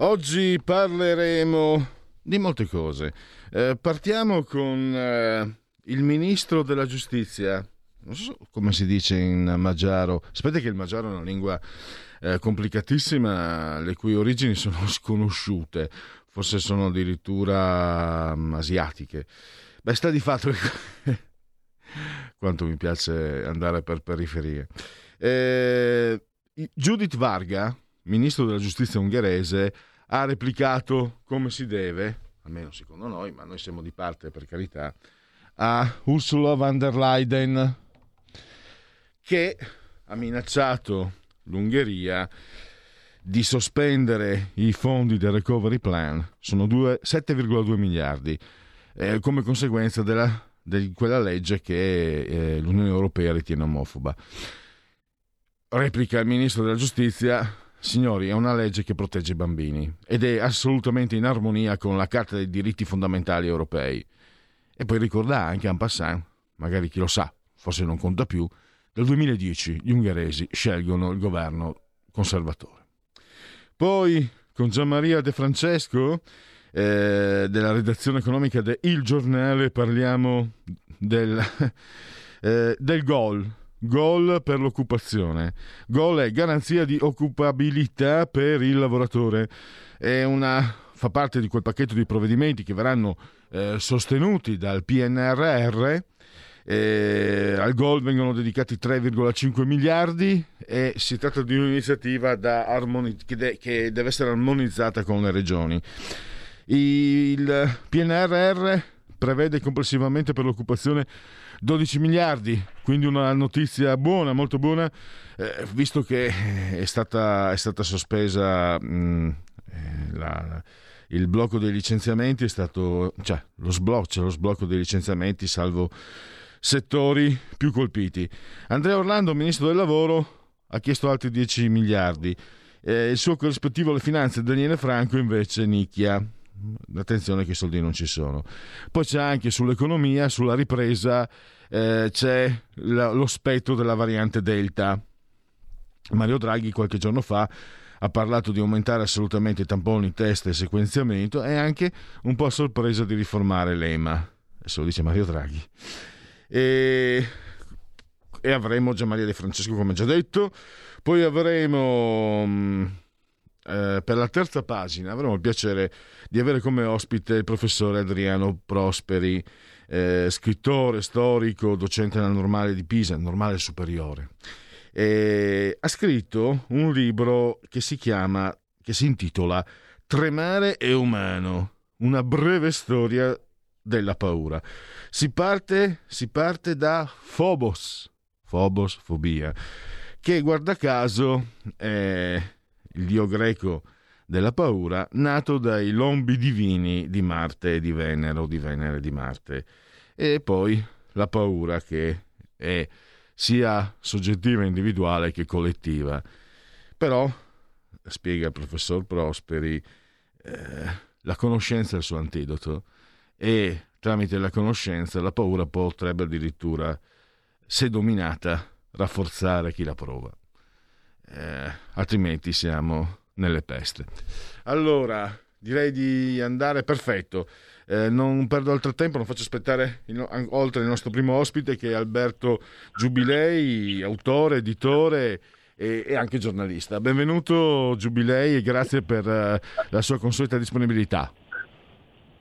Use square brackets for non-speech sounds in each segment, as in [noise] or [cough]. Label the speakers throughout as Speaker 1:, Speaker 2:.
Speaker 1: Oggi parleremo di molte cose. Eh, partiamo con eh, il ministro della giustizia. Non so come si dice in Magiaro. Sapete che il Magiaro è una lingua eh, complicatissima, le cui origini sono [laughs] sconosciute, forse sono addirittura um, asiatiche. Beh, sta di fatto [laughs] quanto mi piace andare per periferie. Eh, Judith Varga, ministro della giustizia ungherese, ha replicato come si deve, almeno secondo noi, ma noi siamo di parte per carità, a Ursula von der Leyen, che ha minacciato l'Ungheria di sospendere i fondi del recovery plan, sono 7,2 miliardi, eh, come conseguenza della, di quella legge che eh, l'Unione Europea ritiene omofoba. Replica il ministro della giustizia, signori, è una legge che protegge i bambini ed è assolutamente in armonia con la Carta dei diritti fondamentali europei. E poi ricorda anche en passant, magari chi lo sa, forse non conta più, dal 2010 gli ungheresi scelgono il governo conservatore. Poi con Gianmaria De Francesco eh, della redazione economica de Il Giornale parliamo del, [laughs] eh, del gol. Gol per l'occupazione. Gol è garanzia di occupabilità per il lavoratore. Una, fa parte di quel pacchetto di provvedimenti che verranno eh, sostenuti dal PNRR eh, al gol vengono dedicati 3,5 miliardi e si tratta di un'iniziativa armoni- che, de- che, deve essere armonizzata con le regioni. Il PNRR prevede complessivamente per l'occupazione 12 miliardi, quindi una notizia buona, molto buona, eh, visto che è stata, è stata sospesa mh, eh, la, il blocco dei licenziamenti, è stato, cioè lo sblocco, lo sblocco dei licenziamenti, salvo settori più colpiti. Andrea Orlando, ministro del lavoro, ha chiesto altri 10 miliardi. Eh, il suo corrispettivo alle finanze, Daniele Franco, invece nicchia. Attenzione che i soldi non ci sono. Poi c'è anche sull'economia, sulla ripresa, eh, c'è lo spettro della variante Delta. Mario Draghi qualche giorno fa ha parlato di aumentare assolutamente i tamponi, test e sequenziamento e anche un po' a sorpresa di riformare l'EMA. Adesso lo dice Mario Draghi e, e avremo Gianmaria De Francesco come già detto poi avremo mm, eh, per la terza pagina avremo il piacere di avere come ospite il professore Adriano Prosperi eh, scrittore, storico, docente nella normale di Pisa, normale superiore e ha scritto un libro che si chiama che si intitola Tremare è umano una breve storia della paura. Si parte, si parte da Phobos, Phobos, fobia, che guarda caso è il dio greco della paura, nato dai lombi divini di Marte e di Venere, o di Venere e di Marte. E poi la paura che è sia soggettiva individuale che collettiva. Però, spiega il professor Prosperi, eh, la conoscenza è il suo antidoto e tramite la conoscenza la paura potrebbe addirittura, se dominata, rafforzare chi la prova. Eh, altrimenti siamo nelle peste. Allora, direi di andare perfetto. Eh, non perdo altro tempo, non faccio aspettare il, oltre il nostro primo ospite che è Alberto Giubilei, autore, editore e, e anche giornalista. Benvenuto Giubilei e grazie per uh, la sua consueta disponibilità.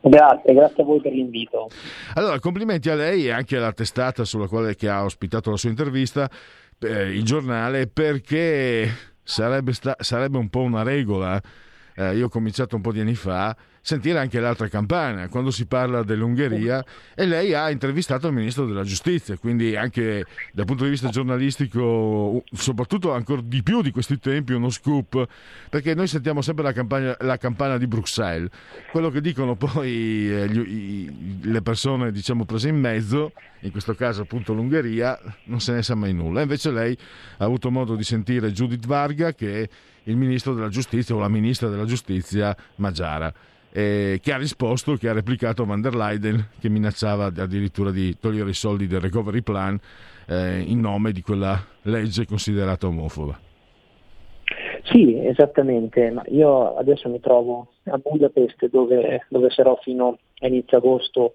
Speaker 2: Grazie, grazie a voi per l'invito.
Speaker 1: Allora, complimenti a lei e anche alla testata sulla quale ha ospitato la sua intervista, eh, il giornale, perché sarebbe, sta- sarebbe un po' una regola. Eh, io ho cominciato un po' di anni fa sentire anche l'altra campagna quando si parla dell'Ungheria e lei ha intervistato il ministro della giustizia, quindi anche dal punto di vista giornalistico, soprattutto ancora di più di questi tempi, uno scoop, perché noi sentiamo sempre la, campagna, la campana di Bruxelles, quello che dicono poi eh, gli, le persone diciamo prese in mezzo, in questo caso appunto l'Ungheria, non se ne sa mai nulla. Invece lei ha avuto modo di sentire Judith Varga che è il ministro della giustizia o la ministra della giustizia Magiara eh, che ha risposto, che ha replicato Van der Leyen che minacciava addirittura di togliere i soldi del recovery plan eh, in nome di quella legge considerata omofoba.
Speaker 2: Sì, esattamente, ma io adesso mi trovo a Budapest dove, dove sarò fino a inizio agosto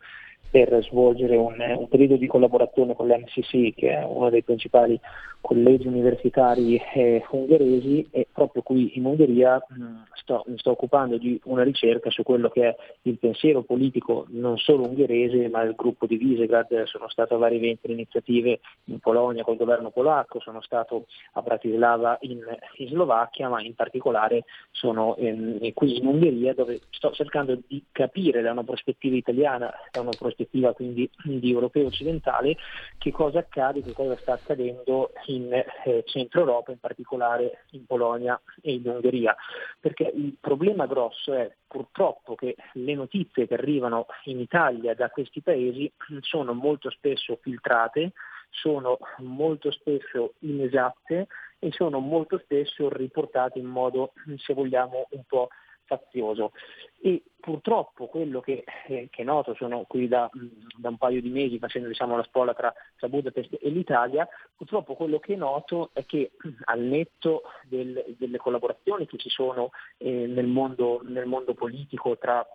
Speaker 2: per svolgere un, un, periodo di collaborazione con l'MCC, che è uno dei principali collegi universitari eh, ungheresi, e proprio qui in Ungheria mh, sto, mi sto occupando di una ricerca su quello che è il pensiero politico non solo ungherese, ma del gruppo di Visegrad. Sono stato a vari eventi e iniziative in Polonia col governo polacco, sono stato a Bratislava in, in Slovacchia, ma in particolare sono ehm, qui in Ungheria dove sto cercando di capire da una prospettiva italiana, da una prospettiva prospettiva quindi di europeo occidentale, che cosa accade, che cosa sta accadendo in eh, Centro Europa, in particolare in Polonia e in Ungheria. Perché il problema grosso è purtroppo che le notizie che arrivano in Italia da questi paesi sono molto spesso filtrate, sono molto spesso inesatte e sono molto spesso riportate in modo, se vogliamo, un po' fazioso. E purtroppo quello che, eh, che noto, sono qui da, da, un paio di mesi facendo diciamo, la spola tra, tra, Budapest e l'Italia, purtroppo quello che noto è che al netto del, delle collaborazioni che ci sono eh, nel, mondo, nel mondo politico tra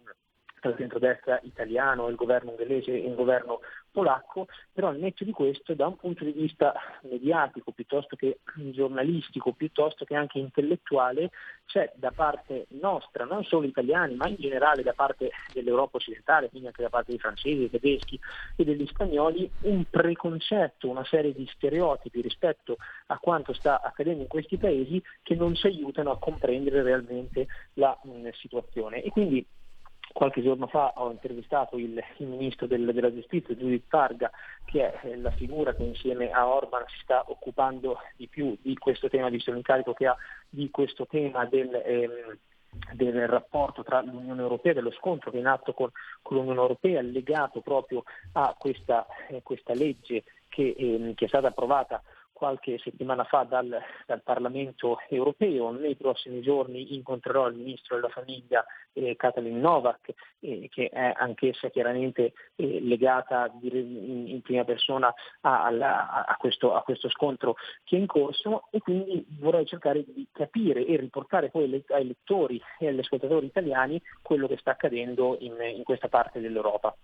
Speaker 2: tra il centrodestra italiano, il governo ungherese e il governo polacco, però al netto di questo da un punto di vista mediatico piuttosto che giornalistico, piuttosto che anche intellettuale, c'è da parte nostra, non solo italiani, ma in generale da parte dell'Europa occidentale, quindi anche da parte dei francesi, dei tedeschi e degli spagnoli, un preconcetto, una serie di stereotipi rispetto a quanto sta accadendo in questi paesi che non ci aiutano a comprendere realmente la mh, situazione. E quindi Qualche giorno fa ho intervistato il, il ministro del, della giustizia, Judith Targa, che è la figura che insieme a Orban si sta occupando di più di questo tema, visto l'incarico che ha di questo tema del, ehm, del rapporto tra l'Unione Europea, dello scontro che è in atto con, con l'Unione Europea, legato proprio a questa, eh, questa legge che, eh, che, è stata approvata qualche settimana fa dal, dal, Parlamento europeo. Nei prossimi giorni incontrerò il Ministro della Famiglia eh, Katalin Novak, eh, che è anch'essa chiaramente eh, legata in, in, prima persona a, a, a, questo, a, questo, scontro che è in corso e quindi vorrei cercare di capire e riportare poi ai lettori e agli ascoltatori italiani quello che sta accadendo in, in questa parte dell'Europa.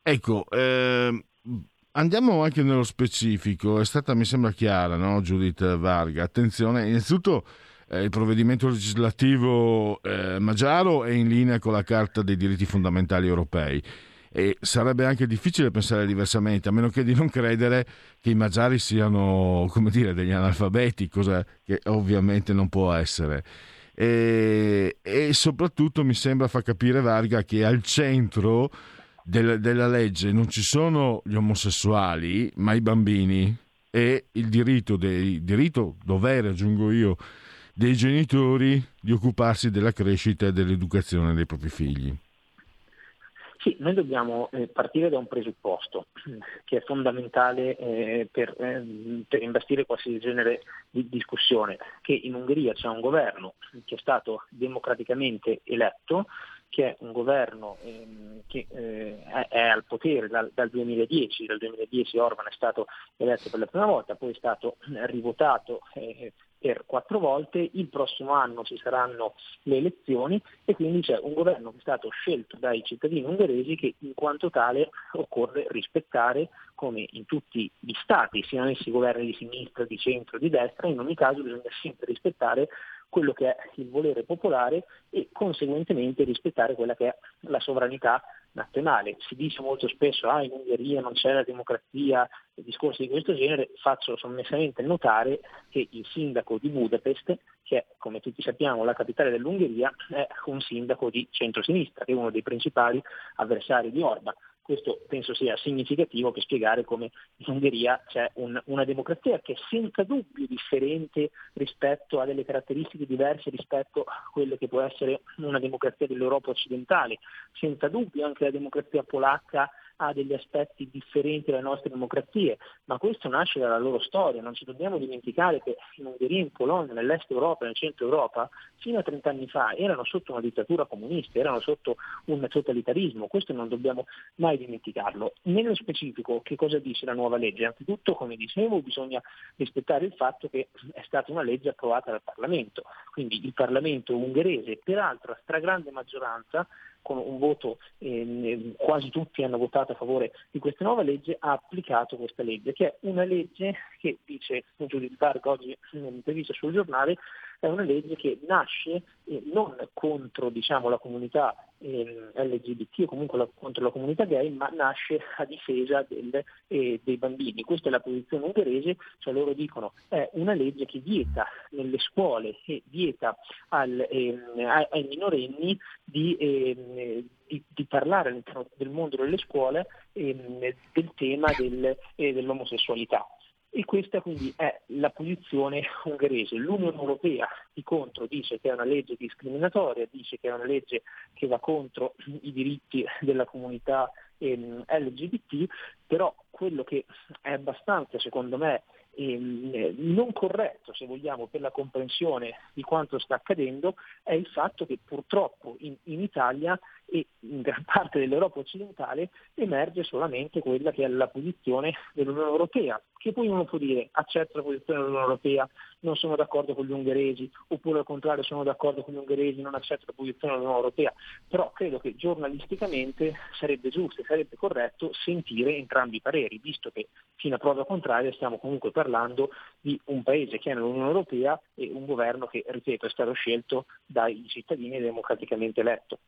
Speaker 1: Ecco, ehm Andiamo anche nello specifico, è stata mi sembra chiara no? Judith Varga, attenzione, innanzitutto eh, il provvedimento legislativo eh, Magiaro è in linea con la Carta dei diritti fondamentali europei e sarebbe anche difficile pensare diversamente, a meno che di non credere che i magiari siano, come dire, degli analfabeti, cosa che ovviamente non può essere. E, e soprattutto mi sembra fa capire Varga che al centro del, della legge non ci sono gli omosessuali, ma i bambini e il diritto, dei, diritto dovere, aggiungo io, dei genitori di occuparsi della crescita e dell'educazione dei propri figli.
Speaker 2: Sì, noi dobbiamo eh, partire da un presupposto [clears throat] che è fondamentale eh, per, eh, per, investire qualsiasi genere di discussione, che in Ungheria c'è un governo che è stato democraticamente eletto, che è un governo ehm, che eh, è al potere dal, dal, 2010, dal 2010 Orban è stato eletto per la prima volta, poi è stato [clears throat] rivotato eh, per quattro volte, il prossimo anno ci saranno le elezioni e quindi c'è un governo che è stato scelto dai cittadini ungheresi che in quanto tale occorre rispettare come in tutti gli stati, siano essi governi di sinistra, di centro, di destra, in ogni caso bisogna sempre rispettare quello che è il volere popolare e conseguentemente rispettare quella che è la sovranità nazionale. Si dice molto spesso ah, in Ungheria non c'è la democrazia e discorsi di questo genere, faccio sommessamente notare che il sindaco di Budapest, che è come tutti sappiamo la capitale dell'Ungheria, è un sindaco di centrosinistra, che è uno dei principali avversari di Orban. Questo penso sia significativo per spiegare come in Ungheria c'è un, una democrazia che è senza dubbio differente rispetto a delle caratteristiche diverse rispetto a quelle che può essere una democrazia dell'Europa occidentale. Senza dubbio anche la democrazia polacca ha degli aspetti differenti dalle nostre democrazie, ma questo nasce dalla loro storia. Non ci dobbiamo dimenticare che in Ungheria, in Polonia, nell'est Europa, nel centro Europa, fino a 30 anni fa erano sotto una dittatura comunista, erano sotto un totalitarismo. Questo non dobbiamo mai dimenticarlo. Nello specifico, che cosa dice la nuova legge? Anzitutto, come dicevo, bisogna rispettare il fatto che è stata una legge approvata dal Parlamento. Quindi il Parlamento ungherese, peraltro a stragrande maggioranza, con un voto, eh, quasi tutti hanno votato a favore di questa nuova legge, ha applicato questa legge, che è una legge che, dice Giudice Varg oggi in un'intervista sul giornale, è una legge che nasce eh, non contro diciamo, la comunità eh, LGBT o comunque la, contro la comunità gay, ma nasce a difesa del, eh, dei bambini. Questa è la posizione ungherese, cioè loro dicono è una legge che vieta nelle scuole e vieta al, ehm, ai minorenni di, ehm, di, di, parlare all'interno del mondo delle scuole ehm, del tema del, eh, dell'omosessualità. E questa quindi è la posizione ungherese. L'Unione Europea di contro dice che è una legge discriminatoria, dice che è una legge che va contro i diritti della comunità ehm, LGBT, però quello che è abbastanza, secondo me, ehm, non corretto, se vogliamo, per la comprensione di quanto sta accadendo, è il fatto che purtroppo in, in Italia e in gran parte dell'Europa occidentale emerge solamente quella che è la posizione dell'Unione Europea, che poi uno può dire accetto la posizione dell'Unione Europea, non sono d'accordo con gli ungheresi, oppure al contrario sono d'accordo con gli ungheresi, non accetto la posizione dell'Unione Europea, però credo che giornalisticamente sarebbe giusto e sarebbe corretto sentire entrambi i pareri, visto che fino a prova contraria stiamo comunque parlando di un paese che è nell'Unione Europea e un governo che, ripeto, è stato scelto dai cittadini democraticamente eletto.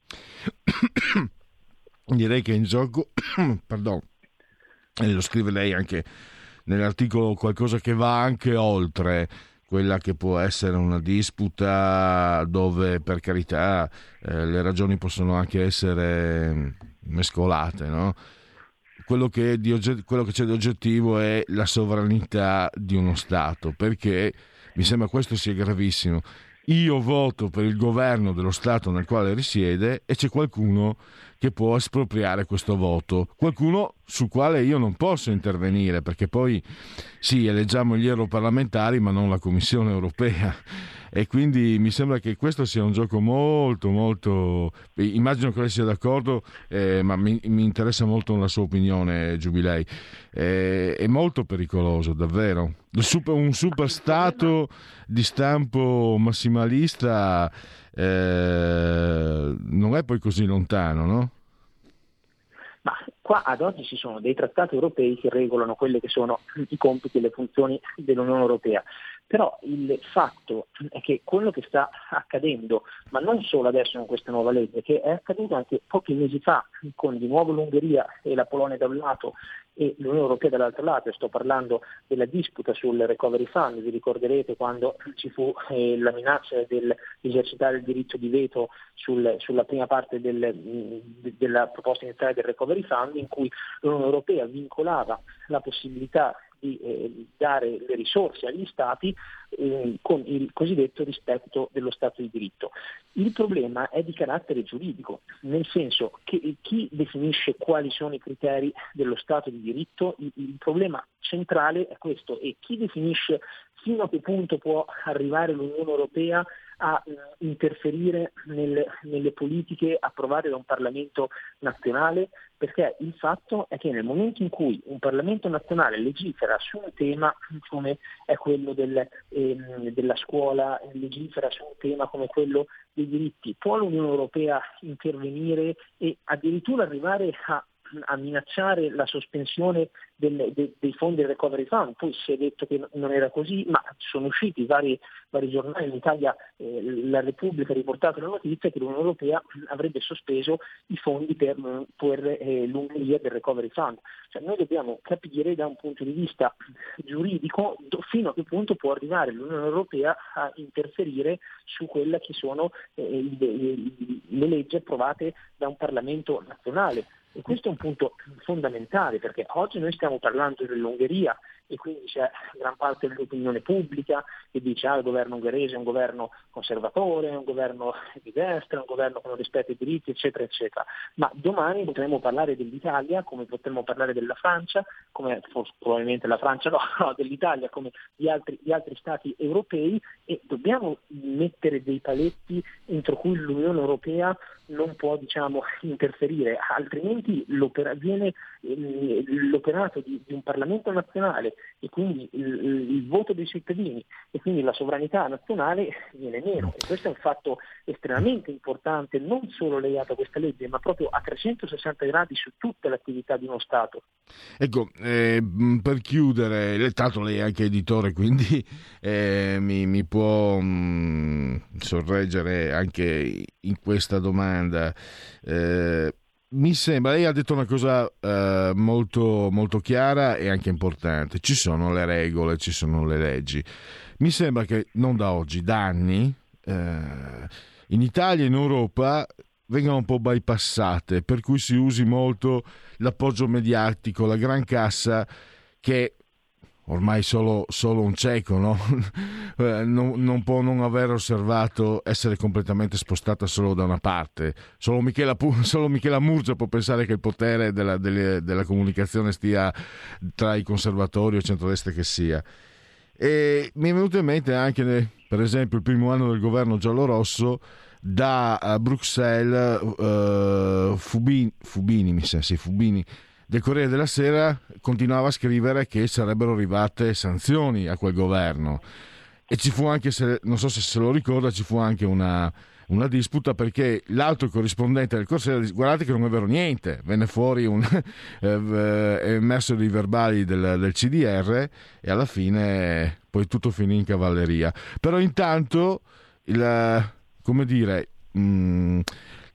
Speaker 2: [coughs]
Speaker 1: direi che in gioco, [coughs] pardon, e lo scrive lei anche nell'articolo qualcosa che va anche oltre quella che può essere una disputa dove per carità eh, le ragioni possono anche essere mescolate, no? quello, che ogget- quello che c'è di oggettivo è la sovranità di uno Stato, perché mi sembra questo sia gravissimo io voto per il governo dello Stato nel quale risiede e c'è qualcuno che può espropriare questo voto, qualcuno sul quale io non posso intervenire perché poi sì, eleggiamo gli europarlamentari ma non la Commissione europea e quindi mi sembra che questo sia un gioco molto molto immagino che lei sia d'accordo eh, ma mi, mi, interessa molto la sua opinione Giubilei eh, è molto pericoloso davvero super, un super stato di stampo massimalista eh, non è poi così lontano, no?
Speaker 2: Ma qua ad oggi ci sono dei trattati europei che regolano quelli che sono i compiti e le funzioni dell'Unione Europea. Però il fatto è che quello che sta accadendo, ma non solo adesso con questa nuova legge, che è accaduto anche pochi mesi fa con di nuovo l'Ungheria e la Polonia da un lato e l'Unione Europea dall'altro lato, sto parlando della disputa sul recovery fund, vi ricorderete quando ci fu eh, la minaccia di esercitare il diritto di veto sul, sulla prima parte del, de, della proposta iniziale del recovery fund in cui l'Unione Europea vincolava la possibilità di eh, dare le risorse agli Stati eh, con il cosiddetto rispetto dello Stato di diritto. Il problema è di carattere giuridico, nel senso che chi definisce quali sono i criteri dello Stato di diritto, il, il problema centrale è questo e chi definisce fino a che punto può arrivare l'Unione Europea a eh, interferire nelle, nelle, politiche approvate da un Parlamento nazionale, perché il fatto è che nel momento in cui un Parlamento nazionale legifera su un tema come è quello del, ehm, della scuola, legifera su un tema come quello dei diritti, può l'Unione Europea intervenire e addirittura arrivare a a minacciare la sospensione del, de, dei fondi del recovery fund, poi si è detto che non era così, ma sono usciti vari, vari giornali in Italia, eh, la Repubblica ha riportato la notizia che l'Unione Europea avrebbe sospeso i fondi per, per eh, l'Ungheria del recovery fund. Cioè, noi dobbiamo capire da un punto di vista giuridico fino a che punto può arrivare l'Unione Europea a interferire su quelle che sono eh, le, le leggi approvate da un Parlamento nazionale. E questo è un punto fondamentale perché oggi noi stiamo parlando dell'Ungheria e quindi c'è gran parte dell'opinione pubblica che dice ah il governo ungherese è un governo conservatore, è un governo di destra, è un governo che non rispetta i diritti, eccetera, eccetera. Ma domani potremo parlare dell'Italia come potremmo parlare della Francia, come forse probabilmente la Francia no, [laughs] no dell'Italia come di altri, di altri stati europei e dobbiamo mettere dei paletti entro cui l'Unione Europea non può diciamo, interferire, altrimenti viene eh, l'operato di, di, un Parlamento nazionale e quindi il, il, voto dei cittadini e quindi la sovranità nazionale viene meno e questo è un fatto estremamente importante non solo legato a questa legge ma proprio a 360 gradi su tutta l'attività di uno Stato.
Speaker 1: Ecco, eh, per chiudere, tanto lei è anche editore quindi [laughs] eh, mi, mi, può mh, sorreggere anche in questa domanda. Eh, mi sembra, lei ha detto una cosa eh, molto, molto chiara e anche importante, ci sono le regole, ci sono le leggi. Mi sembra che non da oggi, da anni, eh, in Italia e in Europa vengano un po' bypassate, per cui si usi molto l'appoggio mediatico, la gran cassa che ormai solo, solo un cieco no? [laughs] Eh, non, non, può non aver osservato essere completamente spostata solo da una parte. Solo Michela, [laughs] solo Michela Murgia può pensare che il potere della, della, della comunicazione stia tra i conservatori o centrodestra che sia. E mi è venuto in mente anche, per esempio, il primo anno del governo giallo-rosso da eh, Bruxelles uh, Fubini, Fubini, mi sì, Fubini del Corriere della Sera continuava a scrivere che sarebbero arrivate sanzioni a quel governo e ci fu anche, se, non so se se lo ricorda, ci fu anche una, una disputa perché l'altro corrispondente del Corriere disse guardate che non è vero niente, venne fuori un, [laughs] eh, emerso dei verbali del, del, CDR e alla fine poi tutto finì in cavalleria. Però intanto il, come dire, mh, mm,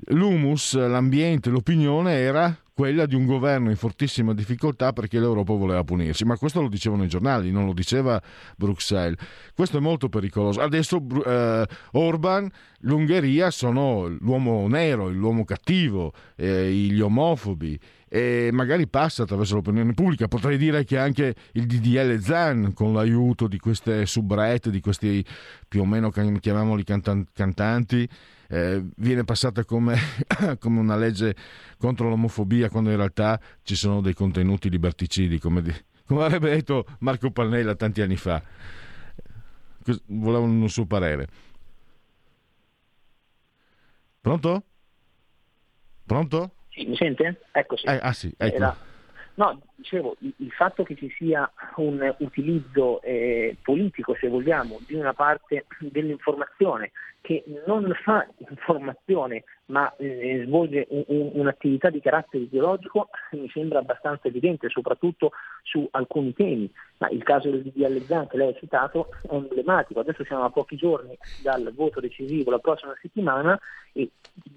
Speaker 1: l'humus, l'ambiente, l'opinione era quella di un governo in fortissima difficoltà perché l'Europa voleva punirsi. Ma questo lo dicevano i giornali, non lo diceva Bruxelles. Questo è molto pericoloso. Adesso eh, Orban, l'Ungheria sono l'uomo nero, l'uomo cattivo, eh, gli omofobi e magari passa attraverso l'opinione pubblica. Potrei dire che anche il DDL Zan, con l'aiuto di queste subrette, di questi più o meno chiamiamoli cantanti, eh, viene passata come, [coughs] come, una legge contro l'omofobia quando in realtà ci sono dei contenuti liberticidi, come, di, come avrebbe detto Marco Pannella tanti anni fa. Volevo un suo parere. Pronto? Pronto?
Speaker 2: Sì, mi sente? Ecco sì.
Speaker 1: Eh, ah sì, ecco. Era...
Speaker 2: No, dicevo, il, fatto che ci sia un utilizzo eh, politico, se vogliamo, di una parte dell'informazione che non fa informazione ma eh, svolge un, un, un'attività di carattere ideologico mi sembra abbastanza evidente, soprattutto su alcuni temi. Ma il caso del DDL Zan che lei ha citato è emblematico. Adesso siamo a pochi giorni dal voto decisivo la prossima settimana e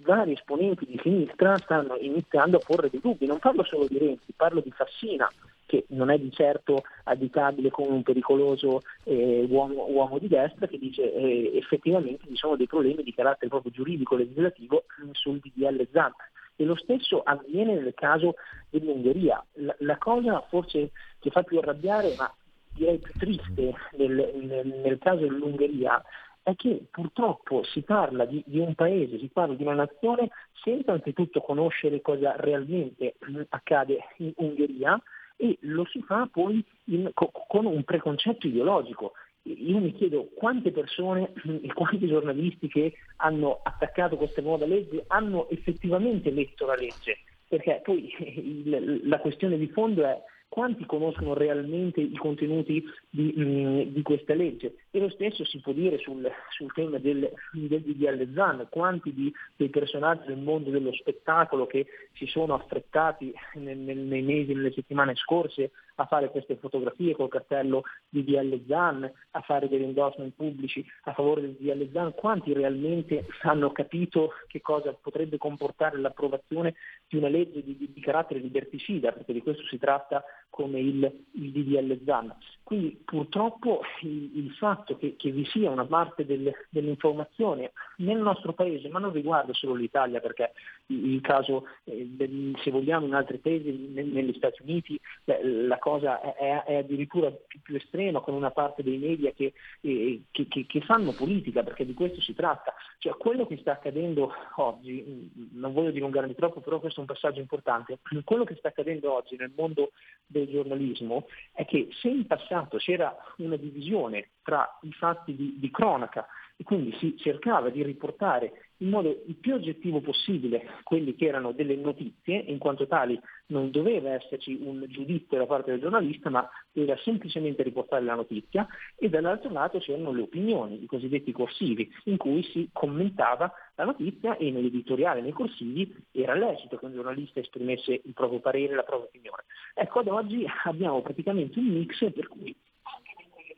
Speaker 2: vari esponenti di sinistra stanno iniziando a porre dei dubbi. Non parlo solo di Renzi, parlo di Fassina, che non è di certo additabile come un pericoloso eh, uomo, uomo, di destra, che dice eh, effettivamente ci sono dei problemi di carattere proprio giuridico legislativo sul DDL ZAN. E lo stesso avviene nel caso dell'Ungheria. La, la cosa forse che fa più arrabbiare, ma direi più triste nel, nel, nel caso dell'Ungheria, è che purtroppo si parla di, di, un paese, si parla di una nazione senza anzitutto conoscere cosa realmente accade in Ungheria e lo si fa poi in, con un preconcetto ideologico. Io mi chiedo quante persone e quanti giornalisti che hanno attaccato questa nuova legge hanno effettivamente letto la legge, perché poi [laughs] il, la questione di fondo è quanti conoscono realmente i contenuti di, di, questa legge. E lo stesso si può dire sul, sul tema del, del DDL Zan, quanti di, dei personaggi del mondo dello spettacolo che si sono affrettati nel, nel, nei mesi, nelle settimane scorse a fare queste fotografie col cartello DDL Zan, a fare degli endorsement pubblici a favore del DDL Zan, quanti realmente hanno capito che cosa potrebbe comportare l'approvazione di una legge di, di, di carattere liberticida, perché di questo si tratta come il, il DDL Zan. Quindi purtroppo il, il fatto che, che, vi sia una parte del, dell'informazione nel nostro paese, ma non riguarda solo l'Italia, perché il, caso, eh, del, se vogliamo, in altri paesi, ne, negli Stati Uniti, beh, la cosa è, è addirittura più, più, estrema, con una parte dei media che, eh, che, che, fanno politica, perché di questo si tratta. Cioè quello che sta accadendo oggi, non voglio dilungarmi troppo, però questo è un passaggio importante, [clears throat] quello che sta accadendo oggi nel mondo del giornalismo è che se in passato c'era una divisione tra i fatti di, di cronaca e quindi si cercava di riportare in modo il più oggettivo possibile quelli che erano delle notizie, in quanto tali non doveva esserci un giudizio da parte del giornalista, ma doveva semplicemente riportare la notizia, e dall'altro lato c'erano le opinioni, i cosiddetti corsivi, in cui si commentava la notizia e nell'editoriale, nei corsivi, era lecito che un giornalista esprimesse il proprio parere, la propria opinione. Ecco, ad oggi abbiamo praticamente un mix per cui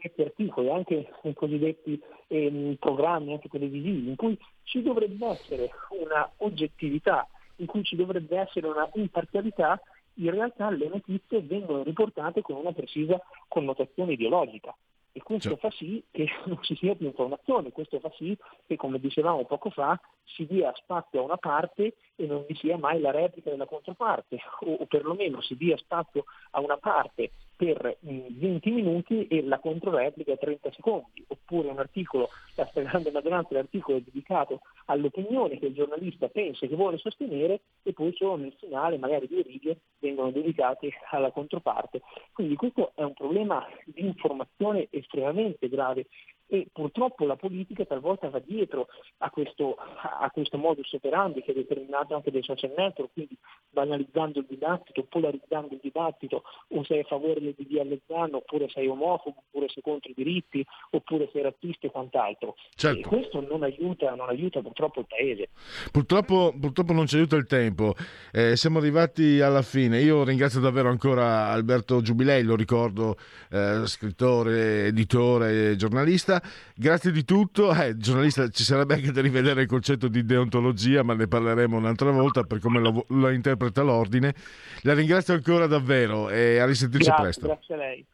Speaker 2: cosiddetti articoli, anche nei cosiddetti ehm, programmi, anche televisivi, in cui ci dovrebbe essere una oggettività, in cui ci dovrebbe essere una imparzialità, in realtà le notizie vengono riportate con una precisa connotazione ideologica. E questo cioè. fa sì che [laughs] non ci sia più informazione, questo fa sì che, come dicevamo poco fa, si dia spazio a una parte e non vi sia mai la replica della controparte, o, o perlomeno si dia spazio a una parte per 20 minuti e la controreplica 30 secondi, oppure un articolo, la stragrande maggioranza dell'articolo è dedicato all'opinione che il giornalista pensa che vuole sostenere e poi solo nel finale magari due righe vengono dedicate alla controparte. Quindi questo è un problema di informazione estremamente grave e purtroppo la politica talvolta va dietro a questo, a questo modus operandi che è determinato anche dai social network, quindi banalizzando il dibattito, polarizzando il dibattito, o sei a favore del DDL Zan, oppure sei omofobo, oppure sei contro i diritti, oppure sei razzista e quant'altro. Certo. E questo non aiuta, non aiuta, purtroppo il Paese.
Speaker 1: Purtroppo, purtroppo non ci aiuta il tempo. Eh, siamo arrivati alla fine. Io ringrazio davvero ancora Alberto Giubilei, lo ricordo, eh, scrittore, editore, giornalista. Grazie di tutto. Eh, giornalista, ci sarebbe anche da rivedere il concetto di deontologia, ma ne parleremo un'altra volta per come lo, lo interpreta l'ordine. La ringrazio ancora davvero e a risentirci
Speaker 2: grazie,
Speaker 1: presto.
Speaker 2: Grazie a lei.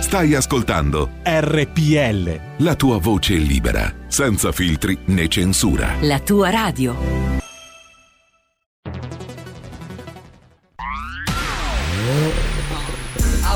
Speaker 3: Stai ascoltando
Speaker 4: RPL.
Speaker 3: La tua voce libera, senza filtri né censura.
Speaker 4: La tua radio.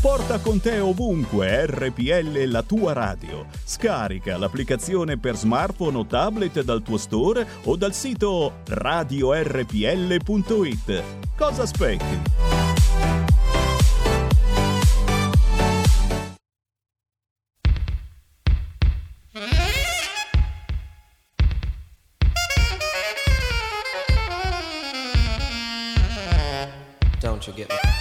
Speaker 5: Porta con te ovunque RPL la tua radio. Scarica l'applicazione per smartphone o tablet dal tuo store o dal sito radiorpl.it. Cosa aspetti?
Speaker 6: Don't you get me?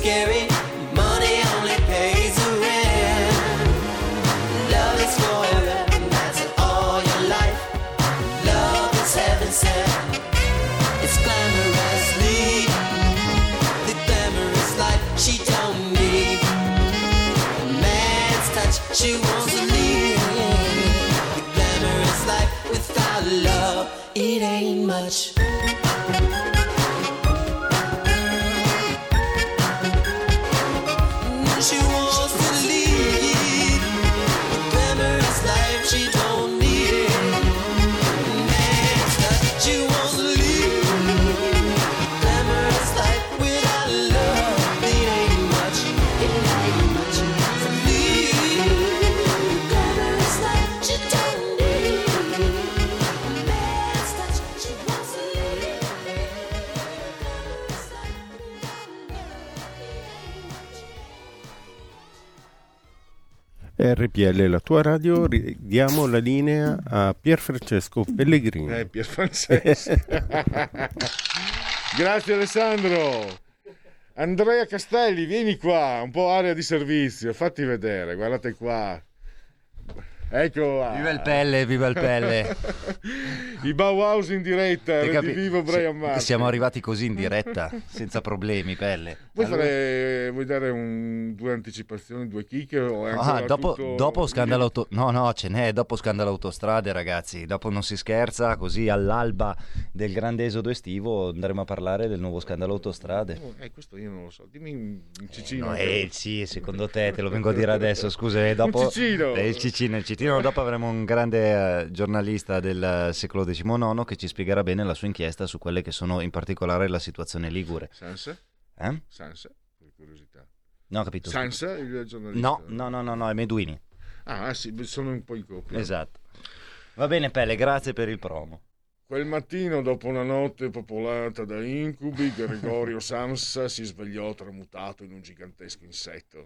Speaker 7: Scary. Money only pays the rent. Love is forever, all your life. Love is heaven sent. It's the glamorous life she don't need. A man's touch she wants to leave. The glamorous life without love, it ain't much.
Speaker 8: RPL, la tua radio, diamo la linea a Pierfrancesco Pellegrini.
Speaker 1: Eh, Pier Francesco. [laughs] Grazie Alessandro. Andrea Castelli, vieni qua, un po' area di servizio, fatti vedere, guardate qua. Ecco.
Speaker 9: Viva il pelle, viva il pelle. [laughs]
Speaker 1: I Bauhaus in diretta,
Speaker 9: capi-
Speaker 1: vivo Brian Martin.
Speaker 9: Siamo arrivati così in diretta, senza problemi, pelle.
Speaker 1: Vuoi,
Speaker 9: Allora-
Speaker 1: fare, vuoi dare un- due anticipazioni, due ancora
Speaker 9: Ah, dopo,
Speaker 1: tutto-
Speaker 9: dopo scandalo auto... No, no, ce n'è, dopo scandalo autostrade, ragazzi. Dopo non si scherza, così all'alba del grande esodo estivo andremo a parlare del nuovo scandalo autostrade.
Speaker 1: Oh, eh, questo io non lo so, dimmi in Cicino.
Speaker 9: No, eh, sì, secondo te, te lo vengo a dire adesso, scusa, eh, dopo...
Speaker 1: Un Cicino!
Speaker 9: Eh, il Cicino, il Cicino, dopo avremo un grande eh, giornalista del eh, secolo XIX che ci spiegherà bene la sua inchiesta su quelle che sono in particolare la situazione ligure.
Speaker 1: Sansa?
Speaker 9: Eh?
Speaker 1: Sansa, per curiosità.
Speaker 9: No, ho capito.
Speaker 1: Sansa, il giornalista?
Speaker 9: No, no, no, no, no, è Meduini.
Speaker 1: Ah, sì, sono un po' in coppia.
Speaker 9: Esatto. Va bene, Pelle, grazie per il promo.
Speaker 1: Quel mattino, dopo una notte popolata da incubi, Gregorio [laughs] Samsa si svegliò tramutato in un gigantesco insetto.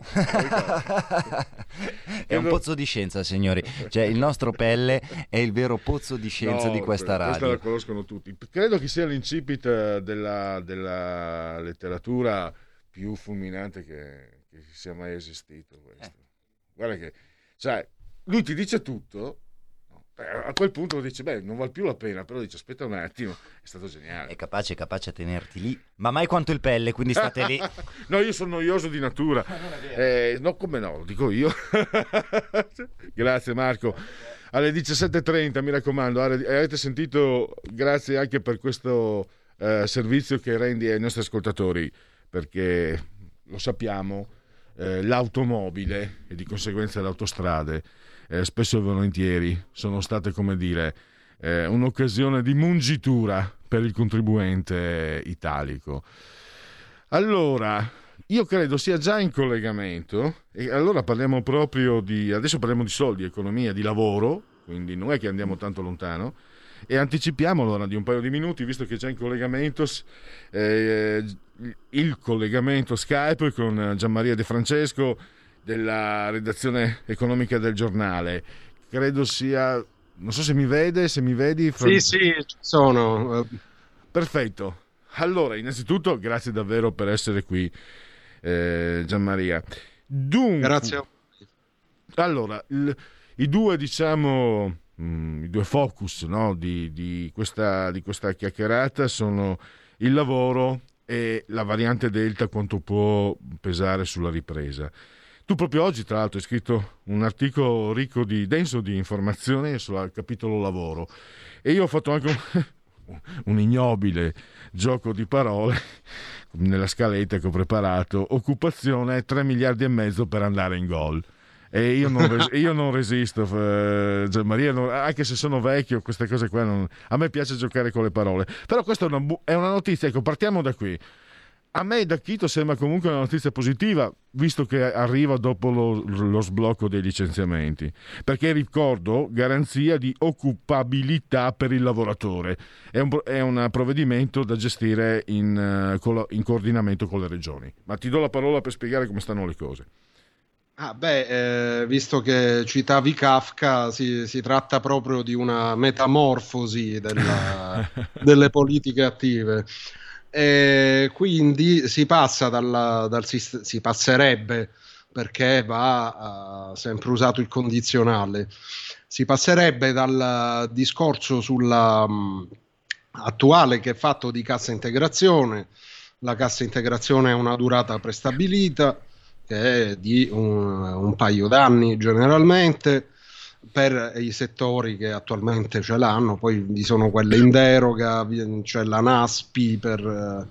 Speaker 9: È un pozzo di scienza, signori. Cioè, il nostro Pelle è il vero pozzo di scienza
Speaker 1: No,
Speaker 9: di questa
Speaker 1: Questa
Speaker 9: radio.
Speaker 1: la conoscono tutti. Credo che sia l'incipit della, della letteratura più fulminante che, che sia mai esistito. questo.
Speaker 9: Eh.
Speaker 1: Guarda che, cioè, lui ti dice tutto. Eh, A quel punto dice, beh, non vale più la pena, però dice, aspetta un attimo, è stato geniale.
Speaker 9: È capace, è capace a tenerti lì. Ma mai quanto il Pelle, quindi state lì. [laughs]
Speaker 1: no, io sono noioso di natura. Eh, no, come no, lo dico io. [laughs] grazie Marco. Alle 17.30, mi raccomando, are- avete sentito, grazie anche per questo eh, servizio che rendi ai nostri ascoltatori, perché lo sappiamo, eh, l'automobile e di conseguenza le autostrade, eh, spesso e volentieri sono state, come dire, eh, un'occasione di mungitura per il contribuente italico. Allora, io credo sia già in collegamento e allora parliamo proprio di, adesso parliamo di soldi, economia, di lavoro, quindi non è che andiamo tanto lontano e anticipiamo allora di un paio di minuti, visto che c'è in collegamento eh, il collegamento Skype con Gianmaria De Francesco della redazione economica del giornale. Credo sia, non so se mi vede, se mi vedi.
Speaker 10: Sì, sì, ci sono.
Speaker 1: Perfetto. Allora, innanzitutto, grazie davvero per essere qui, eh, Gianmaria. Dunque,
Speaker 10: grazie.
Speaker 1: Allora, il, i due, diciamo, mh, i due focus no, di, di, questa, di questa chiacchierata sono il lavoro e la variante Delta, quanto può pesare sulla ripresa. Tu proprio oggi, tra l'altro, hai scritto un articolo ricco di denso di informazioni sul capitolo lavoro e io ho fatto anche un, [laughs] un ignobile gioco di parole nella scaletta che ho preparato. Occupazione 3 miliardi e mezzo per andare in gol. E io non, res- io non resisto, eh, Maria, non- anche se sono vecchio, queste cose qua non- a me piace giocare con le parole. Però questa è una, bu- è una notizia, ecco, partiamo da qui. A me da Chito sembra comunque una notizia positiva, visto che arriva dopo lo, lo sblocco dei licenziamenti. Perché ricordo, garanzia di occupabilità per il lavoratore. È un, è un provvedimento da gestire in, uh, in coordinamento con le regioni. Ma ti do la parola per spiegare come stanno le cose.
Speaker 10: Ah, beh, eh, visto che citavi Kafka, si, si, tratta proprio di una metamorfosi della, [laughs] delle politiche attive. E quindi si passa dal, dal si passerebbe perché va uh, sempre usato il condizionale. Si passerebbe dal discorso sulla um, attuale che è fatto di cassa integrazione. La cassa integrazione ha una durata prestabilita che è di un, un paio d'anni generalmente per i settori che attualmente ce l'hanno, poi vi sono quelle in deroga, c'è la NASPI per,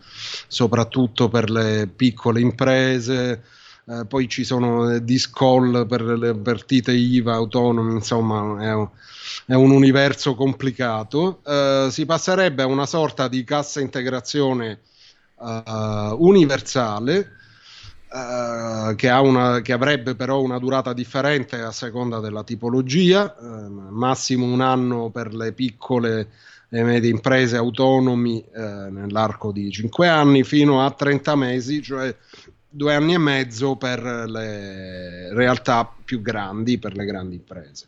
Speaker 10: soprattutto per le piccole imprese, eh, poi ci sono discall per le partite IVA autonomi, insomma è un, è un universo complicato. Eh, si passerebbe a una sorta di cassa integrazione eh, universale Uh, che, una, che, avrebbe però una durata differente a seconda della tipologia, uh, massimo un anno per le piccole e medie imprese autonomi uh, nell'arco di 5 anni, fino a 30 mesi, cioè due anni e mezzo per le realtà più grandi, per le grandi imprese.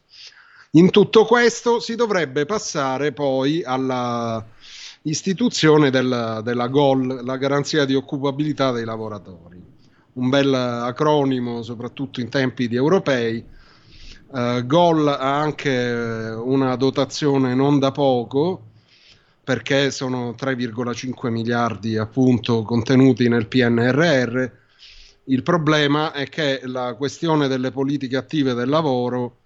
Speaker 10: In tutto questo si dovrebbe passare poi alla istituzione del, della GOL, la garanzia di occupabilità dei lavoratori un bel acronimo, soprattutto in tempi di europei. Uh, Gol ha anche una dotazione non da poco, perché sono 3,5 miliardi appunto contenuti nel PNRR. Il problema è che la questione delle politiche attive del lavoro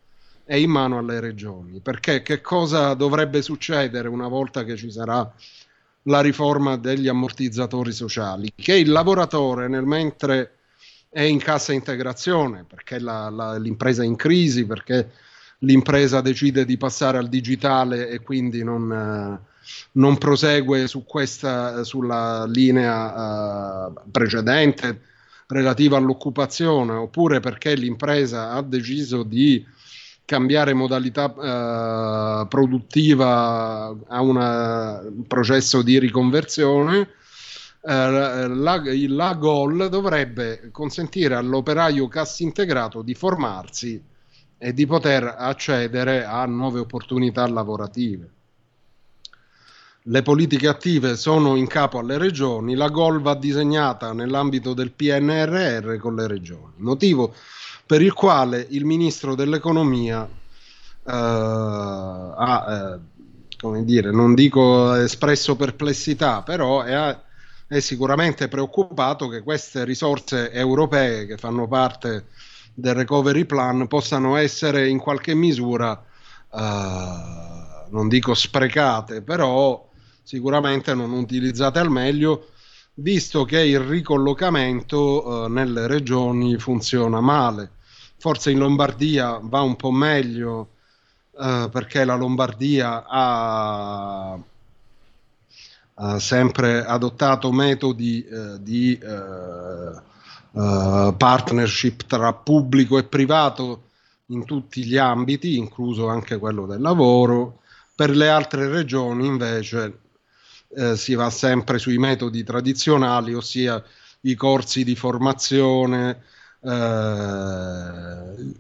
Speaker 10: è in mano alle regioni, perché che cosa dovrebbe succedere una volta che ci sarà la riforma degli ammortizzatori sociali? Che il lavoratore nel mentre è in cassa integrazione perché la, la, l'impresa è in crisi, perché l'impresa decide di passare al digitale e quindi non, eh, non prosegue su questa, sulla linea eh, precedente relativa all'occupazione, oppure perché l'impresa ha deciso di cambiare modalità eh, produttiva a un processo di riconversione eh, la, la GOL dovrebbe consentire all'operaio cassa integrato di formarsi e di poter accedere a nuove opportunità lavorative. Le politiche attive sono in capo alle regioni, la GOL va disegnata nell'ambito del PNRR con le regioni, motivo per il quale il ministro dell'economia eh, ha, eh, come dire, non dico espresso perplessità, però è, è sicuramente preoccupato che queste risorse europee che fanno parte del recovery plan possano essere in qualche misura, eh, non dico sprecate, però sicuramente non utilizzate al meglio, visto che il ricollocamento eh, nelle regioni funziona male. Forse in Lombardia va un po' meglio, eh, perché la Lombardia ha, ha sempre adottato metodi eh, di eh, eh, partnership tra pubblico e privato in tutti gli ambiti, incluso anche quello del lavoro. Per le altre regioni invece eh, si va sempre sui metodi tradizionali, ossia i corsi di formazione eh,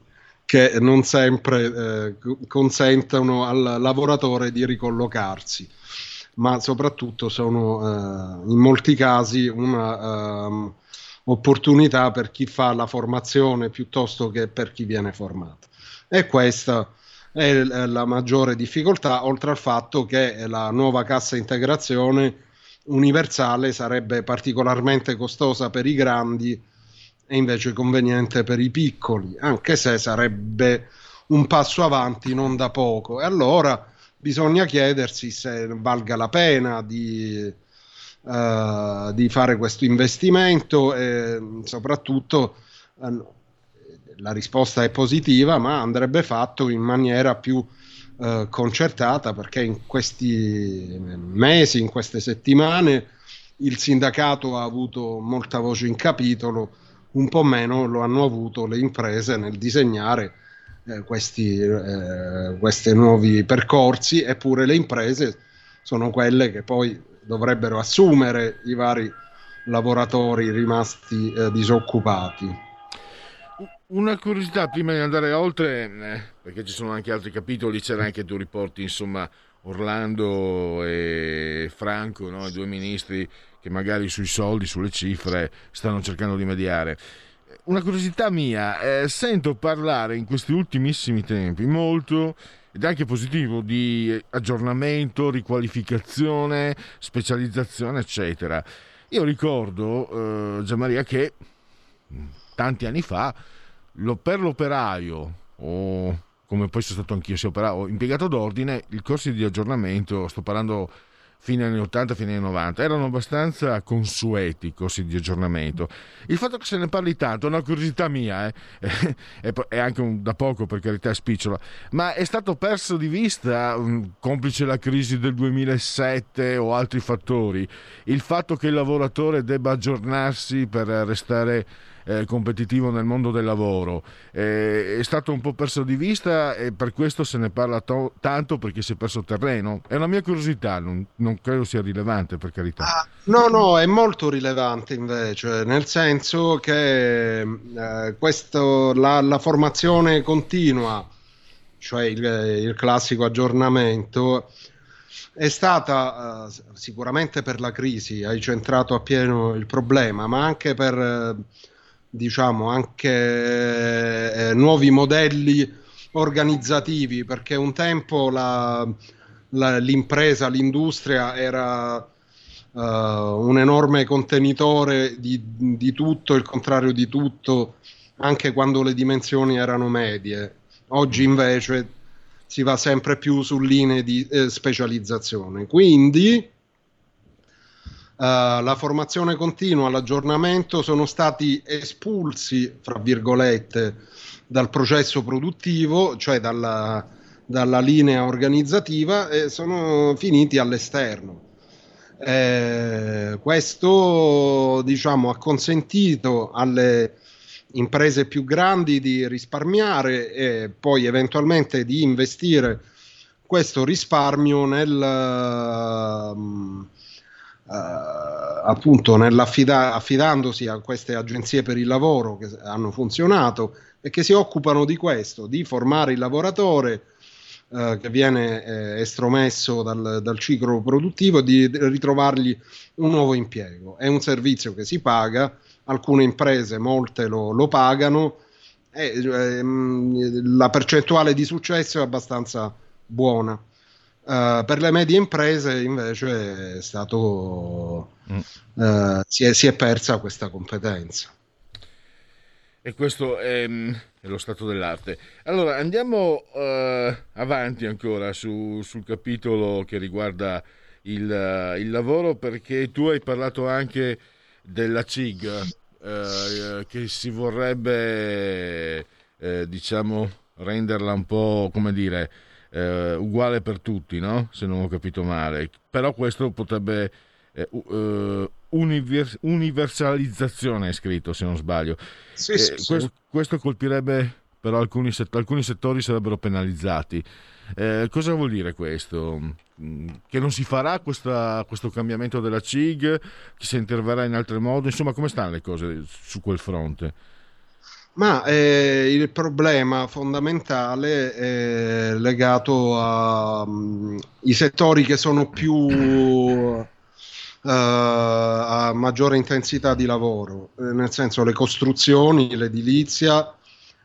Speaker 10: che non sempre eh, consentono al lavoratore di ricollocarsi, ma soprattutto sono eh, in molti casi un'opportunità ehm, per chi fa la formazione piuttosto che per chi viene formato. E questa è la maggiore difficoltà, oltre al fatto che la nuova cassa integrazione universale sarebbe particolarmente costosa per i grandi e invece conveniente per i piccoli, anche se sarebbe un passo avanti non da poco. E allora bisogna chiedersi se valga la pena di, uh, di fare questo investimento e soprattutto uh, la risposta è positiva, ma andrebbe fatto in maniera più uh, concertata perché in questi mesi, in queste settimane, il sindacato ha avuto molta voce in capitolo un po' meno lo hanno avuto le imprese nel disegnare eh, questi eh, nuovi percorsi, eppure le imprese sono quelle che poi dovrebbero assumere i vari lavoratori rimasti eh, disoccupati.
Speaker 1: Una curiosità prima di andare oltre, eh, perché ci sono anche altri capitoli, c'era anche tu riporti, insomma, Orlando e Franco, no? i due ministri che magari sui soldi, sulle cifre stanno cercando di mediare. Una curiosità mia, eh, sento parlare in questi ultimissimi tempi molto ed anche positivo di aggiornamento, riqualificazione, specializzazione, eccetera. Io ricordo, eh, Gianmaria, che tanti anni fa lo, per l'operaio o come poi sono stato anch'io, sia operaio, impiegato d'ordine, i corsi di aggiornamento, sto parlando fine anni 80, fine anni 90, erano abbastanza consueti i corsi di aggiornamento. Il fatto che se ne parli tanto è una curiosità mia, eh, [laughs] è, anche un, da poco per carità spicciola, ma è stato perso di vista, um, complice la crisi del 2007 o altri fattori, il fatto che il lavoratore debba aggiornarsi per restare eh, competitivo nel mondo del lavoro. Eh, è stato un po' perso di vista e per questo se ne parla to- tanto perché si è perso terreno. È una mia curiosità, non, non credo sia rilevante per carità.
Speaker 10: Ah, no, no, è molto rilevante invece, nel senso che eh, questo, la, la, formazione continua, cioè il, il classico aggiornamento, è stata uh, sicuramente per la crisi, hai centrato appieno il problema, ma anche per uh, diciamo anche eh, nuovi modelli organizzativi perché un tempo la, la, l'impresa, l'industria era uh, un enorme contenitore di, di, tutto, il contrario di tutto, anche quando le dimensioni erano medie. Oggi invece si va sempre più su linee di eh, specializzazione. Quindi Uh, la formazione continua, l'aggiornamento sono stati espulsi, fra virgolette, dal processo produttivo, cioè dalla, dalla linea organizzativa, e sono finiti all'esterno. Eh, questo diciamo, ha consentito alle imprese più grandi di risparmiare e poi eventualmente di investire questo risparmio nel, Uh, appunto affidandosi a queste agenzie per il lavoro che hanno funzionato e che si occupano di questo, di formare il lavoratore uh, che viene eh, estromesso dal, dal, ciclo produttivo, di ritrovargli un nuovo impiego. È un servizio che si paga, alcune imprese, molte lo, lo pagano e ehm, la percentuale di successo è abbastanza buona. Uh, per le medie imprese invece è stato, mm. uh, si, è, si, è, persa questa competenza.
Speaker 1: E questo è, è lo stato dell'arte. Allora andiamo uh, avanti ancora su, sul capitolo che riguarda il, il, lavoro perché tu hai parlato anche della CIG che si vorrebbe diciamo renderla un po' come dire eh, uguale per tutti, no? se non ho capito male. Però questo potrebbe... Eh, uh, univers- universalizzazione è scritto se non sbaglio.
Speaker 10: Sì, sì, sì.
Speaker 1: Questo, questo colpirebbe però alcuni, set- alcuni settori sarebbero penalizzati. Eh, cosa vuol dire questo? Mm, Che non si farà questa- questo cambiamento della CIG? Che si interverrà in altro modo? Insomma, come stanno le cose su quel fronte?
Speaker 10: Ma eh, il problema fondamentale è legato ai settori che sono più eh, a maggiore intensità di lavoro, eh, nel senso le costruzioni, l'edilizia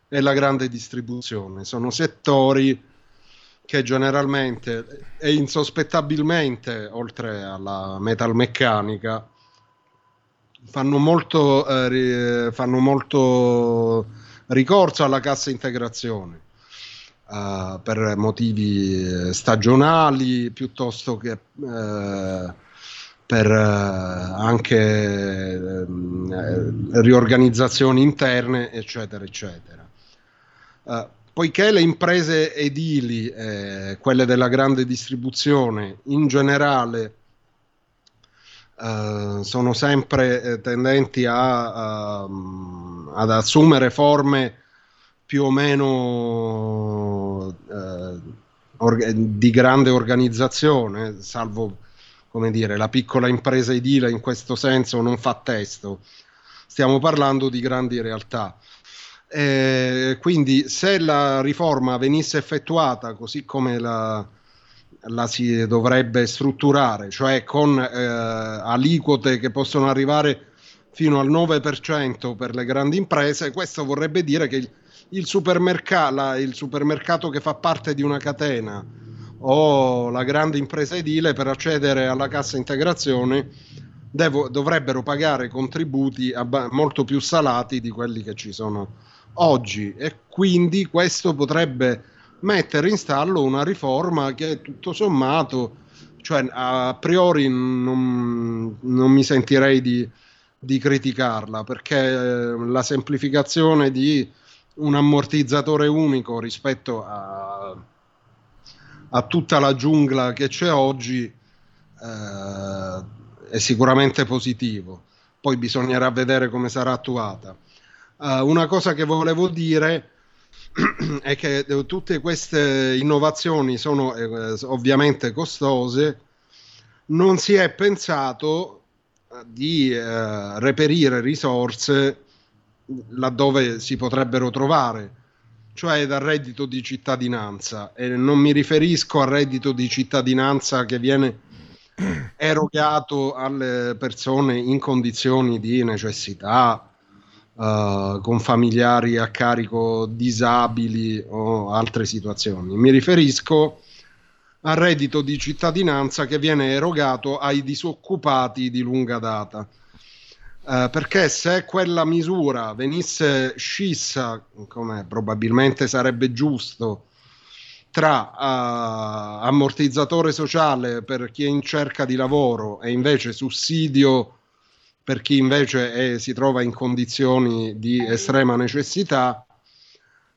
Speaker 10: e la grande distribuzione. Sono settori che generalmente e insospettabilmente, oltre alla metalmeccanica, fanno molto, eh, fanno molto ricorso alla cassa integrazione eh, per motivi eh, stagionali piuttosto che eh, per eh, anche ehm, eh, riorganizzazioni interne, eccetera, eccetera. Poiché le imprese edili, eh, quelle della grande distribuzione, in generale eh, sono sempre eh, tendenti a, ehm, ad assumere forme più o meno eh, orga- di grande organizzazione, salvo come dire, la piccola impresa edile in questo senso non fa testo. Stiamo parlando di grandi realtà. Eh, quindi se la riforma venisse effettuata così come la, la si dovrebbe strutturare, cioè con eh, aliquote che possono arrivare fino al 9% per le grandi imprese, questo vorrebbe dire che il, il, supermerca- la- il supermercato che fa parte di una catena o la grande impresa edile per accedere alla cassa integrazione devo- dovrebbero pagare contributi abba- molto più salati di quelli che ci sono oggi. E quindi questo potrebbe mettere in stallo una riforma che tutto sommato, cioè a priori non, non mi sentirei di, di criticarla perché eh, la semplificazione di un ammortizzatore unico rispetto a, a tutta la giungla che c'è oggi eh, è sicuramente positivo. Poi bisognerà vedere come sarà attuata. Eh, una cosa che volevo dire è che tutte queste innovazioni sono eh, ovviamente costose, non si è pensato di eh, reperire risorse laddove si potrebbero trovare, cioè dal reddito di cittadinanza. E non mi riferisco al reddito di cittadinanza che viene erogato alle persone in condizioni di necessità, Uh, con familiari a carico disabili o altre situazioni. Mi riferisco al reddito di cittadinanza che viene erogato ai disoccupati di lunga data. Uh, perché se quella misura venisse scissa, come probabilmente sarebbe giusto, tra uh, ammortizzatore sociale per chi è in cerca di lavoro e invece sussidio per chi invece è, si trova in condizioni di estrema necessità,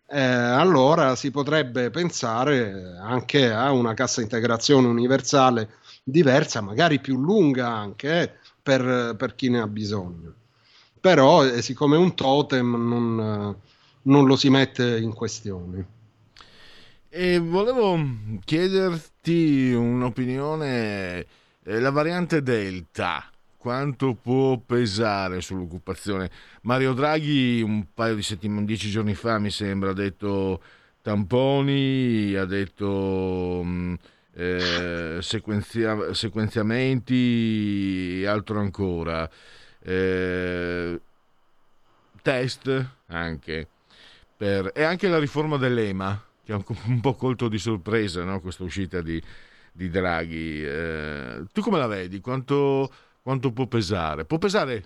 Speaker 10: eh, allora si potrebbe pensare anche a una cassa integrazione universale diversa, magari più lunga anche eh, per, per, chi ne ha bisogno. Però, eh, siccome è un totem, non, non lo si mette in questione.
Speaker 1: E volevo chiederti un'opinione, eh, la variante Delta quanto può pesare sull'occupazione. Mario Draghi un paio di settimane, dieci giorni fa mi sembra, ha detto tamponi, ha detto mh, eh, sequenzia- sequenziamenti e altro ancora. Eh, test anche. Per, e anche la riforma dell'EMA, che ha un po' colto di sorpresa no? questa uscita di, di Draghi. Eh, tu come la vedi? Quanto quanto può pesare? Può pesare.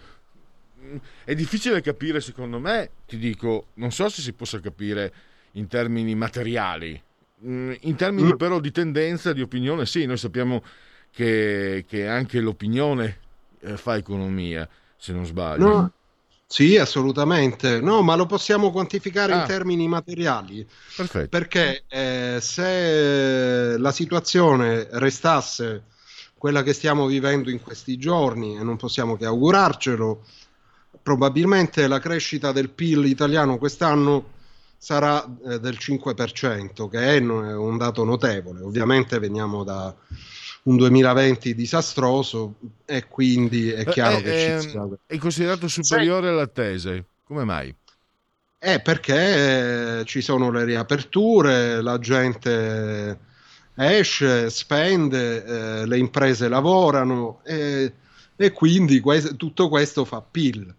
Speaker 1: È difficile capire, secondo me, ti dico, non so se si possa capire in termini materiali, in termini però di tendenza, di opinione, sì, noi sappiamo che, che anche l'opinione eh, fa economia, se non sbaglio.
Speaker 10: No. Sì, assolutamente. No, ma lo possiamo quantificare
Speaker 1: Ah.
Speaker 10: in termini materiali.
Speaker 1: Perfetto.
Speaker 10: Perché eh, se la situazione restasse quella che stiamo vivendo in questi giorni, e non possiamo che augurarcelo, probabilmente la crescita del PIL italiano quest'anno sarà eh, del 5%, che è un dato notevole. Ovviamente veniamo da un 2020 disastroso e quindi è chiaro
Speaker 1: Eh,
Speaker 10: che
Speaker 1: eh,
Speaker 10: ci sia
Speaker 1: è considerato superiore all'attese. Come mai?
Speaker 10: Eh, perché eh, ci sono le riaperture, la gente esce, spende, eh, le imprese lavorano e, e quindi que- tutto questo fa PIL.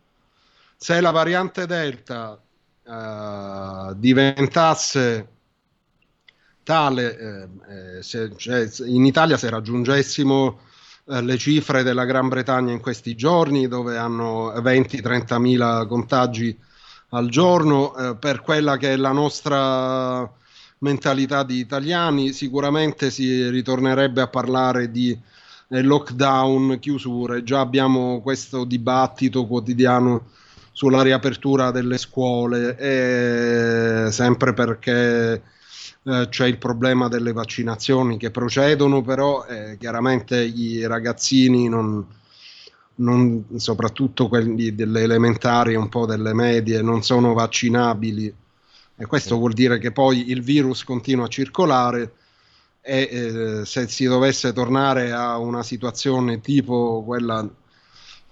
Speaker 10: Se la variante Delta eh, diventasse tale, eh, eh, se- cioè, in Italia se raggiungessimo eh, le cifre della Gran Bretagna in questi giorni, dove hanno 20-30 mila contagi al giorno, eh, per quella che è la nostra mentalità di italiani, sicuramente si ritornerebbe a parlare di eh, lockdown, chiusure. Già abbiamo questo dibattito quotidiano sulla riapertura delle scuole, e sempre perché eh, c'è il problema delle vaccinazioni che procedono, però eh, chiaramente i ragazzini non, non- soprattutto quelli delle elementari un po' delle medie, non sono vaccinabili e questo vuol dire che poi il virus continua a circolare e eh, se si dovesse tornare a una situazione tipo quella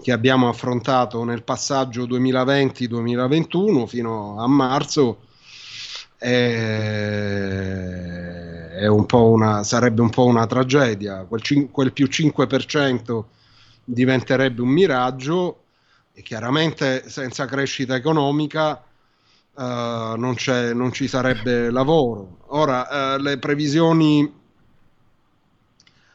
Speaker 10: che abbiamo affrontato nel passaggio 2020-2021 fino a marzo eh, è un po' una, sarebbe un po' una tragedia. Quel, cin- quel più 5% diventerebbe un miraggio e chiaramente senza crescita economica eh, non, non ci sarebbe lavoro. Ora, eh, le previsioni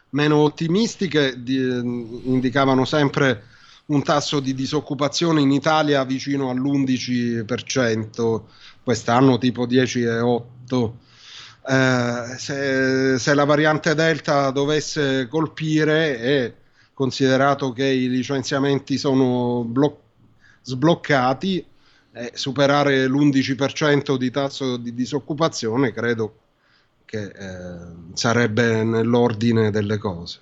Speaker 10: meno ottimistiche di- indicavano sempre un tasso di disoccupazione in Italia vicino all'11%, quest'anno tipo 10,8%. Eh, se, se la variante Delta dovesse colpire e considerato che i licenziamenti sono blo- sbloccati, eh, superare l'11% di tasso di disoccupazione credo che eh, sarebbe nell'ordine delle cose.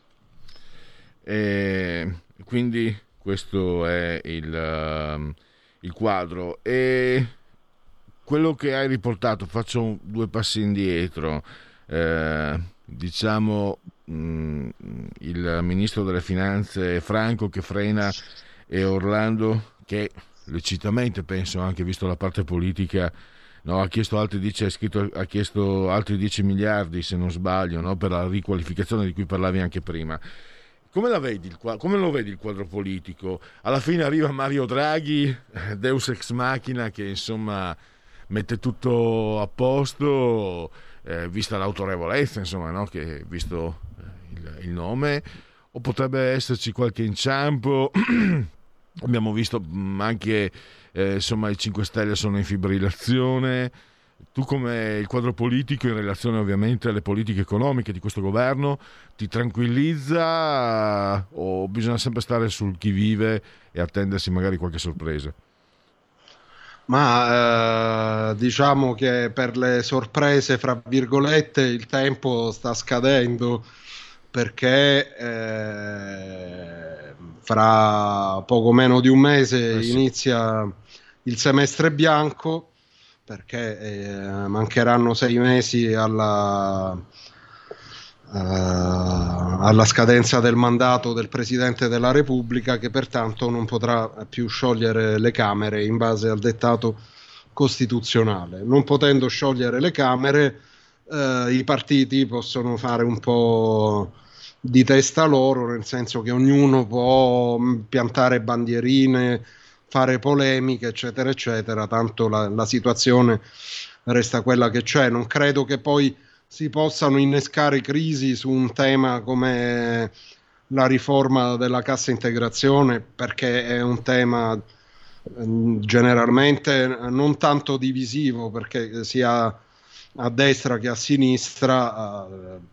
Speaker 1: E quindi questo è il, ehm, il quadro. E quello che hai riportato, faccio due passi indietro. Eh, diciamo mh, il ministro delle finanze Franco che frena e Orlando che lecitamente penso anche visto la parte politica no, ha chiesto altri 10 ha, scritto- ha chiesto altri 10 miliardi se non sbaglio no, per la riqualificazione di cui parlavi anche prima come, vedi come lo vedi il quadro politico? Alla fine arriva Mario Draghi, eh, Deus ex machina, che insomma mette tutto a posto, eh, vista l'autorevolezza, insomma, no? che visto eh, il, il nome, o potrebbe esserci qualche inciampo. [clears throat] Abbiamo visto mh, anche eh, insomma i 5 Stelle sono in fibrillazione. Tu come il quadro politico in relazione ovviamente alle politiche economiche di questo governo ti tranquillizza o bisogna sempre stare sul chi vive e attendersi magari qualche sorpresa?
Speaker 10: Ma eh, diciamo che per le sorprese, fra virgolette, il tempo sta scadendo perché eh, fra poco meno di un mese
Speaker 1: Eh sì.
Speaker 10: inizia il semestre bianco perché eh, mancheranno sei mesi alla, eh, alla scadenza del mandato del Presidente della Repubblica che pertanto non potrà più sciogliere le Camere in base al dettato costituzionale. Non potendo sciogliere le Camere, eh, i partiti possono fare un po' di testa loro, nel senso che ognuno può mh, piantare bandierine, fare polemiche, eccetera, eccetera, tanto la, la situazione resta quella che c'è. Non credo che poi si possano innescare crisi su un tema come la riforma della cassa integrazione, perché è un tema ehm, generalmente non tanto divisivo, perché sia a destra che a sinistra eh,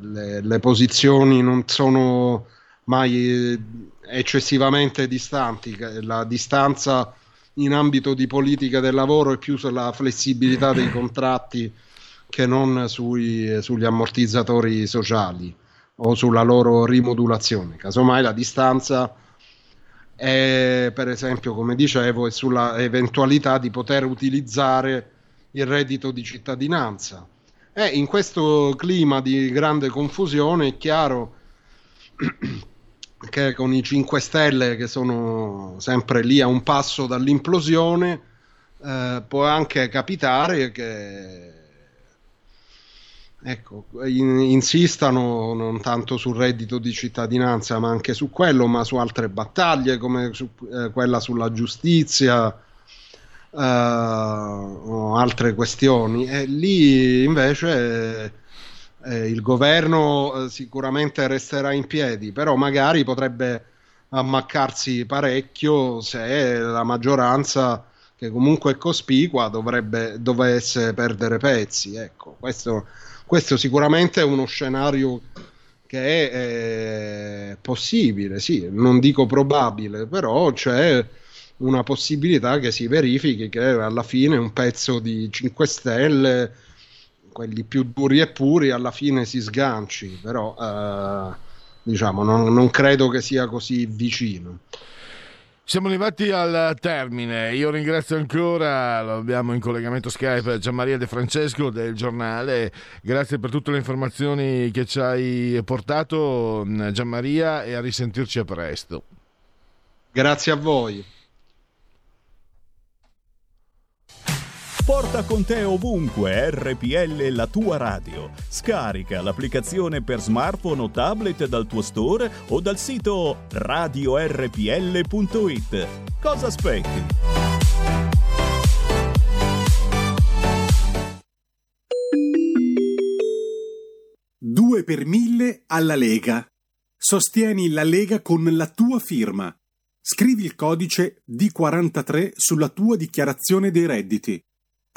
Speaker 10: le, le posizioni non sono mai eccessivamente distanti. La distanza in ambito di politica del lavoro è più sulla flessibilità dei contratti che non sui, sugli ammortizzatori sociali o sulla loro rimodulazione. Casomai la distanza è, per esempio, come dicevo, è sulla eventualità di poter utilizzare il reddito di cittadinanza. E in questo clima di grande confusione è chiaro che con i 5 Stelle che sono sempre lì a un passo dall'implosione eh, può anche capitare che ecco, in, insistano non tanto sul reddito di cittadinanza ma anche su quello ma su altre battaglie come su, eh, quella sulla giustizia eh, o altre questioni e lì invece eh, il governo eh, sicuramente resterà in piedi, però magari potrebbe ammaccarsi parecchio se la maggioranza, che comunque è cospicua, dovrebbe, dovesse perdere pezzi. Ecco, questo, questo sicuramente è uno scenario che è, è possibile, sì, non dico probabile, però c'è una possibilità che si verifichi che alla fine un pezzo di 5 Stelle quelli più duri e puri alla fine si sganci, però eh, diciamo non, non credo che sia così vicino.
Speaker 1: Siamo arrivati al termine. Io ringrazio ancora, lo abbiamo in collegamento Skype, Gianmaria De Francesco del giornale. Grazie per tutte le informazioni che ci hai portato, Gianmaria, e a risentirci a presto.
Speaker 10: Grazie a voi.
Speaker 5: Porta con te ovunque RPL la tua radio. Scarica l'applicazione per smartphone o tablet dal tuo store o dal sito radiorpl.it. Cosa aspetti?
Speaker 11: Due per mille alla Lega. Sostieni la Lega con la tua firma. Scrivi il codice D43 sulla tua dichiarazione dei redditi.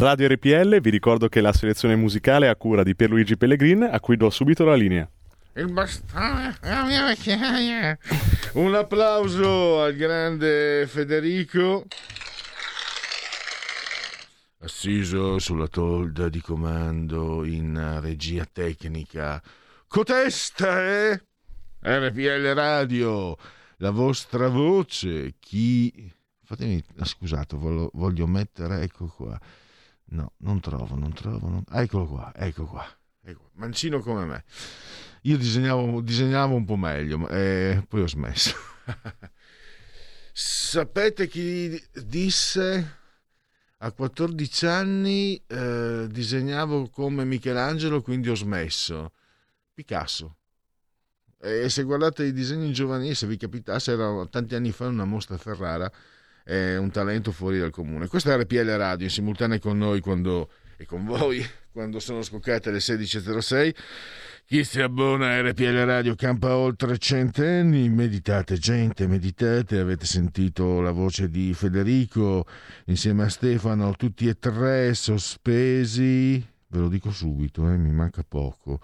Speaker 12: Radio RPL, vi ricordo che la selezione musicale è a cura di Pierluigi Pellegrin, a cui do subito la linea.
Speaker 1: Il bastone, la mia vecchiaia. Un applauso al grande Federico. Assiso sulla tolda di comando in regia tecnica. Cotesta è RPL Radio, la vostra voce. Chi... Fatemi... Scusate, voglio, voglio mettere... Ecco qua. No, non trovo, non trovo. non- Eccolo qua, ecco qua. Ecco, mancino come me. Io disegnavo, disegnavo un po' meglio, eh, poi ho smesso. [laughs] Sapete chi disse a 14 anni eh, disegnavo come Michelangelo, quindi ho smesso? Picasso. E se guardate i disegni giovanili, se vi capitasse, era tanti anni fa in una mostra a Ferrara, è un talento fuori dal comune. Questa è RPL Radio, in simultanea con noi quando, e con voi [laughs] quando sono scoccate le 16.06. Chi si abbona a RPL Radio campa oltre centenni. Meditate, gente, meditate. Avete sentito la voce di Federico insieme a Stefano, tutti e tre sospesi. Ve lo dico subito, eh, mi manca poco.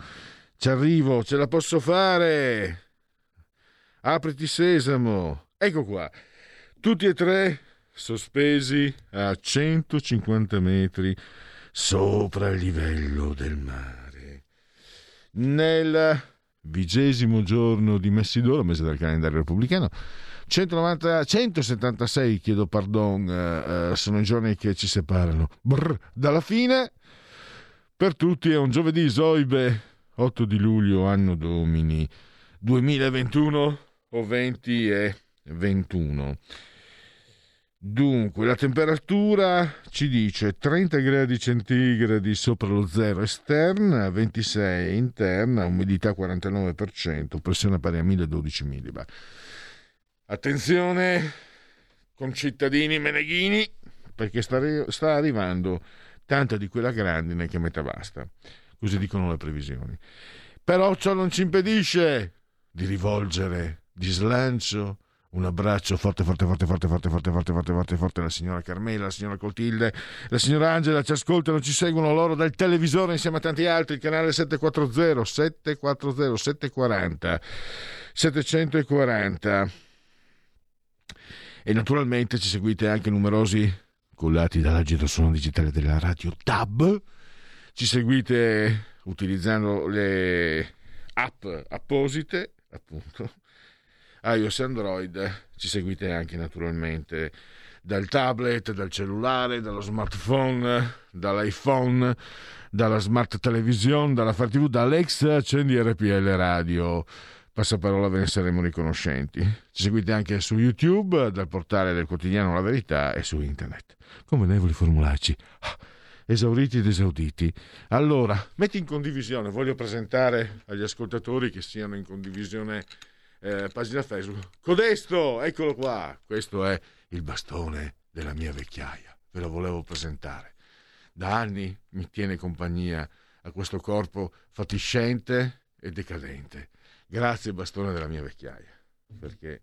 Speaker 1: Ci arrivo, ce la posso fare. Apriti sesamo. Ecco qua. Tutti e tre sospesi a 150 metri sopra il livello del mare. Nel vigesimo giorno di Messidoro, mese del calendario repubblicano, 190, 176, chiedo pardon, eh, eh, sono i giorni che ci separano. Brr, dalla fine, per tutti è un giovedì Zoibe, 8 di luglio, anno domini 2021 o 20 e 21. Dunque, la temperatura ci dice 30 gradi centigradi sopra lo zero esterna, 26 interna, umidità 49%, pressione pari a 1012 millibar. Attenzione, concittadini meneghini, perché sta, sta arrivando tanta di quella grandine che metà basta. Così dicono le previsioni. Però ciò non ci impedisce di rivolgere di slancio un abbraccio forte, forte, forte, forte, forte, forte, forte, forte, forte, forte alla signora Carmela, alla signora Coltilde, la signora Angela, ci ascoltano, ci seguono loro dal televisore insieme a tanti altri, il canale 740, 740, 740, 740. E naturalmente ci seguite anche numerosi collati dall'agito suono digitale della radio DAB. Ci seguite utilizzando le app apposite, appunto, iOS e Android. Ci seguite anche naturalmente dal tablet, dal cellulare, dallo smartphone, dall'iPhone, dalla smart television, dalla Fire TV, dall'ex accendi RPL Radio. Passaparola ve ne saremo riconoscenti. Ci seguite anche su YouTube, dal portale del quotidiano La Verità e su internet. Convenevoli formulaici. Ah, esauriti ed esauditi. Allora, metti in condivisione, voglio presentare agli ascoltatori che siano in condivisione eh, pagina Facebook. Codesto, eccolo qua. Questo è il bastone della mia vecchiaia. Ve lo volevo presentare. Da anni mi tiene compagnia a questo corpo fatiscente e decadente. Grazie bastone della mia vecchiaia, perché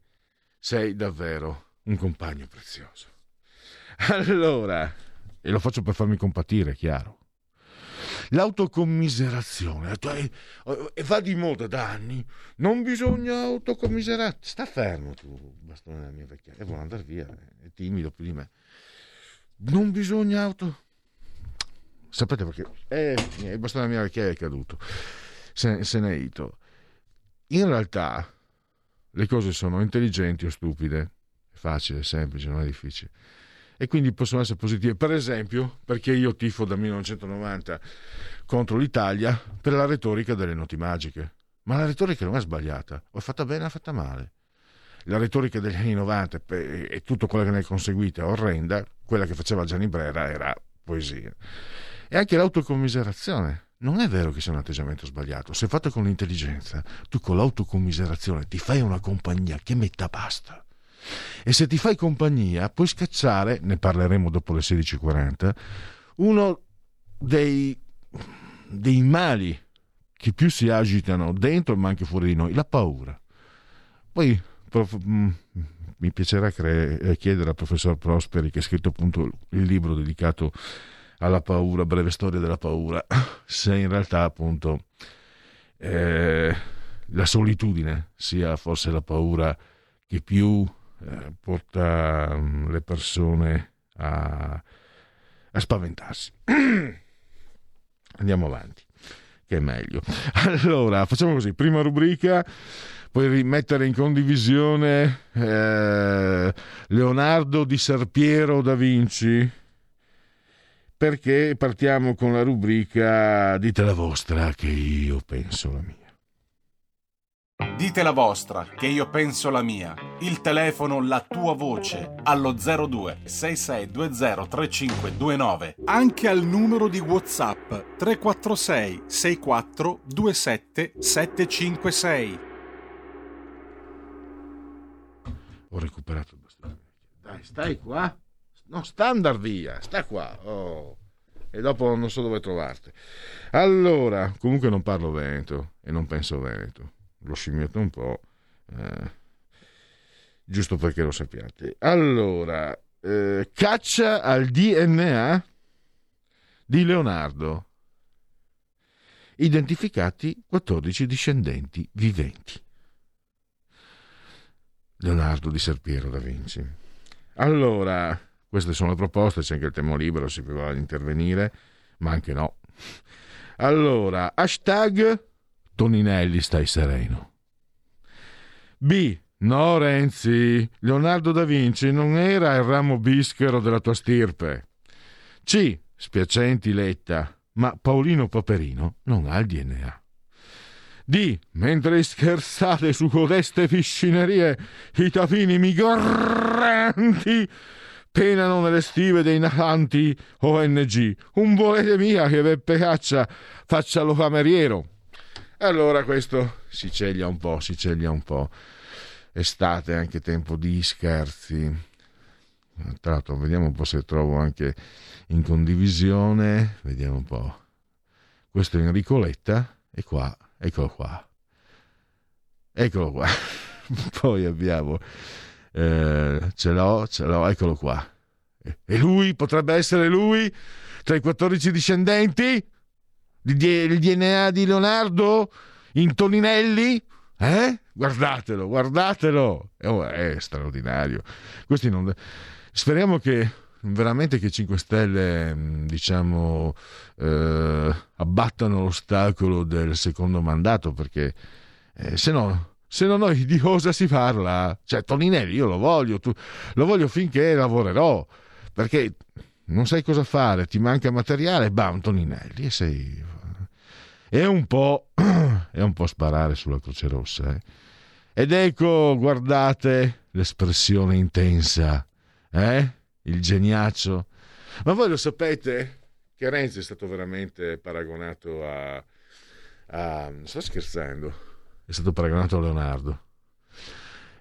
Speaker 1: sei davvero un compagno prezioso. [laughs] Allora, e lo faccio per farmi compatire, chiaro. L'autocommiserazione eh, eh, va di moda da anni. Non bisogna autocommiserarti. Sta fermo tu, bastone della mia vecchiaia. E vuole andare via, è timido più di me. Non bisogna auto. Sapete perché? Eh, il bastone della mia vecchiaia è caduto. Se, se n'è ito. In realtà le cose sono intelligenti o stupide. È facile, è semplice, non è difficile e quindi possono essere positive. Per esempio, perché io tifo dal 1990 contro l'Italia per la retorica delle noti magiche. Ma la retorica non è sbagliata, o è fatta bene o è fatta male. La retorica degli anni 90 e tutto quello che ne è conseguito è orrenda, quella che faceva Gianni Brera era poesia. E anche l'autocommiserazione. Non è vero che sia un atteggiamento sbagliato, se fatto con l'intelligenza, tu con l'autocommiserazione ti fai una compagnia che metta basta. E se ti fai compagnia, puoi scacciare, ne parleremo dopo le 16.40, uno dei, dei mali che più si agitano dentro ma anche fuori di noi, la paura. Poi prof, mh, mi piacerà cre- eh, chiedere al professor Prosperi, che ha scritto appunto il libro dedicato alla paura, breve storia della paura, [laughs] se in realtà appunto eh, la solitudine sia forse la paura che più eh, porta mh, le persone a, a spaventarsi. [clears throat] Andiamo avanti, che è meglio. [laughs] Allora, facciamo così, prima rubrica, puoi rimettere in condivisione eh, Leonardo di Serpiero da Vinci, perché partiamo con la rubrica Dite la vostra, che io penso la mia.
Speaker 13: Dite la vostra, che io penso la mia. Il telefono, la tua voce, allo 02 6620 3529.
Speaker 11: Anche al numero di WhatsApp 346 64 27 756.
Speaker 1: Ho recuperato il bastone. Dai, stai qua. No, sta andar via, sta qua. Oh. E dopo non so dove trovarti. Allora, comunque non parlo veneto e non penso veneto. L'ho scimmiato un po'. eh, giusto perché lo sappiate. Allora, eh, caccia al DNA di Leonardo. Identificati 14 discendenti viventi. Leonardo di Serpiero da Vinci. Allora, queste sono le proposte, c'è anche il tempo libero, si poteva intervenire, ma anche no. Allora, hashtag Toninelli stai sereno. B. No, Renzi, Leonardo da Vinci non era il ramo bischero della tua stirpe. C. Spiacenti Letta, ma Paolino Paperino non ha il DNA. D. Mentre scherzate su codeste piscinerie, i tapini migranti penano nelle stive dei natanti ONG. Un volete mia che Beppe Caccia faccia lo cameriero. Allora questo si ceglia un po', si ceglia un po'. Estate, anche tempo di scherzi. Tra l'altro, vediamo un po' se trovo anche in condivisione. Vediamo un po'. Questo è Enrico Letta e qua, eccolo qua. Eccolo qua. [laughs] Poi abbiamo, eh, ce l'ho, ce l'ho, eccolo qua. E lui potrebbe essere lui tra i 14 discendenti? Il DNA di Leonardo? In Toninelli? Eh? Guardatelo, guardatelo. È, è straordinario. Non... Speriamo che veramente che i 5 Stelle diciamo eh, abbattano l'ostacolo del secondo mandato perché eh, se no se no noi di cosa si parla cioè Toninelli io lo voglio tu, lo voglio finché lavorerò perché non sai cosa fare ti manca materiale bam Toninelli e sei è un po' [clears throat] è un po' sparare sulla Croce Rossa eh? ed ecco guardate l'espressione intensa eh? il geniaccio. Ma voi lo sapete che Renzi è stato veramente paragonato a... a sto scherzando, è stato paragonato a Leonardo.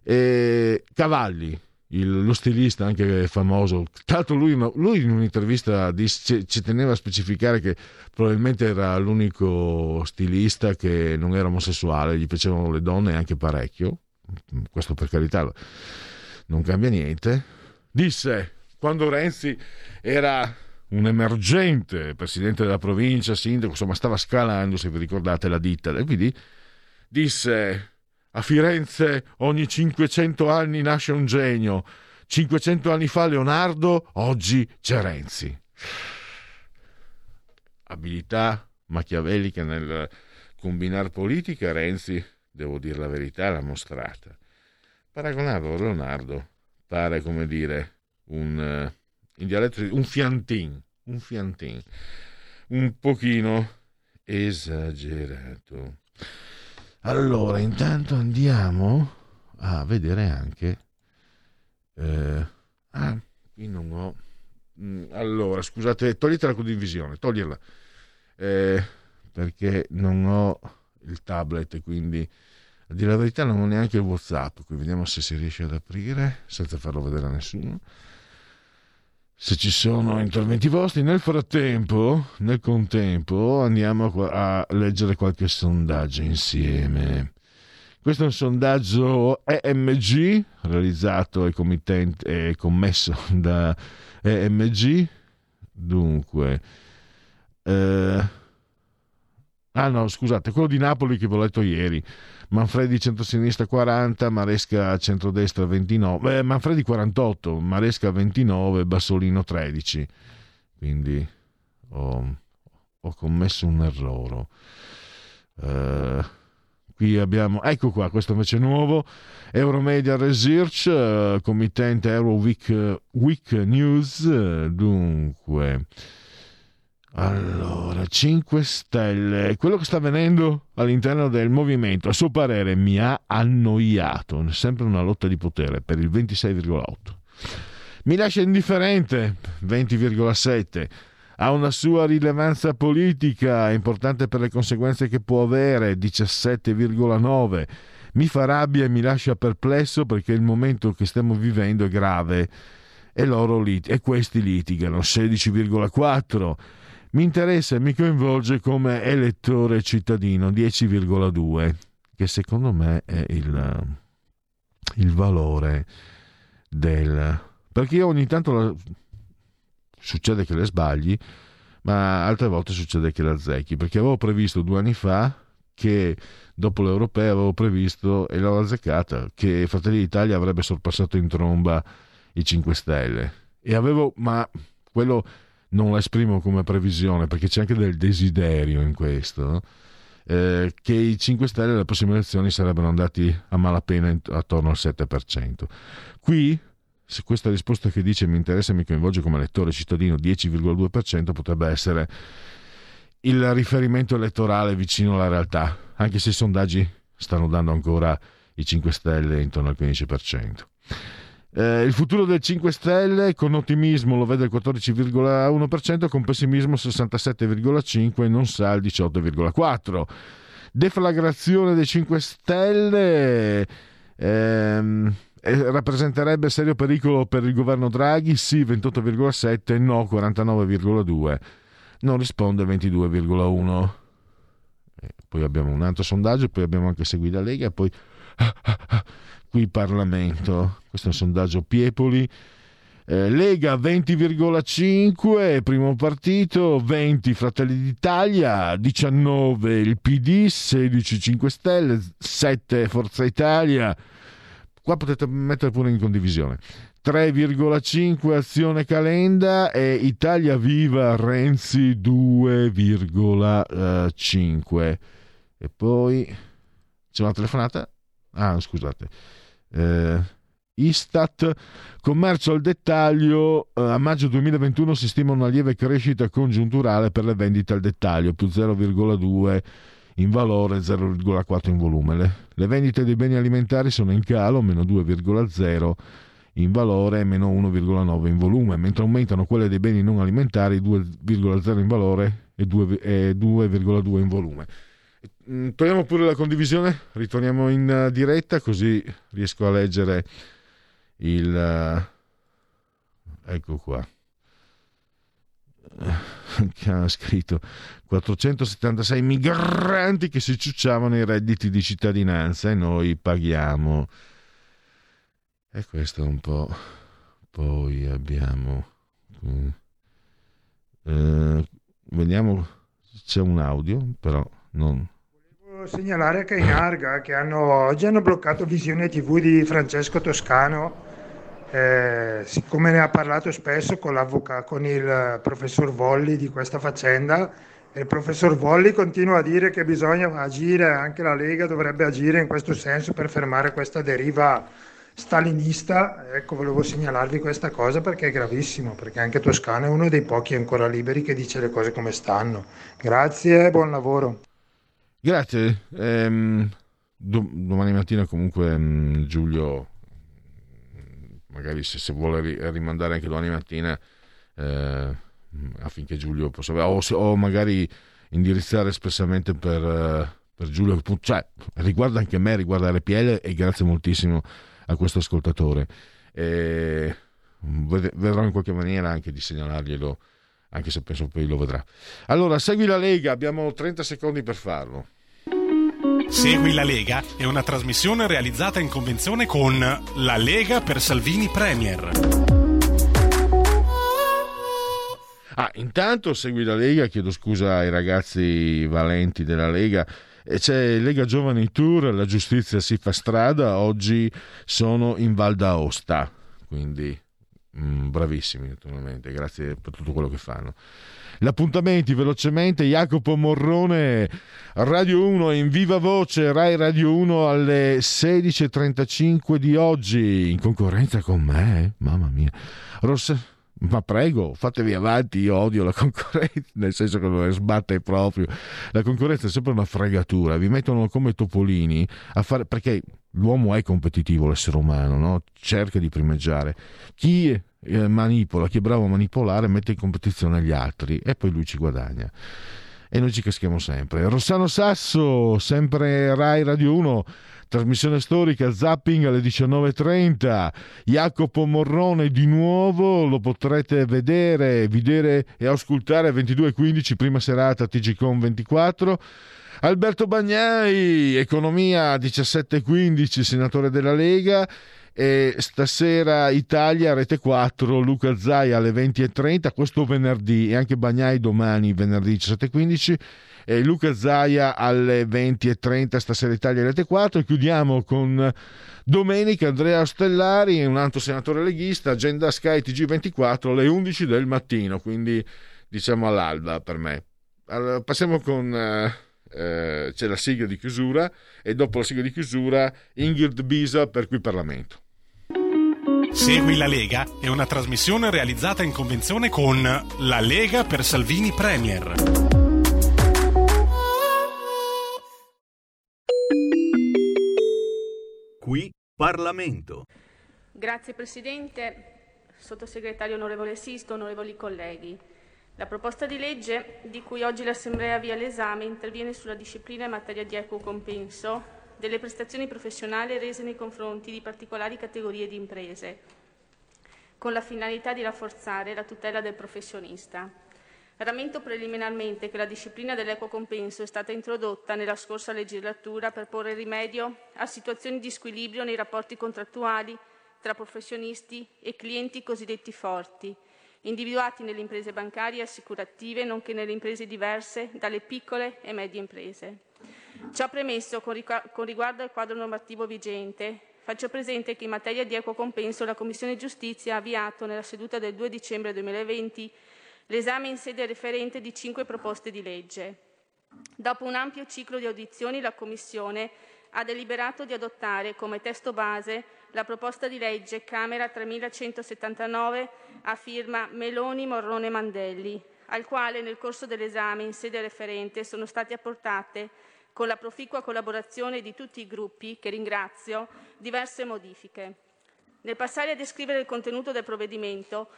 Speaker 1: E Cavalli, il- lo stilista anche famoso, tra l'altro lui, lui in un'intervista disse- ci, teneva a specificare che probabilmente era l'unico stilista che non era omosessuale, gli piacevano le donne anche parecchio, questo per carità non cambia niente, disse quando Renzi era un emergente presidente della provincia, sindaco, insomma stava scalando, se vi ricordate la ditta, e quindi disse a Firenze ogni 500 anni nasce un genio, 500 anni fa Leonardo, oggi c'è Renzi. Abilità machiavellica nel combinare politica, Renzi, devo dire la verità, l'ha mostrata. Paragonarlo a Leonardo pare come dire un eh, in dialetto un fiantin, un fiantin, un pochino esagerato. Allora, intanto andiamo a vedere anche. eh, ah, qui non ho. Mm, Allora, scusate, togliete la condivisione, toglierla. Eh, perché non ho il tablet, quindi A dire la verità non ho neanche il Whatsapp, qui vediamo se si riesce ad aprire senza farlo vedere a nessuno. Se ci sono interventi vostri, nel frattempo, nel contempo, andiamo a, leggere qualche sondaggio insieme. Questo è un sondaggio EMG realizzato e, e commesso da EMG. Dunque, eh, ah no, scusate, quello di Napoli che vi ho letto ieri. Manfredi centrosinistra 40, Maresca centrodestra 29, eh, Manfredi 48, Maresca 29, Bassolino 13. Quindi ho, ho commesso un errore. Eh, qui abbiamo, ecco qua, questo invece è nuovo, Euromedia Research, eh, committente Euro Week, Week News, eh, dunque... Allora, 5 Stelle, quello che sta avvenendo all'interno del movimento, a suo parere, mi ha annoiato, sempre una lotta di potere per il 26,8. Mi lascia indifferente, 20,7. Ha una sua rilevanza politica, importante per le conseguenze che può avere, 17,9. Mi fa rabbia e mi lascia perplesso perché il momento che stiamo vivendo è grave e, loro lit- e questi litigano, 16,4 mi interessa e mi coinvolge come elettore cittadino 10,2 che secondo me è il, il valore del perché io ogni tanto la, succede che le sbagli ma altre volte succede che la azzecchi perché avevo previsto due anni fa che dopo l'europea avevo previsto e l'ho azzeccata che Fratelli d'Italia avrebbe sorpassato in tromba i 5 Stelle. E avevo ma quello non la esprimo come previsione perché c'è anche del desiderio in questo, eh, che i 5 Stelle alle prossime elezioni sarebbero andati a malapena attorno al 7%. Qui, se questa risposta che dice mi interessa e mi coinvolge come elettore cittadino 10,2% potrebbe essere il riferimento elettorale vicino alla realtà, anche se i sondaggi stanno dando ancora i 5 Stelle intorno al 15%. Eh, il futuro del 5 Stelle con ottimismo lo vede il 14,1%, con pessimismo il 67,5% e non sa il 18,4%. Deflagrazione dei 5 Stelle ehm, eh, rappresenterebbe serio pericolo per il governo Draghi? Sì, 28,7%, no, 49,2%. Non risponde 22,1%. Eh, poi abbiamo un altro sondaggio, poi abbiamo anche seguita Lega, poi qui Parlamento. Questo è un sondaggio Piepoli. Eh, Lega 20,5, primo partito, 20 Fratelli d'Italia, 19 il PD, 16 5 Stelle, 7 Forza Italia. Qua potete mettere pure in condivisione. 3,5 Azione Calenda e Italia Viva Renzi 2,5. E poi c'è una telefonata? Ah, scusate eh, Istat, commercio al dettaglio, eh, a maggio 2021 si stima una lieve crescita congiunturale per le vendite al dettaglio, più 0,2 in valore, 0,4 in volume. Le, le vendite dei beni alimentari sono in calo, meno 2,0 in valore e meno 1,9 in volume, mentre aumentano quelle dei beni non alimentari 2,0 in valore e 2,2 in volume. Mm, togliamo pure la condivisione, ritorniamo in uh, diretta così riesco a leggere il... Uh, ecco qua. [laughs] che ha scritto 476 migranti che si ciucciavano i redditi di cittadinanza e noi paghiamo. E questo è un po'. Poi abbiamo. Uh, vediamo, c'è un audio, però non,
Speaker 14: segnalare che in Arga che hanno, oggi hanno bloccato visione tv di Francesco Toscano eh, siccome ne ha parlato spesso con, con il professor Volli di questa faccenda il professor Volli continua a dire che bisogna agire, anche la Lega dovrebbe agire in questo senso per fermare questa deriva stalinista. Ecco, volevo segnalarvi questa cosa perché è gravissimo, perché anche Toscano è uno dei pochi ancora liberi che dice le cose come stanno. Grazie e buon lavoro.
Speaker 1: Grazie. Ehm, do, domani mattina comunque mm, Giulio, magari se, se vuole ri, rimandare anche domani mattina eh, affinché Giulio possa... O, o magari indirizzare espressamente per, per Giulio, cioè, riguarda anche me, riguarda RPL e grazie moltissimo a questo ascoltatore. E vedrò in qualche maniera anche di segnalarglielo, anche se penso poi lo vedrà. Allora, segui la Lega, abbiamo 30 secondi per farlo.
Speaker 13: Segui la Lega è una trasmissione realizzata in convenzione con La Lega per Salvini Premier.
Speaker 1: Ah, intanto segui la Lega, chiedo scusa ai ragazzi valenti della Lega. E c'è Lega Giovani Tour, la giustizia si fa strada, oggi sono in Val d'Aosta, quindi mm, bravissimi naturalmente, grazie per tutto quello che fanno. Gli appuntamenti velocemente, Jacopo Morrone, Radio 1 in viva voce, Rai Radio 1 alle 16.35 di oggi, in concorrenza con me, mamma mia. Rossa... Ma prego, fatevi avanti, io odio la concorrenza, [laughs] nel senso che non sbatte proprio. La concorrenza è sempre una fregatura, vi mettono come topolini a fare... perché l'uomo è competitivo, l'essere umano, no? cerca di primeggiare. Chi eh, manipola, chi è bravo a manipolare, mette in competizione gli altri e poi lui ci guadagna. E noi ci caschiamo sempre. Rossano Sasso, sempre Rai Radio 1, trasmissione storica, zapping alle 19.30. Jacopo Morrone di nuovo, lo potrete vedere, vedere e ascoltare a 22.15, prima serata TGCOM 24. Alberto Bagnai, Economia 17.15, senatore della Lega. E stasera Italia, Rete 4, Luca Zai alle 20.30, questo venerdì e anche Bagnai domani, venerdì 17.15 e Luca Zaia alle 20.30 stasera Italia Rete 4 e chiudiamo con domenica Andrea Stellari un altro senatore leghista agenda Sky TG24 alle 11 del mattino quindi diciamo all'alba per me. Allora, passiamo con eh, eh, c'è la sigla di chiusura e dopo la sigla di chiusura Ingrid Bisa per qui Parlamento.
Speaker 13: Segui la Lega è una trasmissione realizzata in convenzione con La Lega per Salvini Premier.
Speaker 15: Qui Parlamento.
Speaker 16: Grazie Presidente, Sottosegretario onorevole Sisto, onorevoli colleghi. La proposta di legge di cui oggi l'Assemblea avvia l'esame interviene sulla disciplina in materia di equo compenso delle prestazioni professionali rese nei confronti di particolari categorie di imprese, con la finalità di rafforzare la tutela del professionista. Rammento preliminarmente che la disciplina dell'equo compenso è stata introdotta nella scorsa legislatura per porre rimedio a situazioni di squilibrio nei rapporti contrattuali tra professionisti e clienti cosiddetti forti, individuati nelle imprese bancarie e assicurative, nonché nelle imprese diverse dalle piccole e medie imprese. Ciò premesso, con riguardo al quadro normativo vigente, faccio presente che in materia di equo compenso la Commissione Giustizia ha avviato nella seduta del 2 dicembre 2020 l'esame in sede referente di cinque proposte di legge. Dopo un ampio ciclo di audizioni, la Commissione ha deliberato di adottare come testo base la proposta di legge Camera 3179 a firma Meloni Morrone Mandelli, al quale nel corso dell'esame in sede referente sono state apportate, con la proficua collaborazione di tutti i gruppi, che ringrazio, diverse modifiche. Nel passare a descrivere il contenuto del provvedimento,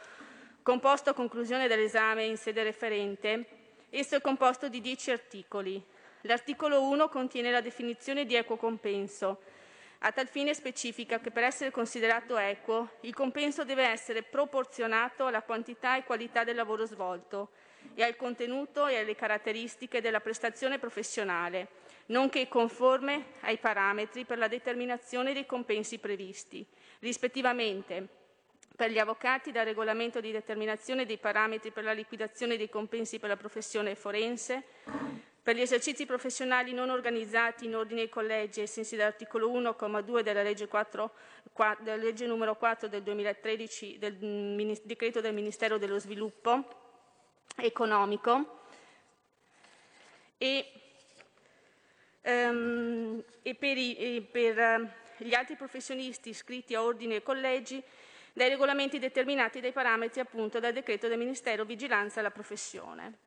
Speaker 16: composto a conclusione dell'esame in sede referente, esso è composto di dieci articoli. L'articolo 1 contiene la definizione di equo compenso. A tal fine specifica che per essere considerato equo, il compenso deve essere proporzionato alla quantità e qualità del lavoro svolto e al contenuto e alle caratteristiche della prestazione professionale, nonché conforme ai parametri per la determinazione dei compensi previsti, rispettivamente per gli avvocati dal regolamento di determinazione dei parametri per la liquidazione dei compensi per la professione forense, per gli esercizi professionali non organizzati in ordine ai collegi ai sensi dell'articolo 1,2 della legge, 4, della legge numero 4 del 2013 del decreto del Ministero dello Sviluppo economico e, um, e per, i, per uh, gli altri professionisti iscritti a ordine e collegi dai regolamenti determinati dai parametri appunto dal decreto del Ministero Vigilanza alla professione.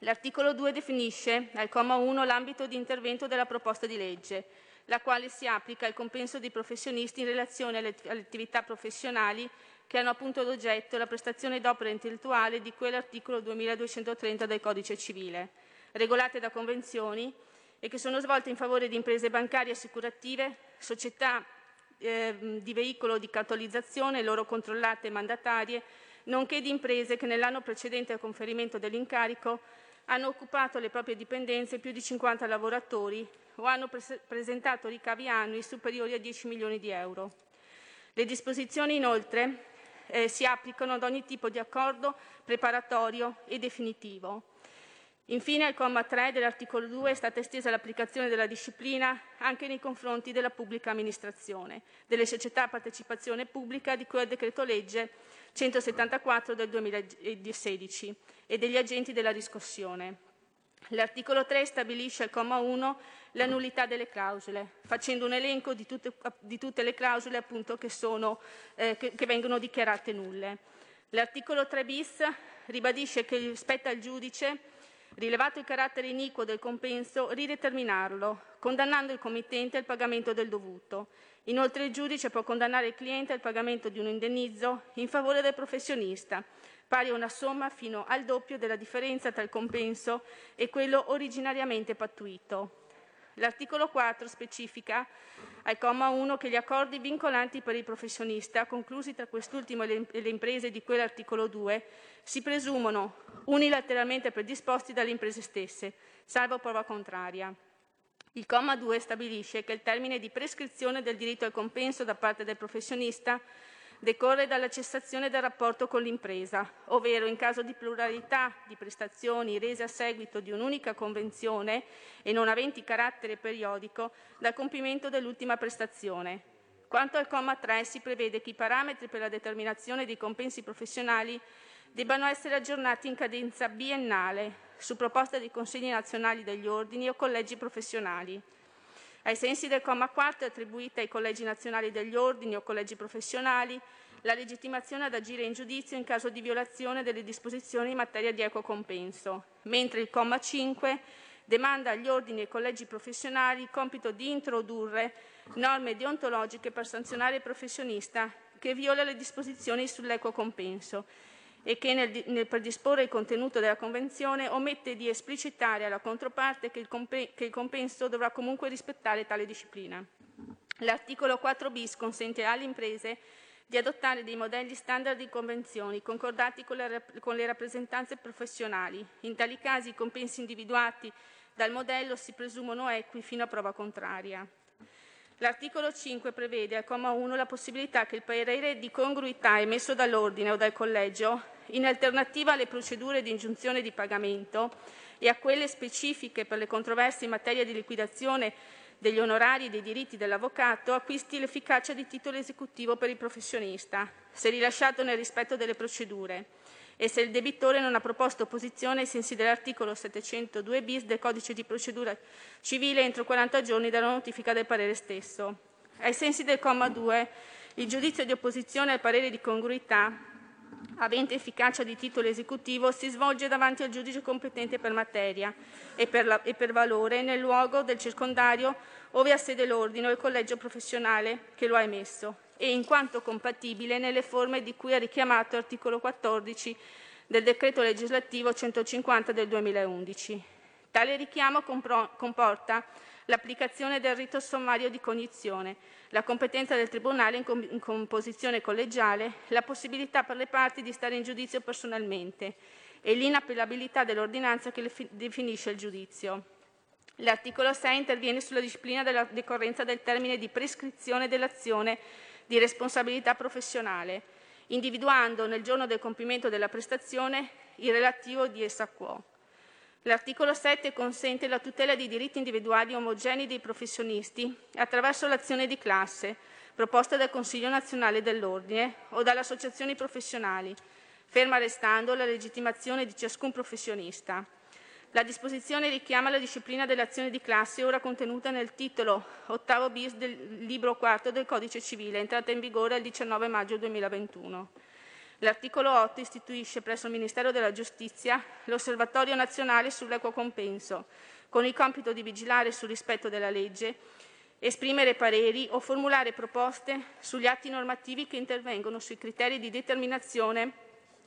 Speaker 16: L'articolo 2 definisce al comma 1 l'ambito di intervento della proposta di legge, la quale si applica al compenso dei professionisti in relazione alle, attività professionali che hanno appunto ad oggetto la prestazione d'opera intellettuale di cui l'articolo 2230 del Codice civile, regolate da convenzioni e che sono svolte in favore di imprese bancarie assicurative, società eh, di veicolo di cartolizzazione, loro controllate e mandatarie, nonché di imprese che nell'anno precedente al conferimento dell'incarico hanno occupato le proprie dipendenze più di 50 lavoratori o hanno pres- presentato ricavi annui superiori a 10 milioni di euro. Le disposizioni inoltre eh, si applicano ad ogni tipo di accordo preparatorio e definitivo. Infine, al comma 3 dell'articolo 2 è stata estesa l'applicazione della disciplina anche nei confronti della pubblica amministrazione, delle società a partecipazione pubblica di cui al decreto legge 174 del 2016 e degli agenti della riscossione. L'articolo 3 stabilisce al comma 1 la nullità delle clausole, facendo un elenco di tutte, di tutte le clausole appunto, che, sono, eh, che, che vengono dichiarate nulle. L'articolo 3 bis ribadisce che spetta al giudice rilevato il carattere iniquo del compenso, rideterminarlo, condannando il committente al pagamento del dovuto. Inoltre il giudice può condannare il cliente al pagamento di un indennizzo in favore del professionista, pari a una somma fino al doppio della differenza tra il compenso e quello originariamente pattuito. L'articolo 4 specifica al comma 1 che gli accordi vincolanti per il professionista, conclusi tra quest'ultimo e le imprese di quell'articolo 2, si presumono unilateralmente predisposti dalle imprese stesse, salvo prova contraria. Il comma 2 stabilisce che il termine di prescrizione del diritto al compenso da parte del professionista decorre dalla cessazione del rapporto con l'impresa, ovvero in caso di pluralità di prestazioni rese a seguito di un'unica convenzione e non aventi carattere periodico, dal compimento dell'ultima prestazione. Quanto al comma 3 si prevede che i parametri per la determinazione dei compensi professionali debbano essere aggiornati in cadenza biennale su proposta dei consigli nazionali degli ordini o collegi professionali. Ai sensi del comma 4 è attribuita ai collegi nazionali degli ordini o collegi professionali la legittimazione ad agire in giudizio in caso di violazione delle disposizioni in materia di equo compenso, mentre il comma 5 demanda agli ordini e collegi professionali il compito di introdurre norme deontologiche per sanzionare il professionista che viola le disposizioni sull'equo compenso e che nel, nel, predisporre il contenuto della Convenzione omette di esplicitare alla controparte che il, comp- che il compenso dovrà comunque rispettare tale disciplina. L'articolo 4 bis consente alle imprese di adottare dei modelli standard di convenzioni concordati con le, con le rappresentanze professionali. In tali casi i compensi individuati dal modello si presumono equi fino a prova contraria. L'articolo 5 prevede al comma 1 la possibilità che il parere di congruità emesso dall'ordine o dal collegio in alternativa alle procedure di ingiunzione di pagamento e a quelle specifiche per le controversie in materia di liquidazione degli onorari e dei diritti dell'avvocato, acquisti l'efficacia di titolo esecutivo per il professionista, se rilasciato nel rispetto delle procedure e se il debitore non ha proposto opposizione ai sensi dell'articolo 702 bis del codice di procedura civile entro 40 giorni dalla notifica del parere stesso. Ai sensi del comma 2, il giudizio di opposizione al parere di congruità avente efficacia di titolo esecutivo si svolge davanti al giudice competente per materia e per, la, e per valore nel luogo del circondario ove ha sede l'ordine o il collegio professionale che lo ha emesso e in quanto compatibile nelle forme di cui ha richiamato l'articolo 14 del decreto legislativo 150 del 2011. Tale richiamo comporta l'applicazione del rito sommario di cognizione, la competenza del Tribunale in, com- in composizione collegiale, la possibilità per le parti di stare in giudizio personalmente e l'inappellabilità dell'ordinanza che fi- definisce il giudizio. L'articolo 6 interviene sulla disciplina della decorrenza del termine di prescrizione dell'azione di responsabilità professionale, individuando nel giorno del compimento della prestazione il relativo di essa quo. L'articolo 7 consente la tutela dei diritti individuali omogenei dei professionisti attraverso l'azione di classe proposta dal Consiglio nazionale dell'ordine o dalle associazioni professionali, ferma restando la legittimazione di ciascun professionista. La disposizione richiama la disciplina dell'azione di classe ora contenuta nel titolo ottavo bis del libro quarto del Codice civile, entrata in vigore il 19 maggio 2021. L'articolo 8 istituisce presso il Ministero della Giustizia l'Osservatorio nazionale sull'equo compenso, con il compito di vigilare sul rispetto della legge, esprimere pareri o formulare proposte sugli atti normativi che intervengono sui criteri di determinazione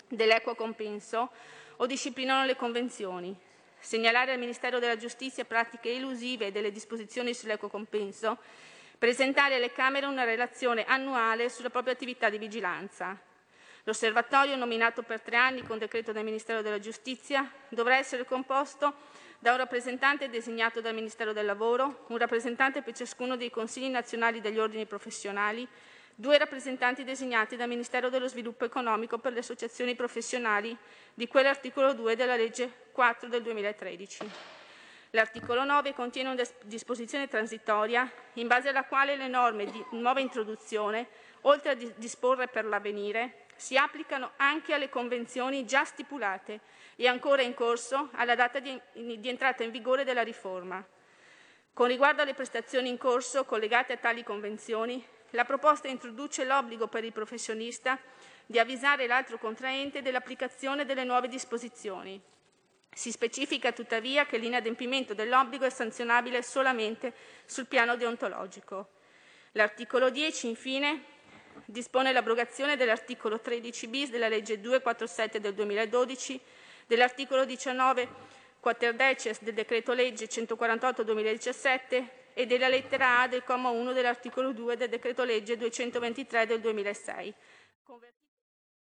Speaker 16: dell'equo compenso o disciplinano le convenzioni. Segnalare al Ministero della Giustizia pratiche elusive delle disposizioni sull'equo compenso, presentare alle Camere una relazione annuale sulla propria attività di vigilanza. L'osservatorio, nominato per tre anni con decreto del Ministero della Giustizia, dovrà essere composto da un rappresentante designato dal Ministero del Lavoro, un rappresentante per ciascuno dei consigli nazionali degli ordini professionali, due rappresentanti designati dal Ministero dello Sviluppo Economico per le associazioni professionali di quell'articolo 2 della legge 4 del 2013. L'articolo 9 contiene una disposizione transitoria in base alla quale le norme di nuova introduzione, oltre a disporre per l'avvenire, si applicano anche alle convenzioni già stipulate e ancora in corso alla data di, di entrata in vigore della riforma. Con riguardo alle prestazioni in corso collegate a tali convenzioni, la proposta introduce l'obbligo per il professionista di avvisare l'altro contraente dell'applicazione delle nuove disposizioni. Si specifica tuttavia che l'inadempimento dell'obbligo è sanzionabile solamente sul piano deontologico. L'articolo 10, infine, dispone l'abrogazione dell'articolo 13 bis della legge 247 del 2012, dell'articolo 19 quatterdecies del decreto legge 148 2017 e della lettera A del comma 1 dell'articolo 2 del decreto legge 223 del 2006.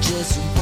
Speaker 7: Just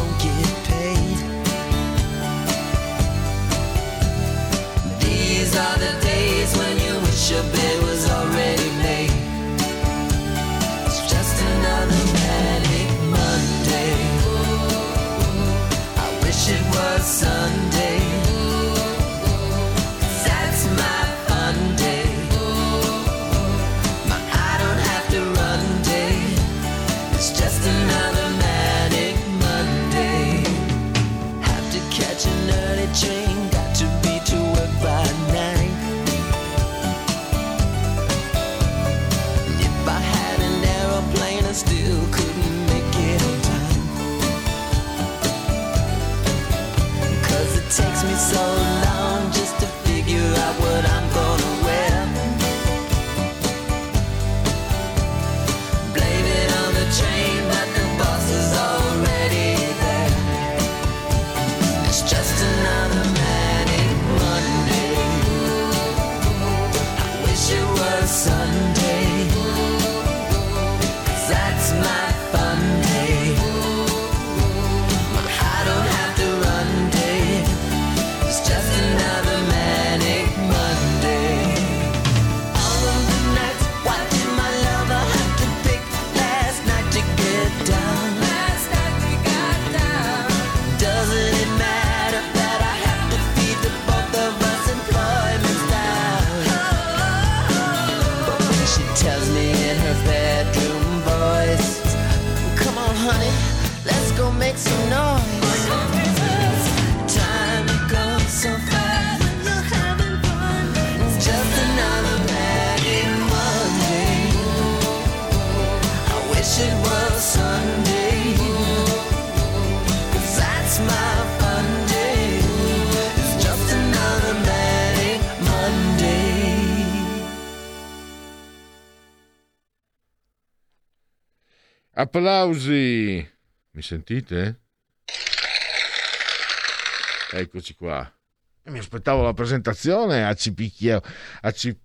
Speaker 1: mi aspettavo la presentazione a Cipicchia, a Cip...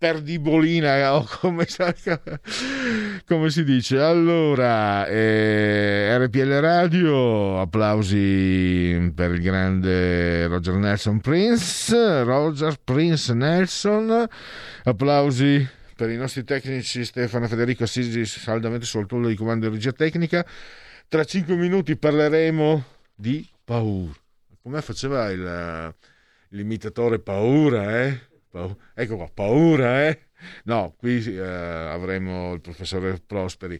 Speaker 1: Perdibolina o come, come, si dice? Allora eh, RPL Radio applausi per il grande Roger Nelson Prince Roger Prince Nelson applausi per i nostri tecnici Stefano Federico Assisi saldamente sul tondo di comando di regia tecnica. Tra cinque minuti parleremo di paura. Come faceva il, l'imitatore paura eh? Ecco qua, paura, eh? No, qui eh, avremo il professore Prosperi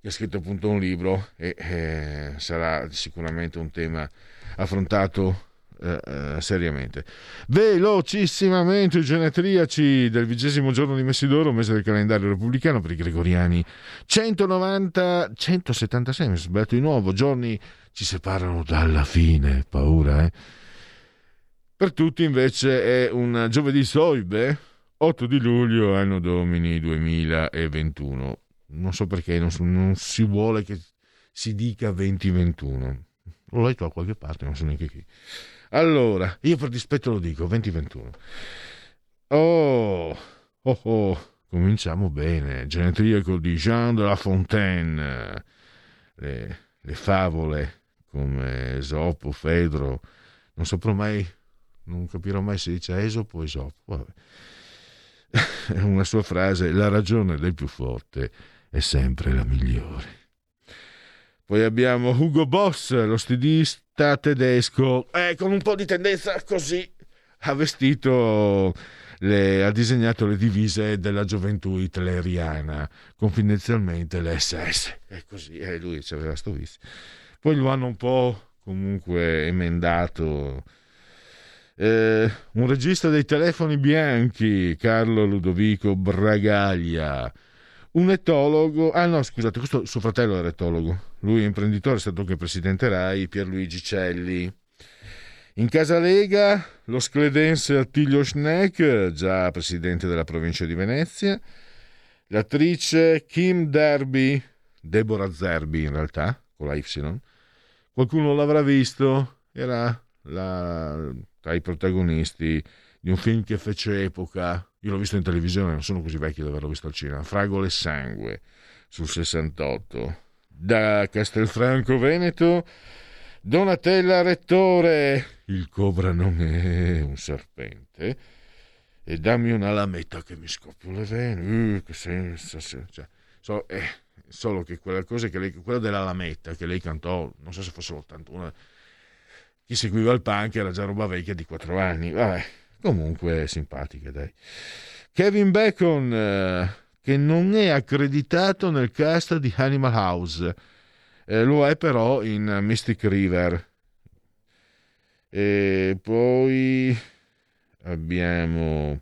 Speaker 1: che ha scritto appunto un libro e eh, sarà sicuramente un tema affrontato eh, eh seriamente. Velocissimamente i genetriaci del vigesimo giorno di Messidoro, mese del calendario repubblicano per i gregoriani 190, 176, mi sono di nuovo, giorni ci separano dalla fine, paura, eh? Per tutti invece è un giovedì soibe, 8 di luglio, anno domini 2021. Non so perché non, non si vuole che si dica 2021. L'ho letto da qualche parte, non so neanche chi. Allora, io per dispetto lo dico, 2021. Oh, oh, oh, cominciamo bene. Genetriaco di Jean de La Fontaine. Le, le favole come Esopo, Fedro. Non saprò mai non capirò mai se dice Esopo o Esopo. Vabbè. [laughs] Una sua frase, la ragione del più forte è sempre la migliore. Poi abbiamo Hugo Boss, lo stilista tedesco, eh, con un po' di tendenza così, ha vestito, le, ha disegnato le divise della gioventù hitleriana, confidenzialmente le SS, e così, eh, lui ci aveva sto vizio. Poi lo hanno un po' comunque emendato. Eh, un regista dei telefoni bianchi, Carlo Ludovico Bragaglia, un etologo, ah no scusate, questo suo fratello era etologo, lui è imprenditore, è stato anche presidente RAI, Pierluigi Celli. In casa Lega, lo scledense Attilio Schneck, già presidente della provincia di Venezia, l'attrice Kim Derby, Deborah Zerbi in realtà, con la Y, qualcuno l'avrà visto, era la tra i protagonisti di un film che fece epoca, io l'ho visto in televisione, non sono così vecchio di averlo visto al cinema, Fragole e Sangue, sul 68. Da Castelfranco Veneto, Donatella Rettore, il cobra non è un serpente, e dammi una lametta che mi scoppio le vene, uh, che senso, cioè, so, eh, solo che quella cosa che lei, quella della lametta che lei cantò, non so se fosse l'81, chi seguiva il punk era già roba vecchia di 4 anni. Vabbè, comunque simpatica, dai. Kevin Bacon, eh, che non è accreditato nel cast di Animal House, eh, lo è però in Mystic River. E poi abbiamo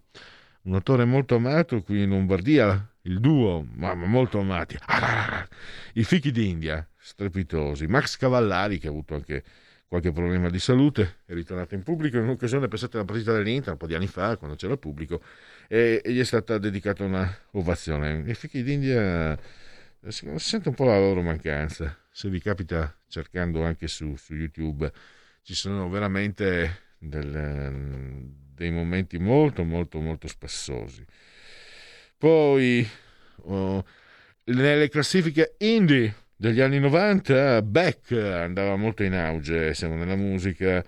Speaker 1: un attore molto amato qui in Lombardia, il duo, ma molto amati, [laughs] i fichi d'India, strepitosi, Max Cavallari che ha avuto anche qualche problema di salute, è ritornato in pubblico in un'occasione, pensate alla partita dell'Inter un po' di anni fa, quando c'era il pubblico, e, e gli è stata dedicata una ovazione. I fichi d'India eh, si sente un po' la loro mancanza, se vi capita cercando anche su, su YouTube, ci sono veramente del, dei momenti molto molto molto spassosi. Poi oh, nelle classifiche indie degli anni 90 Beck andava molto in auge, siamo nella musica,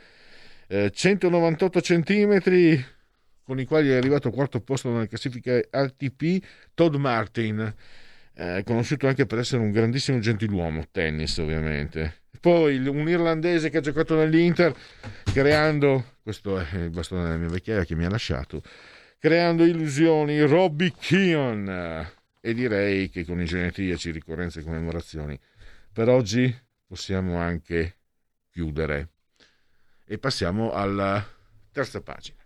Speaker 1: eh, 198 centimetri con i quali è arrivato al quarto posto nella classifica ATP Todd Martin, eh, conosciuto anche per essere un grandissimo gentiluomo, tennis ovviamente. Poi un irlandese che ha giocato nell'Inter, creando, questo è il bastone della mia vecchiaia che mi ha lasciato, creando illusioni, Robbie Keon e direi che con i genetriaci, ricorrenze e commemorazioni, per oggi possiamo anche chiudere e passiamo alla terza pagina.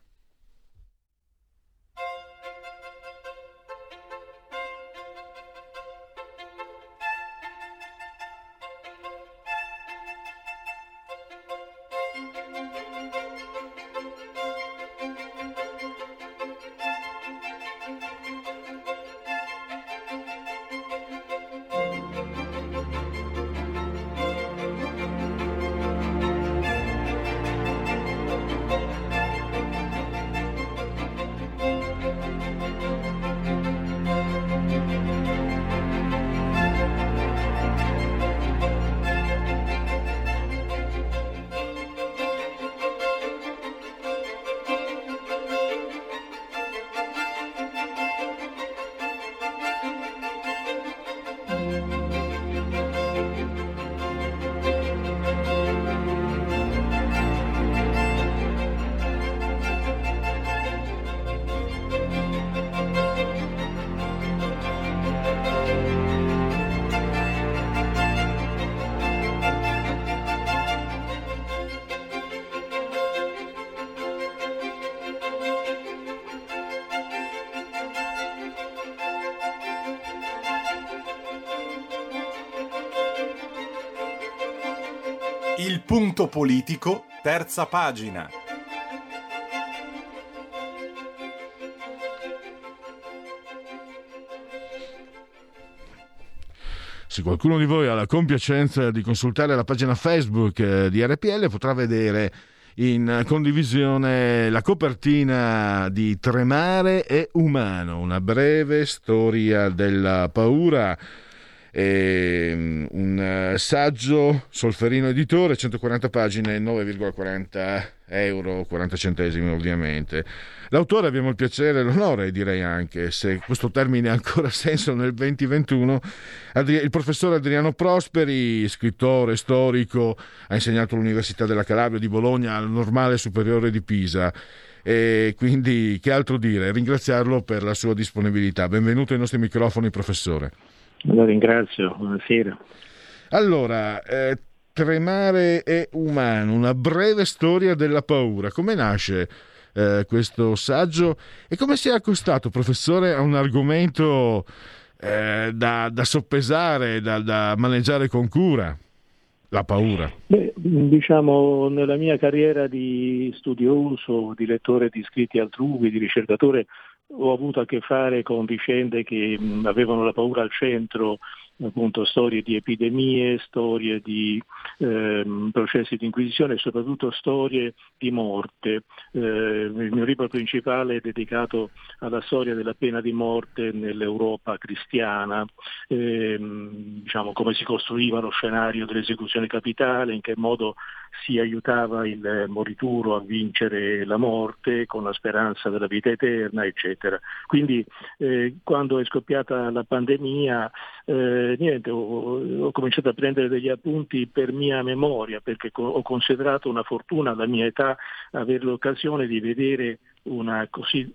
Speaker 13: Politico, terza pagina.
Speaker 1: Se qualcuno di voi ha la compiacenza di consultare la pagina Facebook eh, di RPL potrà vedere in condivisione la copertina di Tremare è umano, una breve storia della paura. E un eh, saggio Solferino Editore, 140 pagine, 9,40 euro, 40 centesimi ovviamente. L'autore abbiamo il piacere e l'onore, direi anche, se questo termine ha ancora [laughs] senso nel 2021, il professor Adriano Prosperi, scrittore, storico, ha insegnato all'Università della Calabria di Bologna, al Normale Superiore di Pisa. E quindi che altro dire? Ringraziarlo per la sua disponibilità. Benvenuto ai nostri microfoni, professore.
Speaker 17: La ringrazio, buonasera.
Speaker 1: Allora, eh, Tremare è umano, una breve storia della paura. Come nasce eh, questo saggio e come si è accostato, professore, a un argomento eh, da, da, soppesare, da, da maneggiare con cura? La paura.
Speaker 17: Beh, diciamo, nella mia carriera di studioso, di lettore di scritti altrui, di ricercatore, ho avuto a che fare con vicende che mh, avevano la paura al centro appunto storie di epidemie, storie di ehm, processi di inquisizione e soprattutto storie di morte. Eh, il mio libro principale è dedicato alla storia della pena di morte nell'Europa cristiana, ehm, diciamo come si costruiva lo scenario dell'esecuzione capitale, in che modo si aiutava il morituro a vincere la morte con la speranza della vita eterna, eccetera. Quindi eh, quando è scoppiata la pandemia eh, niente, ho, ho, cominciato a prendere degli appunti per mia memoria, perché co- ho considerato una fortuna alla mia età avere l'occasione di vedere una così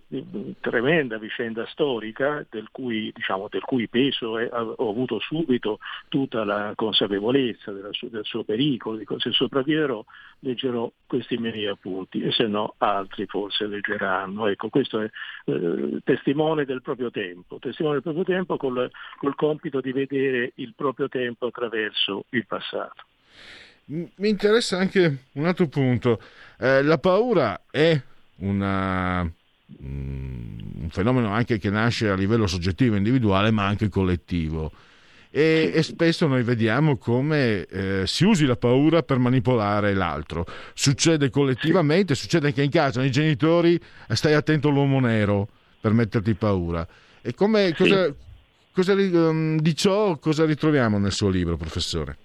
Speaker 17: tremenda vicenda storica del cui, diciamo, del cui peso è, ho avuto subito tutta la consapevolezza del suo, del suo pericolo, dico, se sopravviverò leggerò questi miei appunti e se no altri forse leggeranno. Ecco, questo è eh, testimone del proprio tempo, testimone del proprio tempo col, col compito di vedere il proprio tempo attraverso il passato.
Speaker 1: Mi interessa anche un altro punto. Eh, la paura è una, mm, un fenomeno anche che nasce a livello soggettivo, individuale, ma anche collettivo. E, e spesso noi vediamo come eh, si usi la paura per manipolare l'altro. Succede collettivamente, succede anche in casa, nei genitori stai attento all'uomo nero per metterti paura. E come, cosa, cosa, um, di ciò cosa ritroviamo nel suo libro, professore?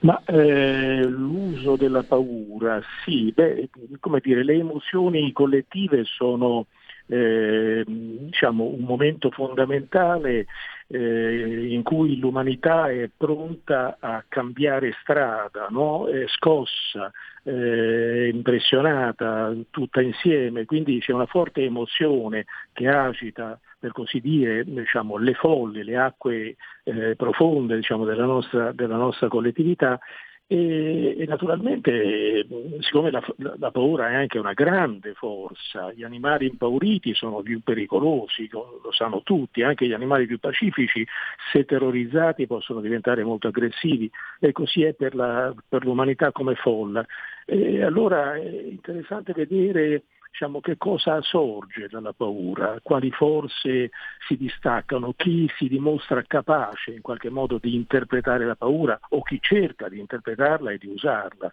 Speaker 17: Ma eh, l'uso della paura, sì, beh, come dire, le emozioni collettive sono eh, diciamo, un momento fondamentale eh, in cui l'umanità è pronta a cambiare strada, no? è scossa, eh, impressionata tutta insieme, quindi c'è una forte emozione che agita per così dire, diciamo, le folle, le acque eh, profonde diciamo, della, nostra, della, nostra, collettività e, e naturalmente siccome la, la, paura è anche una grande forza, gli animali impauriti sono più pericolosi, lo sanno tutti, anche gli animali più pacifici se terrorizzati possono diventare molto aggressivi e così è per, la, per l'umanità come folla. E allora è interessante vedere diciamo, che cosa sorge dalla paura, quali forze si distaccano, chi si dimostra capace in qualche modo di interpretare la paura o chi cerca di interpretarla e di usarla.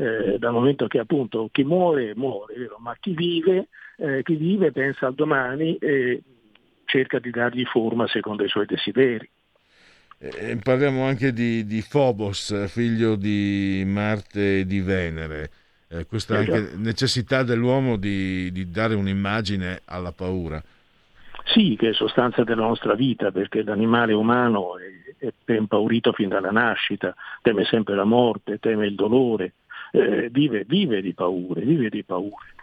Speaker 17: Eh, dal momento che appunto chi muore muore, ma chi vive, eh, chi vive pensa al domani e cerca di dargli forma secondo i suoi desideri.
Speaker 1: Eh, parliamo anche di, di Phobos, figlio di Marte e di Venere eh, questa anche necessità dell'uomo di, di dare un'immagine alla paura.
Speaker 17: Sì, che è sostanza della nostra vita, perché l'animale umano è, è impaurito fin dalla nascita, teme sempre la morte, teme il dolore, eh, vive, vive di paure, vive di paure.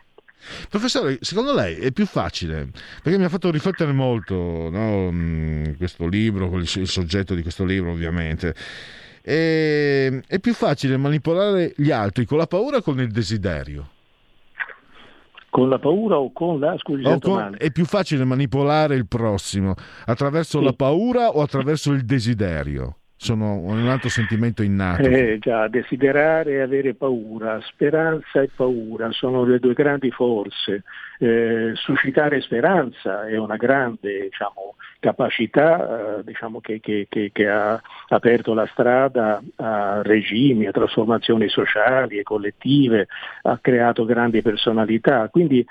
Speaker 1: Professore, secondo lei è più facile? Perché mi ha fatto riflettere molto no, mm, questo libro, il soggetto di questo libro ovviamente e, è più facile manipolare gli altri con la paura o con il desiderio?
Speaker 17: Con la paura o con la scusi,
Speaker 1: con, È più facile manipolare il prossimo attraverso sì. la paura o attraverso il desiderio? Sono un altro sentimento innato.
Speaker 17: Eh, già, desiderare e avere paura, speranza e paura sono le due grandi forze. Eh, suscitare speranza è una grande diciamo, capacità eh, diciamo, che, che, che, che, ha aperto la strada a regimi, a trasformazioni sociali e collettive, ha creato grandi personalità. Quindi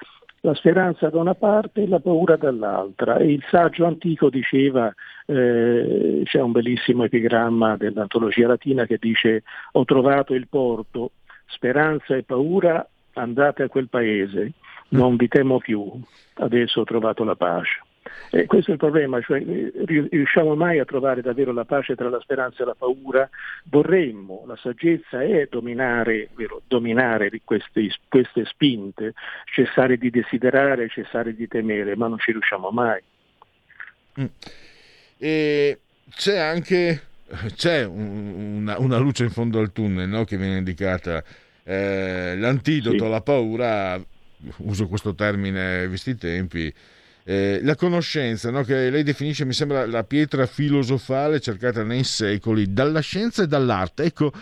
Speaker 17: la speranza da una parte e la paura dall'altra. E il saggio antico diceva, eh, c'è un bellissimo epigramma dell'antologia latina che dice ho trovato il porto, speranza e paura, andate a quel paese, non vi temo più, adesso ho trovato la pace. E questo è il problema, cioè, riusciamo mai a trovare davvero la pace tra la speranza e la paura? Vorremmo, la saggezza è dominare, vero, dominare queste, queste spinte, cessare di desiderare, cessare di temere, ma non ci riusciamo mai.
Speaker 1: Mm. E c'è anche c'è un, una, una, luce in fondo al tunnel no? che viene indicata. Eh, l'antidoto sì. alla paura, uso questo termine visti i tempi, eh, la conoscenza, no? che lei definisce, mi sembra, la pietra filosofale cercata nei secoli dalla scienza e dall'arte. Ecco,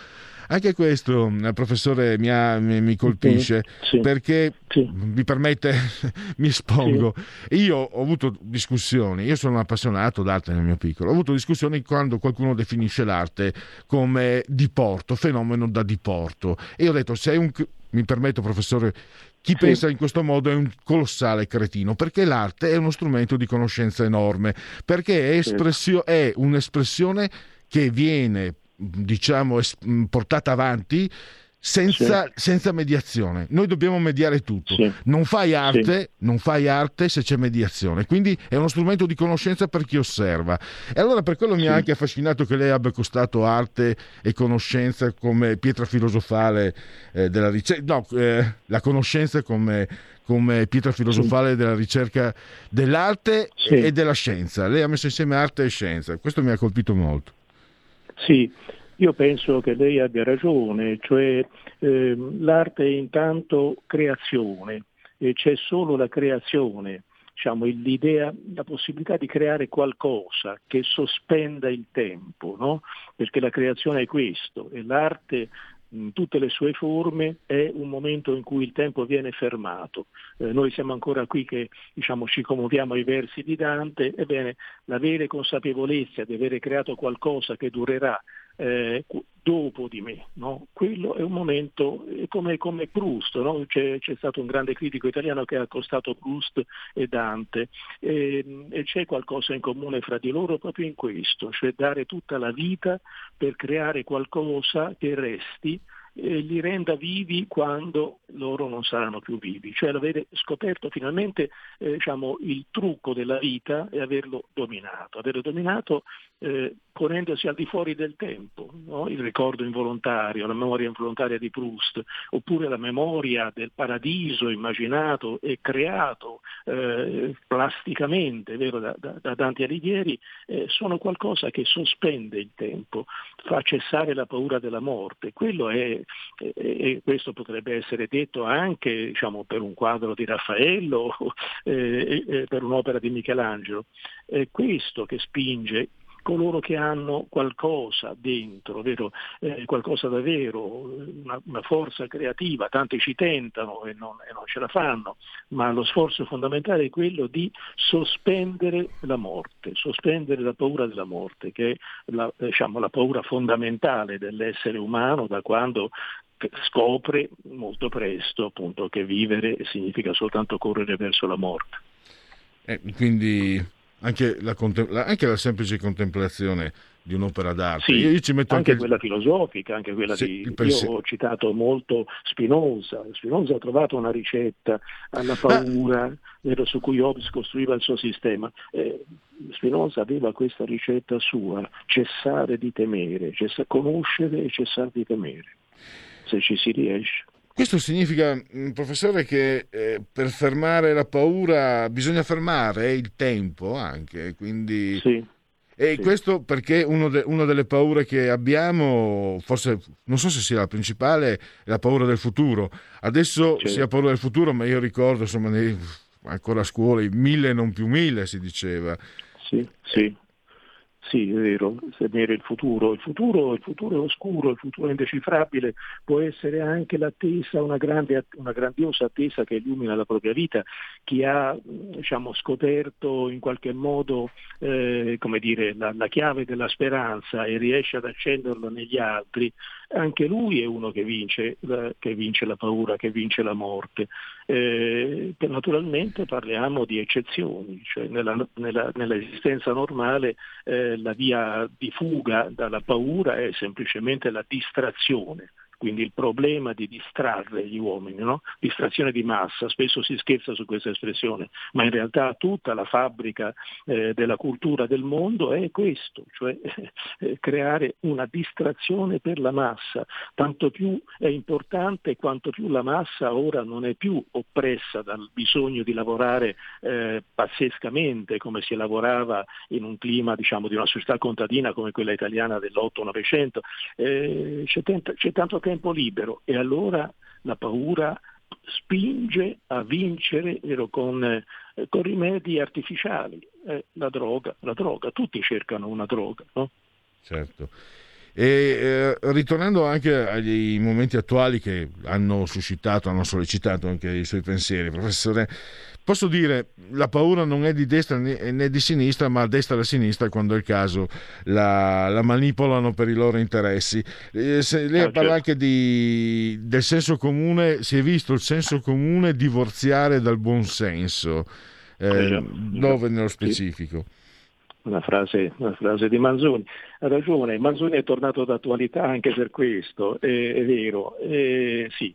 Speaker 1: anche questo, eh, professore, mi, ha, mi, colpisce sì, perché sì. mi permette, [laughs] mi espongo. Sì. Io ho avuto discussioni, io sono un appassionato d'arte nel mio piccolo, ho avuto discussioni quando qualcuno definisce l'arte come diporto, fenomeno da diporto. E io ho detto, sei un mi permetto professore, chi sì. pensa in questo modo è un colossale cretino, perché l'arte è uno strumento di conoscenza enorme, perché è, espressio- è un'espressione che viene, diciamo, portata avanti senza, sì. senza, mediazione. Noi dobbiamo mediare tutto. Sì. Non, fai arte, sì. non fai arte se c'è mediazione. Quindi è uno strumento di conoscenza per chi osserva. E allora per quello mi ha anche affascinato che lei abbia costato arte e conoscenza come pietra filosofale eh, della ricerca. No, eh, la conoscenza come, come pietra filosofale della ricerca dell'arte e della scienza. Lei ha messo insieme arte e scienza. Questo mi ha colpito molto.
Speaker 17: Sì, io penso che lei abbia ragione, cioè eh, l'arte è intanto creazione e c'è solo la creazione, diciamo, l'idea, la possibilità di creare qualcosa che sospenda il tempo, no? perché la creazione è questo e l'arte in tutte le sue forme è un momento in cui il tempo viene fermato. Eh, noi siamo ancora qui che diciamo, ci commuoviamo ai versi di Dante, ebbene l'avere consapevolezza di avere creato qualcosa che durerà eh, dopo di me. No? Quello è un momento come, come Proust, no? c'è, c'è, stato un grande critico italiano che ha accostato Proust e Dante e, e, c'è qualcosa in comune fra di loro proprio in questo, cioè dare tutta la vita per creare qualcosa che resti eh, li renda vivi quando loro non saranno più vivi, cioè l'avere scoperto finalmente eh, diciamo, il trucco della vita e averlo dominato, averlo dominato eh, ponendosi al di fuori del tempo, no? il ricordo involontario, la memoria involontaria di Proust, oppure la memoria del paradiso immaginato e creato eh, plasticamente vero, da, da, da, Dante Alighieri, eh, sono qualcosa che sospende il tempo, fa cessare la paura della morte. È, e questo potrebbe essere detto anche diciamo, per un quadro di Raffaello, [laughs] eh, per un'opera di Michelangelo. È questo che spinge coloro che hanno qualcosa dentro, eh, qualcosa davvero, una, una, forza creativa, tanti ci tentano e non, e non, ce la fanno, ma lo sforzo fondamentale è quello di sospendere la morte, sospendere la paura della morte, che è la, diciamo, la paura fondamentale dell'essere umano da quando scopre molto presto appunto, che vivere significa soltanto correre verso la morte.
Speaker 1: Eh, quindi anche la, anche la, semplice contemplazione di un'opera d'arte.
Speaker 17: Sì, io, ci metto anche, anche, quella filosofica, anche quella sì, di... Io ho citato molto Spinoza. Spinoza ha trovato una ricetta alla paura Ma... su cui Hobbes costruiva il suo sistema. Eh, Spinoza aveva questa ricetta sua, cessare di temere, cessa- conoscere e cessare di temere, se ci si riesce.
Speaker 1: Questo significa, mm, professore, che eh, per fermare la paura bisogna fermare il tempo anche, quindi...
Speaker 17: Sì.
Speaker 1: E sì. questo perché uno de, una delle paure che abbiamo, forse non so se sia la principale, è la paura del futuro. Adesso certo. si ha paura del futuro, ma io ricordo, insomma, nei, ancora a scuola, i mille non più mille si diceva.
Speaker 17: Sì, sì. Sì, è vero, temere il futuro. Il futuro, il futuro è oscuro, il futuro è indecifrabile, può essere anche l'attesa, una, grande, una grandiosa attesa che illumina la propria vita. Chi ha diciamo, scoperto in qualche modo eh, dire, la, la chiave della speranza e riesce ad accenderlo negli altri, anche lui è uno che vince, che vince la paura, che vince la morte. Eh, naturalmente parliamo di eccezioni, cioè nella, nella, nell'esistenza normale eh, la via di fuga dalla paura è semplicemente la distrazione quindi il problema di distrarre gli uomini, no? distrazione di massa, spesso si scherza su questa espressione, ma in realtà tutta la fabbrica eh, della cultura del mondo è questo, cioè [laughs] eh, creare una distrazione per la massa, tanto più è importante quanto più la massa ora non è più oppressa dal bisogno di lavorare eh, pazzescamente come si lavorava in un clima diciamo, di una società contadina come quella italiana dell'8-900, eh, c'è, tenta, c'è tanto tempo tempo libero e allora la paura spinge a vincere vero, con, eh, con, rimedi artificiali. Eh, la droga, la droga, tutti cercano una droga, no?
Speaker 1: Certo. E eh, ritornando anche agli momenti attuali che hanno suscitato, hanno sollecitato anche i suoi pensieri, professore, posso dire la paura non è di destra né di sinistra, ma a destra e a sinistra quando è il caso la, la manipolano per i loro interessi. Eh, se, lei ah, parla certo. anche di, del senso comune, si è visto il senso comune divorziare dal buonsenso. Eh, esatto. dove nello specifico?
Speaker 17: Sì una frase, una frase, di Manzoni. Ha ragione, Manzoni è tornato d'attualità anche per questo, è, è vero, eh, sì,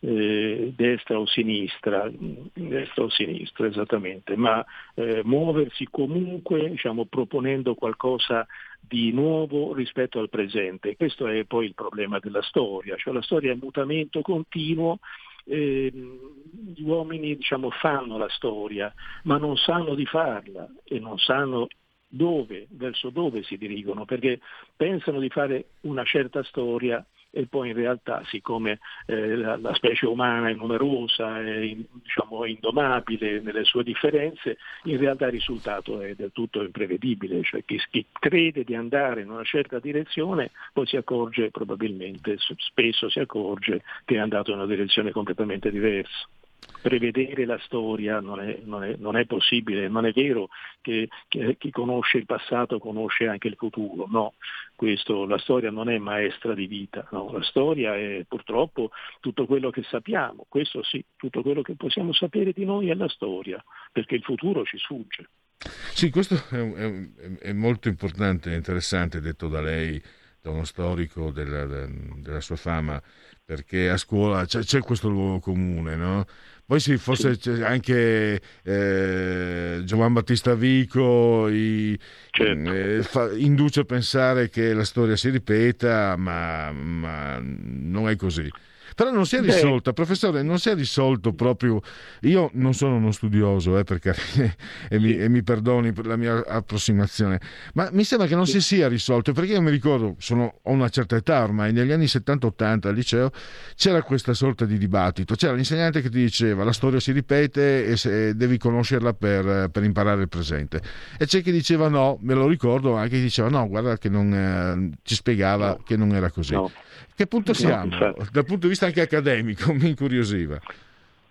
Speaker 17: eh, destra o sinistra, destra o sinistra esattamente, ma eh, muoversi comunque diciamo, proponendo qualcosa di nuovo rispetto al presente. Questo è poi il problema della storia, cioè la storia è mutamento continuo eh, gli uomini diciamo, fanno la storia, ma non sanno di farla e non sanno dove, verso dove si dirigono, perché pensano di fare una certa storia e poi in realtà siccome eh, la, la, specie umana è numerosa, è diciamo, indomabile nelle sue differenze, in realtà il risultato è del tutto imprevedibile, cioè chi, chi crede di andare in una certa direzione poi si accorge probabilmente, spesso si accorge che è andato in una direzione completamente diversa prevedere la storia non è, non, è, non è, possibile, non è vero che, che, chi conosce il passato conosce anche il futuro, no, Questo, la storia non è maestra di vita, no? la storia è purtroppo tutto quello che sappiamo, questo sì, tutto quello che possiamo sapere di noi è la storia, perché il futuro ci sfugge.
Speaker 1: Sì, questo è, è, molto importante, interessante, detto da lei, uno storico della, della sua fama, perché a scuola c'è, c'è questo luogo comune, no? Poi sì, forse c'è anche eh, Giovan Battista Vico i, certo. eh, fa, induce a pensare che la storia si ripeta, ma, ma non è così. Però non si è risolta, Beh. professore, non si è risolto proprio. Io non sono uno studioso, eh, perché, [laughs] e, mi, e, mi, perdoni per la mia approssimazione, ma mi sembra che non si sia risolto perché io mi ricordo, sono, ho una certa età ormai, negli anni 70-80 al liceo c'era questa sorta di dibattito. C'era l'insegnante che ti diceva la storia si ripete e se, devi conoscerla per, per, imparare il presente. E c'è chi diceva no, me lo ricordo, anche chi diceva no, guarda che non, eh, ci spiegava no. che non era così. No. Che punto siamo? No, Dal punto di vista anche accademico, [laughs] mi incuriosiva.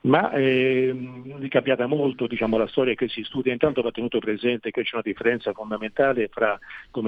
Speaker 17: Ma eh, è cambiata molto diciamo, la storia che si studia, intanto va tenuto presente che c'è una differenza fondamentale fra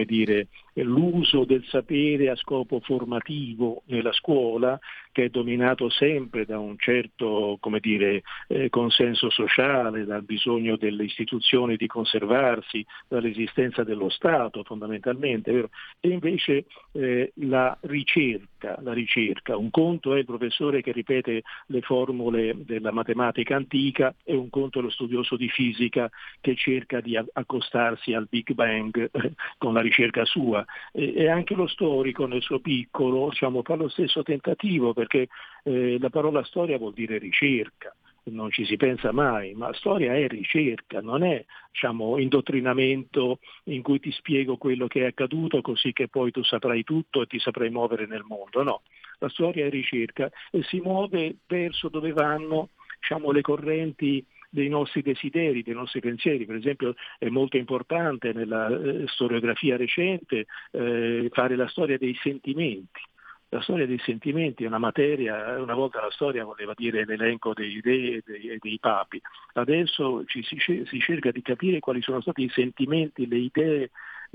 Speaker 17: dire, l'uso del sapere a scopo formativo nella scuola che è dominato sempre da un certo dire, eh, consenso sociale, dal bisogno delle istituzioni di conservarsi, dall'esistenza dello Stato fondamentalmente, vero? e invece eh, la, ricerca, la ricerca, un conto è il professore che ripete le formule della matematica antica e un conto è lo studioso di fisica che cerca di accostarsi al Big Bang [laughs] con la ricerca sua. E, e anche lo storico nel suo piccolo diciamo, fa lo stesso tentativo perché eh, la parola storia vuol dire ricerca, non ci si pensa mai, ma storia è ricerca, non è diciamo, indottrinamento in cui ti spiego quello che è accaduto così che poi tu saprai tutto e ti saprai muovere nel mondo, no, la storia è ricerca e si muove verso dove vanno diciamo, le correnti dei nostri desideri, dei nostri pensieri. Per esempio è molto importante nella eh, storiografia recente eh, fare la storia dei sentimenti. La storia dei sentimenti è una materia, una volta la storia voleva dire l'elenco dei re e dei, dei, papi, adesso ci, si, si cerca di capire quali sono stati i sentimenti, le idee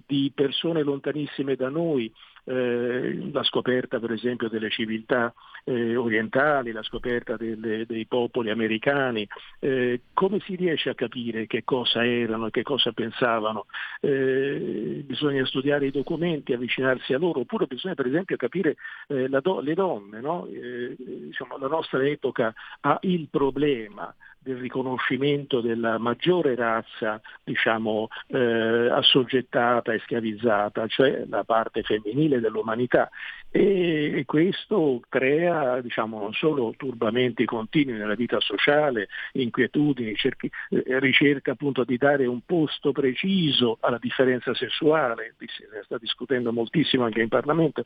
Speaker 17: di persone lontanissime da noi, eh, la scoperta per esempio delle civiltà eh, orientali, la scoperta delle, dei popoli americani, eh, come si riesce a capire che cosa erano e che cosa pensavano? Eh, bisogna studiare i documenti, avvicinarsi a loro, oppure bisogna per esempio capire eh, do- le donne, no? Diciamo, la nostra epoca ha il problema del riconoscimento della maggiore razza diciamo, eh, assoggettata e schiavizzata, cioè la parte femminile dell'umanità. E questo crea diciamo, non solo turbamenti continui nella vita sociale, inquietudini, cerchi, eh, ricerca appunto di dare un posto preciso alla differenza sessuale, si sta discutendo moltissimo anche in Parlamento,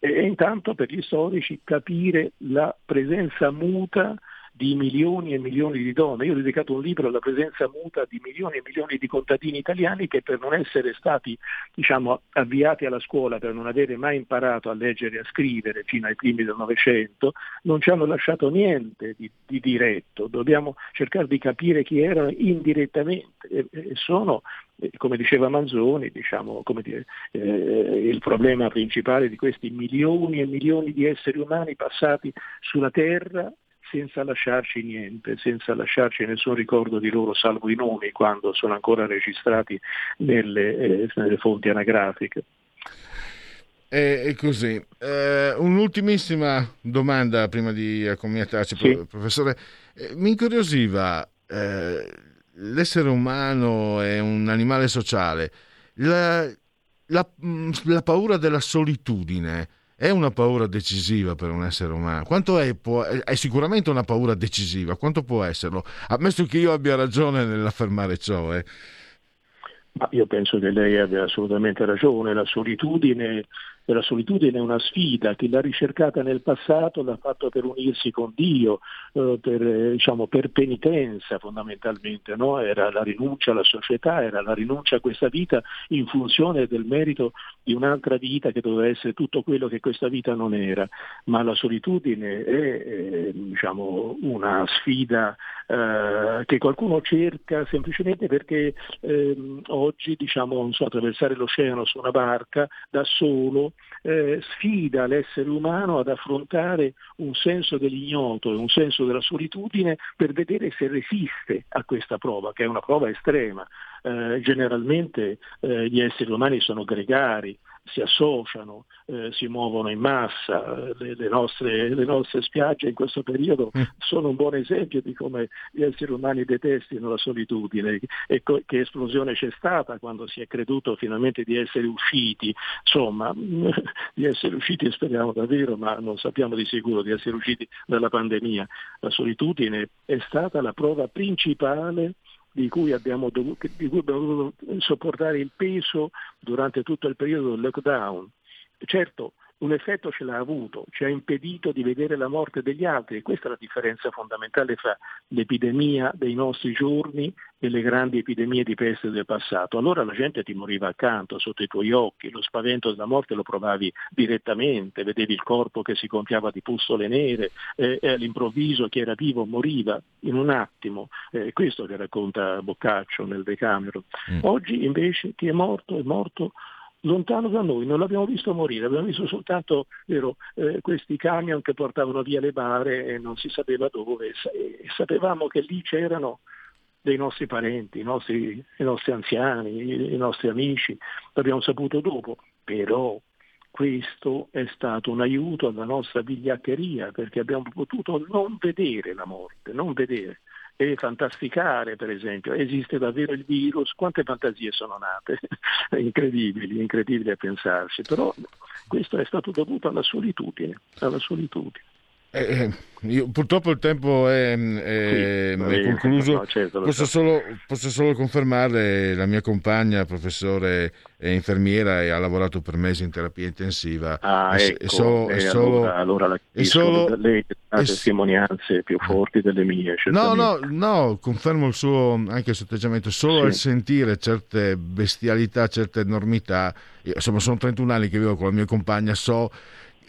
Speaker 17: e intanto per gli storici capire la presenza muta di milioni e milioni di donne. Io ho dedicato un libro alla presenza muta di milioni e milioni di contadini italiani che per non essere stati diciamo, avviati alla scuola, per non avere mai imparato a leggere e a scrivere fino ai primi del Novecento, non ci hanno lasciato niente di, di diretto. Dobbiamo cercare di capire chi erano indirettamente e, e sono come diceva Manzoni, diciamo, dire, eh, il problema principale di questi milioni e milioni di esseri umani passati sulla Terra senza lasciarci niente, senza lasciarci nessun ricordo di loro, salvo i nomi quando sono ancora registrati nelle, eh, nelle fonti anagrafiche.
Speaker 1: È così. Eh, un'ultimissima domanda prima di accomiatarci, sì. professore. Eh, mi incuriosiva, eh, l'essere umano è un animale sociale, la, la, la paura della solitudine è una paura decisiva per un essere umano. Quanto è, può, è sicuramente una paura decisiva, quanto può esserlo? Ammesso che io abbia ragione nell'affermare ciò. Eh.
Speaker 17: Ma io penso che lei abbia assolutamente ragione, la solitudine la solitudine è una sfida, chi l'ha ricercata nel passato l'ha fatto per unirsi con Dio, eh, per, eh, diciamo, per, penitenza fondamentalmente, no? era la rinuncia alla società, era la rinuncia a questa vita in funzione del merito di un'altra vita che doveva essere tutto quello che questa vita non era, ma la solitudine è eh, diciamo, una sfida eh, che qualcuno cerca semplicemente perché ehm, oggi diciamo, so, attraversare l'oceano su una barca da solo eh, sfida l'essere umano ad affrontare un senso dell'ignoto e un senso della solitudine per vedere se resiste a questa prova, che è una prova estrema. Eh, generalmente eh, gli esseri umani sono gregari, si associano, eh, si muovono in massa, le, le, nostre, le, nostre, spiagge in questo periodo mm. sono un buon esempio di come gli esseri umani detestino la solitudine e co- che esplosione c'è stata quando si è creduto finalmente di essere usciti, insomma [laughs] di essere usciti speriamo davvero, ma non sappiamo di sicuro di essere usciti dalla pandemia. La solitudine è stata la prova principale di cui, abbiamo dovuto, cui abbiamo dovuto sopportare il peso durante tutto il periodo del lockdown. Certo, un effetto ce l'ha avuto, ci ha impedito di vedere la morte degli altri e questa è la differenza fondamentale fra l'epidemia dei nostri giorni e le grandi epidemie di peste del passato. Allora la gente ti moriva accanto, sotto i tuoi occhi, lo spavento della morte lo provavi direttamente, vedevi il corpo che si gonfiava di pustole nere eh, e all'improvviso chi era vivo moriva in un attimo, eh, questo che racconta Boccaccio nel Decameron. Mm. Oggi invece chi è morto è morto lontano da noi, non l'abbiamo visto morire, abbiamo visto soltanto vero, eh, questi camion che portavano via le bare e non si sapeva dove, e sapevamo che lì c'erano dei nostri parenti, i nostri, i nostri anziani, i, i nostri amici, l'abbiamo saputo dopo, però questo è stato un aiuto alla nostra vigliaccheria perché abbiamo potuto non vedere la morte, non vedere e fantasticare, per esempio, esiste davvero il virus, quante fantasie sono nate, [laughs] incredibili, a pensarsi, però questo è stato dovuto alla solitudine, alla solitudine.
Speaker 1: Eh, eh, io, purtroppo il tempo è, è-
Speaker 17: va
Speaker 1: è concluso.
Speaker 17: no, certo,
Speaker 1: posso,
Speaker 17: so.
Speaker 1: solo, posso solo confermare la mia compagna, professore e infermiera, e ha lavorato per mesi in terapia intensiva.
Speaker 17: Ah,
Speaker 1: E s-
Speaker 17: ecco,
Speaker 1: solo-
Speaker 17: eh,
Speaker 1: e solo-
Speaker 17: allora, allora la
Speaker 1: e solo-
Speaker 17: lei ha testimonianze più forti delle mie.
Speaker 1: No, no, no, confermo il suo anche il suo atteggiamento. Solo
Speaker 17: Sì.
Speaker 1: al sentire certe bestialità, certe enormità, io, insomma, sono 31 anni che vivo con la mia compagna, so,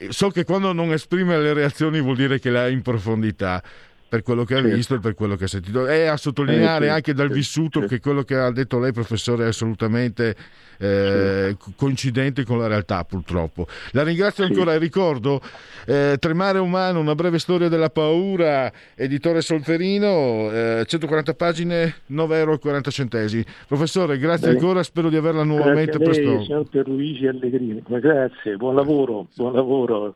Speaker 1: so che quando non esprime le reazioni vuol dire che le ha in profondità. Per quello che ha
Speaker 17: Certo.
Speaker 1: visto e per quello che ha sentito, e a sottolineare
Speaker 17: Eh, sì,
Speaker 1: anche dal
Speaker 17: sì,
Speaker 1: vissuto
Speaker 17: sì.
Speaker 1: che quello che ha detto lei, professore, è assolutamente eh, co- coincidente con la realtà, purtroppo. La ringrazio ancora e ricordo eh, Tremare umano, una breve storia della paura, editore Solferino, eh, 140 pagine, 9,40 euro. Professore, grazie
Speaker 17: Bene.
Speaker 1: ancora, spero di averla nuovamente
Speaker 17: Grazie a lei,
Speaker 1: presto.
Speaker 17: signor Pierluigi Allegrini. Grazie, buon lavoro, buon lavoro.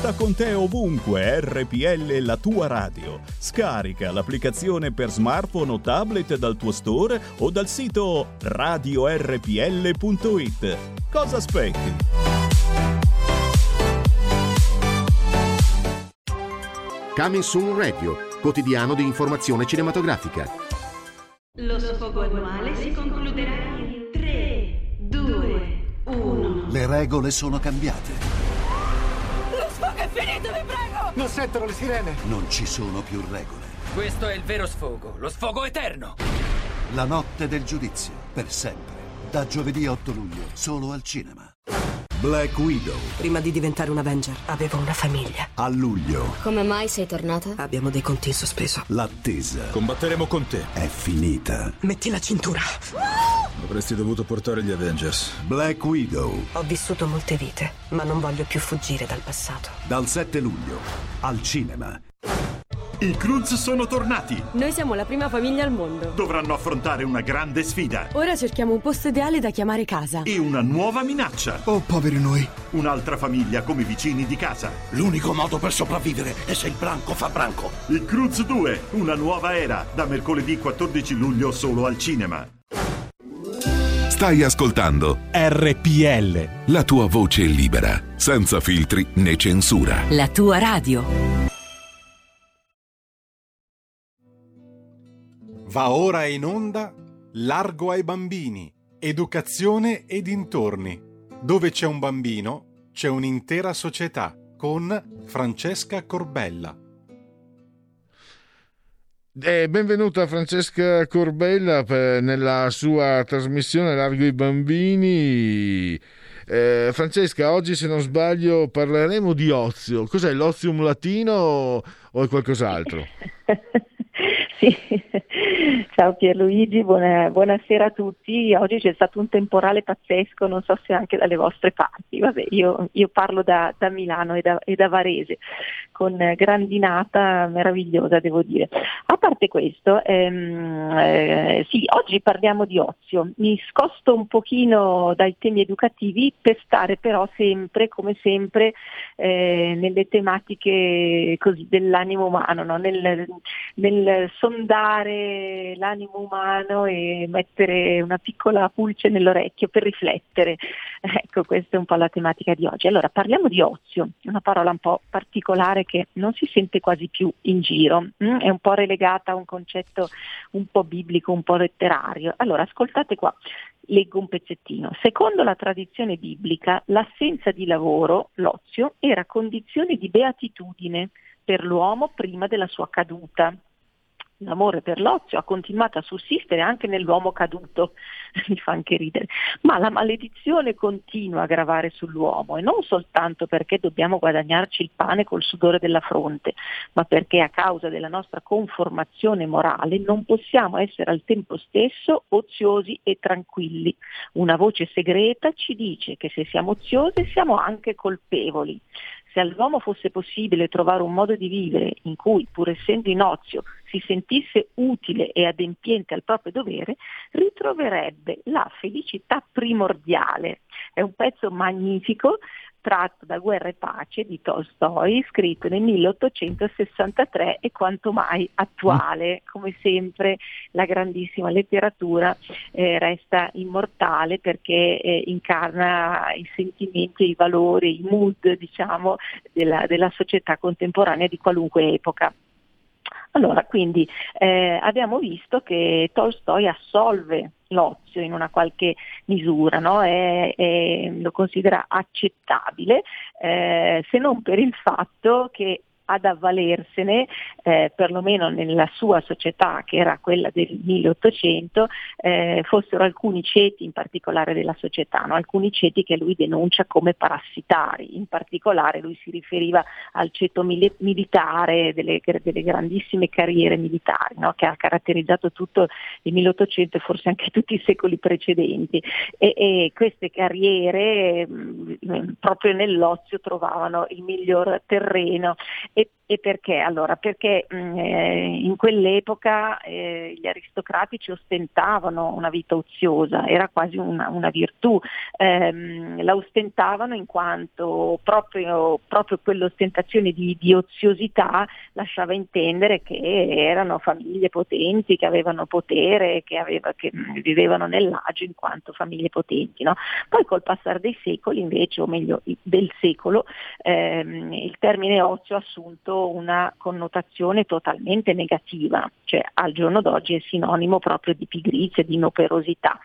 Speaker 5: Porta con te ovunque RPL la tua radio. Scarica l'applicazione per smartphone o tablet dal tuo store o dal sito radiorpl.it. Cosa aspetti?
Speaker 18: Coming Soon Radio, quotidiano di informazione cinematografica.
Speaker 19: Lo sfogo annuale si concluderà in 3, 2, 1.
Speaker 20: Le regole sono cambiate.
Speaker 19: Finito, vi prego!
Speaker 20: Non sentono le sirene. Non ci sono più regole.
Speaker 21: Questo è il vero sfogo, lo sfogo eterno.
Speaker 20: La notte del giudizio, per sempre. Da giovedì 8 luglio, solo al cinema. Black Widow,
Speaker 22: Prima di diventare un Avenger avevo una famiglia.
Speaker 20: a luglio.
Speaker 22: Come mai sei tornata? Abbiamo dei conti in sospeso.
Speaker 20: L'attesa
Speaker 23: Combatteremo con te.
Speaker 20: è finita.
Speaker 22: Metti la cintura.
Speaker 23: Avresti dovuto portare gli Avengers.
Speaker 20: Black Widow,
Speaker 22: Ho vissuto molte vite, ma non voglio più fuggire dal passato.
Speaker 20: dal 7 luglio, al cinema.
Speaker 24: I Cruz sono tornati.
Speaker 25: Noi siamo la prima famiglia al mondo.
Speaker 24: Dovranno affrontare una grande sfida
Speaker 25: Ora cerchiamo un posto ideale da chiamare casa.
Speaker 24: e una nuova minaccia. Oh, poveri noi. Un'altra famiglia come vicini di casa.
Speaker 20: L'unico modo per sopravvivere è se il branco fa branco.
Speaker 24: I Cruz 2, una nuova era, da mercoledì 14 luglio solo al cinema.
Speaker 3: Stai ascoltando
Speaker 4: RPL,
Speaker 3: la tua voce libera, senza filtri né censura.
Speaker 4: la tua radio.
Speaker 11: Va ora in onda Largo ai bambini, educazione e dintorni. Dove c'è un bambino, c'è un'intera società con Francesca Corbella.
Speaker 1: Eh, benvenuta Francesca Corbella per- nella sua trasmissione Largo i bambini. Eh, Francesca, oggi se non sbaglio parleremo di ozio. Cos'è l'ozium latino o o è qualcos'altro? [laughs]
Speaker 26: Sì. [laughs] Ciao Pierluigi, buona- buonasera a tutti. Oggi c'è stato un temporale pazzesco, non so se anche dalle vostre parti. Vabbè, io, io parlo da, da Milano e da, e da Varese, con grandinata meravigliosa, devo dire. A parte questo, ehm, eh, sì, oggi parliamo di ozio. Mi scosto un pochino dai temi educativi per stare però sempre, come sempre, eh, nelle tematiche così dell'animo umano, no? nel, nel sondare l'animo umano e mettere una piccola pulce nell'orecchio per riflettere. Ecco, questa è un po' la tematica di oggi. Allora, parliamo di ozio, una parola un po' particolare che non si sente quasi più in giro, mm? è un po' relegata a un concetto un po' biblico, un po' letterario. Allora, ascoltate qua, leggo un pezzettino. Secondo la tradizione biblica, l'assenza di lavoro, l'ozio, era condizione di beatitudine per l'uomo prima della sua caduta. L'amore per l'ozio ha continuato a sussistere anche nell'uomo caduto, [laughs] mi fa anche ridere, ma la maledizione continua a gravare sull'uomo e non soltanto perché dobbiamo guadagnarci il pane col sudore della fronte, ma perché a causa della nostra conformazione morale non possiamo essere al tempo stesso oziosi e tranquilli. Una voce segreta ci dice che se siamo oziosi siamo anche colpevoli. Se all'uomo fosse possibile trovare un modo di vivere in cui, pur essendo in ozio, si sentisse utile e adempiente al proprio dovere, ritroverebbe la felicità primordiale. È un pezzo magnifico tratto da Guerra e Pace di Tolstoi, scritto nel 1863 e quanto mai attuale. Come sempre la grandissima letteratura eh, resta immortale perché eh, incarna i sentimenti, i valori, i mood diciamo, della, della società contemporanea di qualunque epoca. Allora, quindi eh, abbiamo visto che Tolstoi assolve l'ozio in una qualche misura, no? è, è, lo considera accettabile, eh, se non per il fatto che ad avvalersene, eh, perlomeno nella sua società che era quella del 1800, eh, fossero alcuni ceti in particolare della società, no? alcuni ceti che lui denuncia come parassitari, in particolare lui si riferiva al ceto mili- militare delle, delle, grandissime carriere militari no? che ha caratterizzato tutto il 1800 e forse anche tutti i secoli precedenti e, e queste carriere mh, mm, proprio nell'ozio trovavano il miglior terreno e, e perché? Allora, perché mm, eh, in quell'epoca eh, gli aristocratici ostentavano una vita oziosa, era quasi una, una virtù, ehm, la ostentavano in quanto proprio, proprio quell'ostentazione di, di, oziosità lasciava intendere che erano famiglie potenti, che avevano potere, che, aveva, che vivevano nell'agio in quanto famiglie potenti. No? Poi col passare dei secoli invece, o meglio del secolo, ehm, il termine ozio ha assunto una connotazione totalmente negativa, cioè al giorno d'oggi è sinonimo proprio di pigrizia, di inoperosità.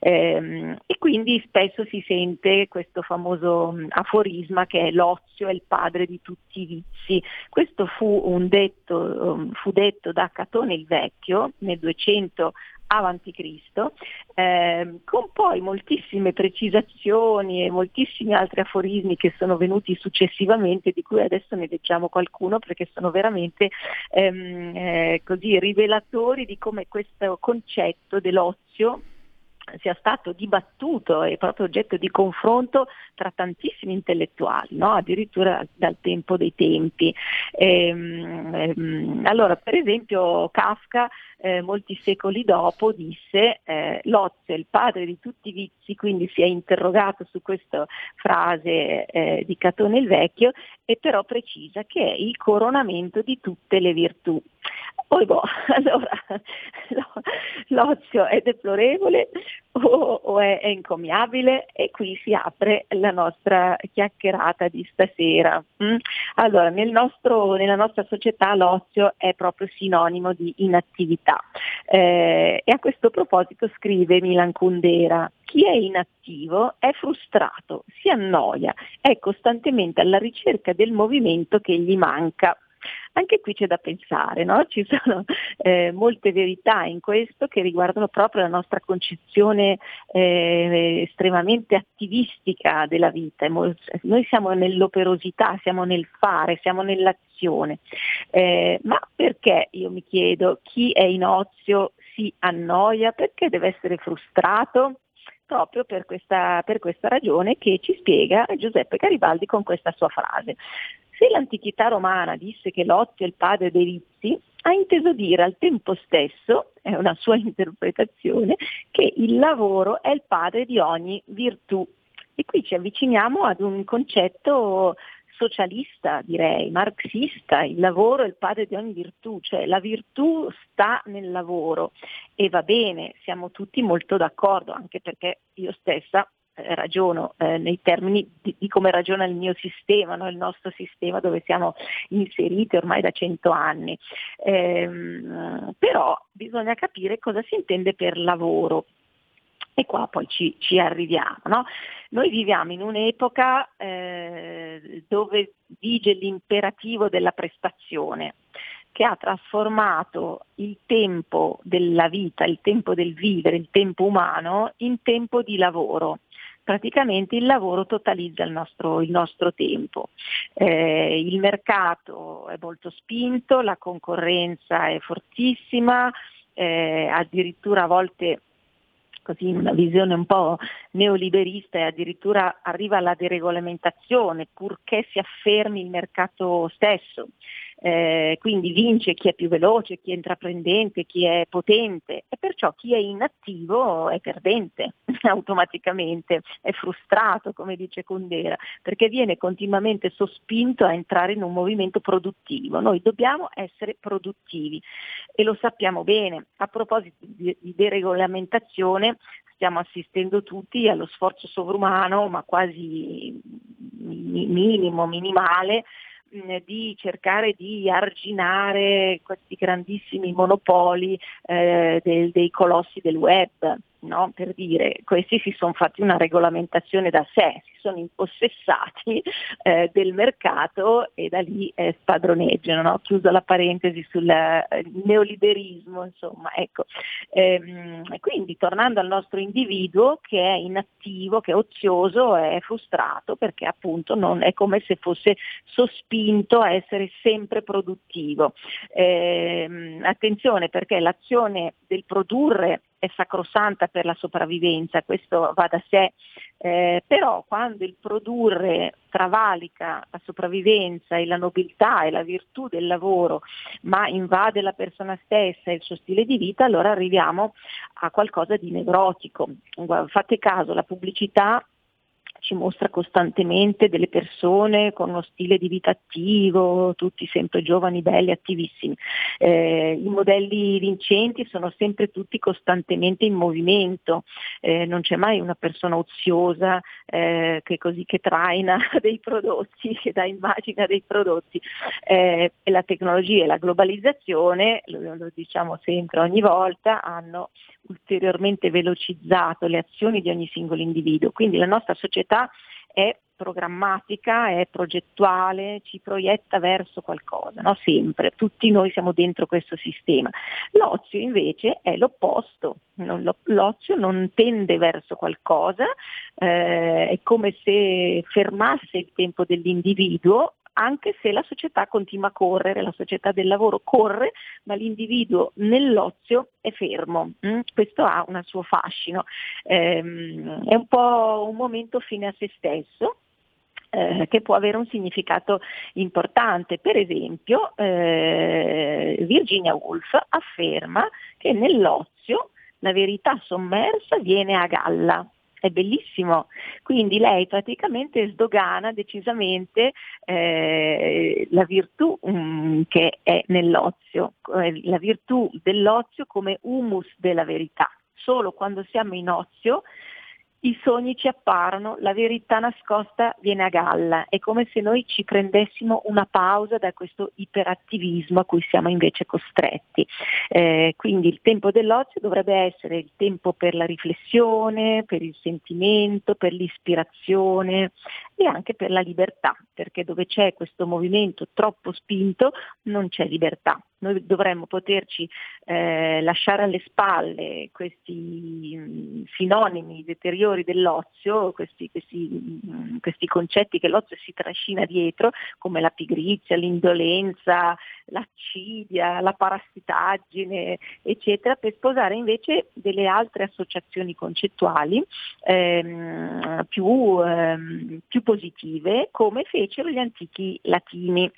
Speaker 26: Ehm, e quindi spesso si sente questo famoso aforisma che è l'ozio è il padre di tutti i vizi. Questo fu, detto, fu detto da Catone il Vecchio nel 200 avanti Cristo, eh, con poi moltissime precisazioni e moltissimi altri aforismi che sono venuti successivamente, di cui adesso ne leggiamo qualcuno perché sono veramente ehm, eh, così rivelatori di come questo concetto dell'ozio sia stato dibattuto e proprio oggetto di confronto tra tantissimi intellettuali, no? addirittura dal tempo dei tempi. Ehm, ehm, allora, per esempio, Kafka eh, molti secoli dopo disse eh, è il padre di tutti i vizi, quindi si è interrogato su questa frase eh, di Catone il Vecchio e però precisa che è il coronamento di tutte le virtù. Poi boh, [laughs] allora l'ozio è deplorevole o, o è, è, incommiabile e qui si apre la nostra chiacchierata di stasera. Mm? Allora, nel nostro, nella nostra società l'ozio è proprio sinonimo di inattività eh, e a questo proposito scrive Milan Kundera, chi è inattivo è frustrato, si annoia, è costantemente alla ricerca del movimento che gli manca. Anche qui c'è da pensare, no? ci sono eh, molte verità in questo che riguardano proprio la nostra concezione eh, estremamente attivistica della vita. Noi siamo nell'operosità, siamo nel fare, siamo nell'azione. Eh, ma perché, io mi chiedo, chi è in ozio si annoia? Perché deve essere frustrato? proprio per questa, per questa, ragione che ci spiega Giuseppe Garibaldi con questa sua frase. Se l'antichità romana disse che l'ozio è il padre dei vizi, ha inteso dire al tempo stesso, è una sua [laughs] interpretazione, che il lavoro è il padre di ogni virtù. E qui ci avviciniamo ad un concetto socialista, direi, marxista, il lavoro è il padre di ogni virtù, cioè la virtù sta nel lavoro e va bene, siamo tutti molto d'accordo, anche perché io stessa ragiono eh, nei termini di, di, come ragiona il mio sistema, no? il nostro sistema dove siamo inseriti ormai da cento anni. Ehm, però bisogna capire cosa si intende per lavoro. E qua poi ci, ci arriviamo. No? Noi viviamo in un'epoca eh, dove vige l'imperativo della prestazione che ha trasformato il tempo della vita, il tempo del vivere, il tempo umano in tempo di lavoro praticamente il lavoro totalizza il nostro, il nostro tempo. Eh, il mercato è molto spinto, la concorrenza è fortissima, eh, addirittura a volte così una visione un po' neoliberista e addirittura arriva alla deregolamentazione purché si affermi il mercato stesso. Eh, quindi vince chi è più veloce, chi è intraprendente, chi è potente e perciò chi è inattivo è perdente [laughs] automaticamente, è frustrato come dice Condera, perché viene continuamente sospinto a entrare in un movimento produttivo. Noi dobbiamo essere produttivi e lo sappiamo bene. A proposito di, di deregolamentazione stiamo assistendo tutti allo sforzo sovrumano, ma quasi minimo, minimale, di cercare di arginare questi grandissimi monopoli eh, del, dei colossi del web no? per dire questi si sono fatti una regolamentazione da sé, si sono impossessati eh, del mercato e da lì eh, spadroneggiano, no? chiusa la parentesi sul eh, neoliberismo, insomma, ecco. Ehm, quindi tornando al nostro individuo che è inattivo, che è ozioso, è frustrato perché appunto non è come se fosse sospinto a essere sempre produttivo. Ehm, attenzione perché l'azione del produrre è sacrosanta per la sopravvivenza, questo va da sé, eh, però quando il produrre travalica la sopravvivenza e la nobiltà e la virtù del lavoro, ma invade la persona stessa e il suo stile di vita, allora arriviamo a qualcosa di nevrotico. Fate caso, la pubblicità ci mostra costantemente delle persone con uno stile di vita attivo, tutti sempre giovani, belli, attivissimi. Eh, I modelli vincenti sono sempre tutti costantemente in movimento, eh, non c'è mai una persona oziosa eh, che, così, che traina [laughs] dei prodotti, che dà immagine dei prodotti. Eh, e la tecnologia e la globalizzazione, lo, lo diciamo sempre ogni volta, hanno ulteriormente velocizzato le azioni di ogni singolo individuo. Quindi la nostra società è programmatica, è progettuale, ci proietta verso qualcosa, no? sempre, tutti noi siamo dentro questo sistema. L'ozio invece è l'opposto, l'ozio non tende verso qualcosa, eh, è come se fermasse il tempo dell'individuo anche se la società continua a correre, la società del lavoro corre, ma l'individuo nell'ozio è fermo. Mm? Questo ha un suo fascino. Ehm, è un po' un momento fine a se stesso. Eh, che può avere un significato importante. Per esempio, eh, Virginia Woolf afferma che nell'ozio la verità sommersa viene a galla è bellissimo. Quindi lei praticamente sdogana decisamente eh, la virtù um, che è nell'ozio, eh, la virtù dell'ozio come humus della verità. Solo quando siamo in ozio i sogni ci apparono, la verità nascosta viene a galla, è come se noi ci prendessimo una pausa da questo iperattivismo a cui siamo invece costretti. Eh, quindi il tempo dell'ozio dovrebbe essere il tempo per la riflessione, per il sentimento, per l'ispirazione e anche per la libertà, perché dove c'è questo movimento troppo spinto non c'è libertà. Noi dovremmo poterci eh, lasciare alle spalle questi mh, mm, sinonimi deteriori dell'ozio, questi, questi, mh, mm, questi, concetti che l'ozio si trascina dietro, come la pigrizia, l'indolenza, l'accidia, la parassitaggine, eccetera, per sposare invece delle altre associazioni concettuali ehm, più, ehm, più positive, come fecero gli antichi latini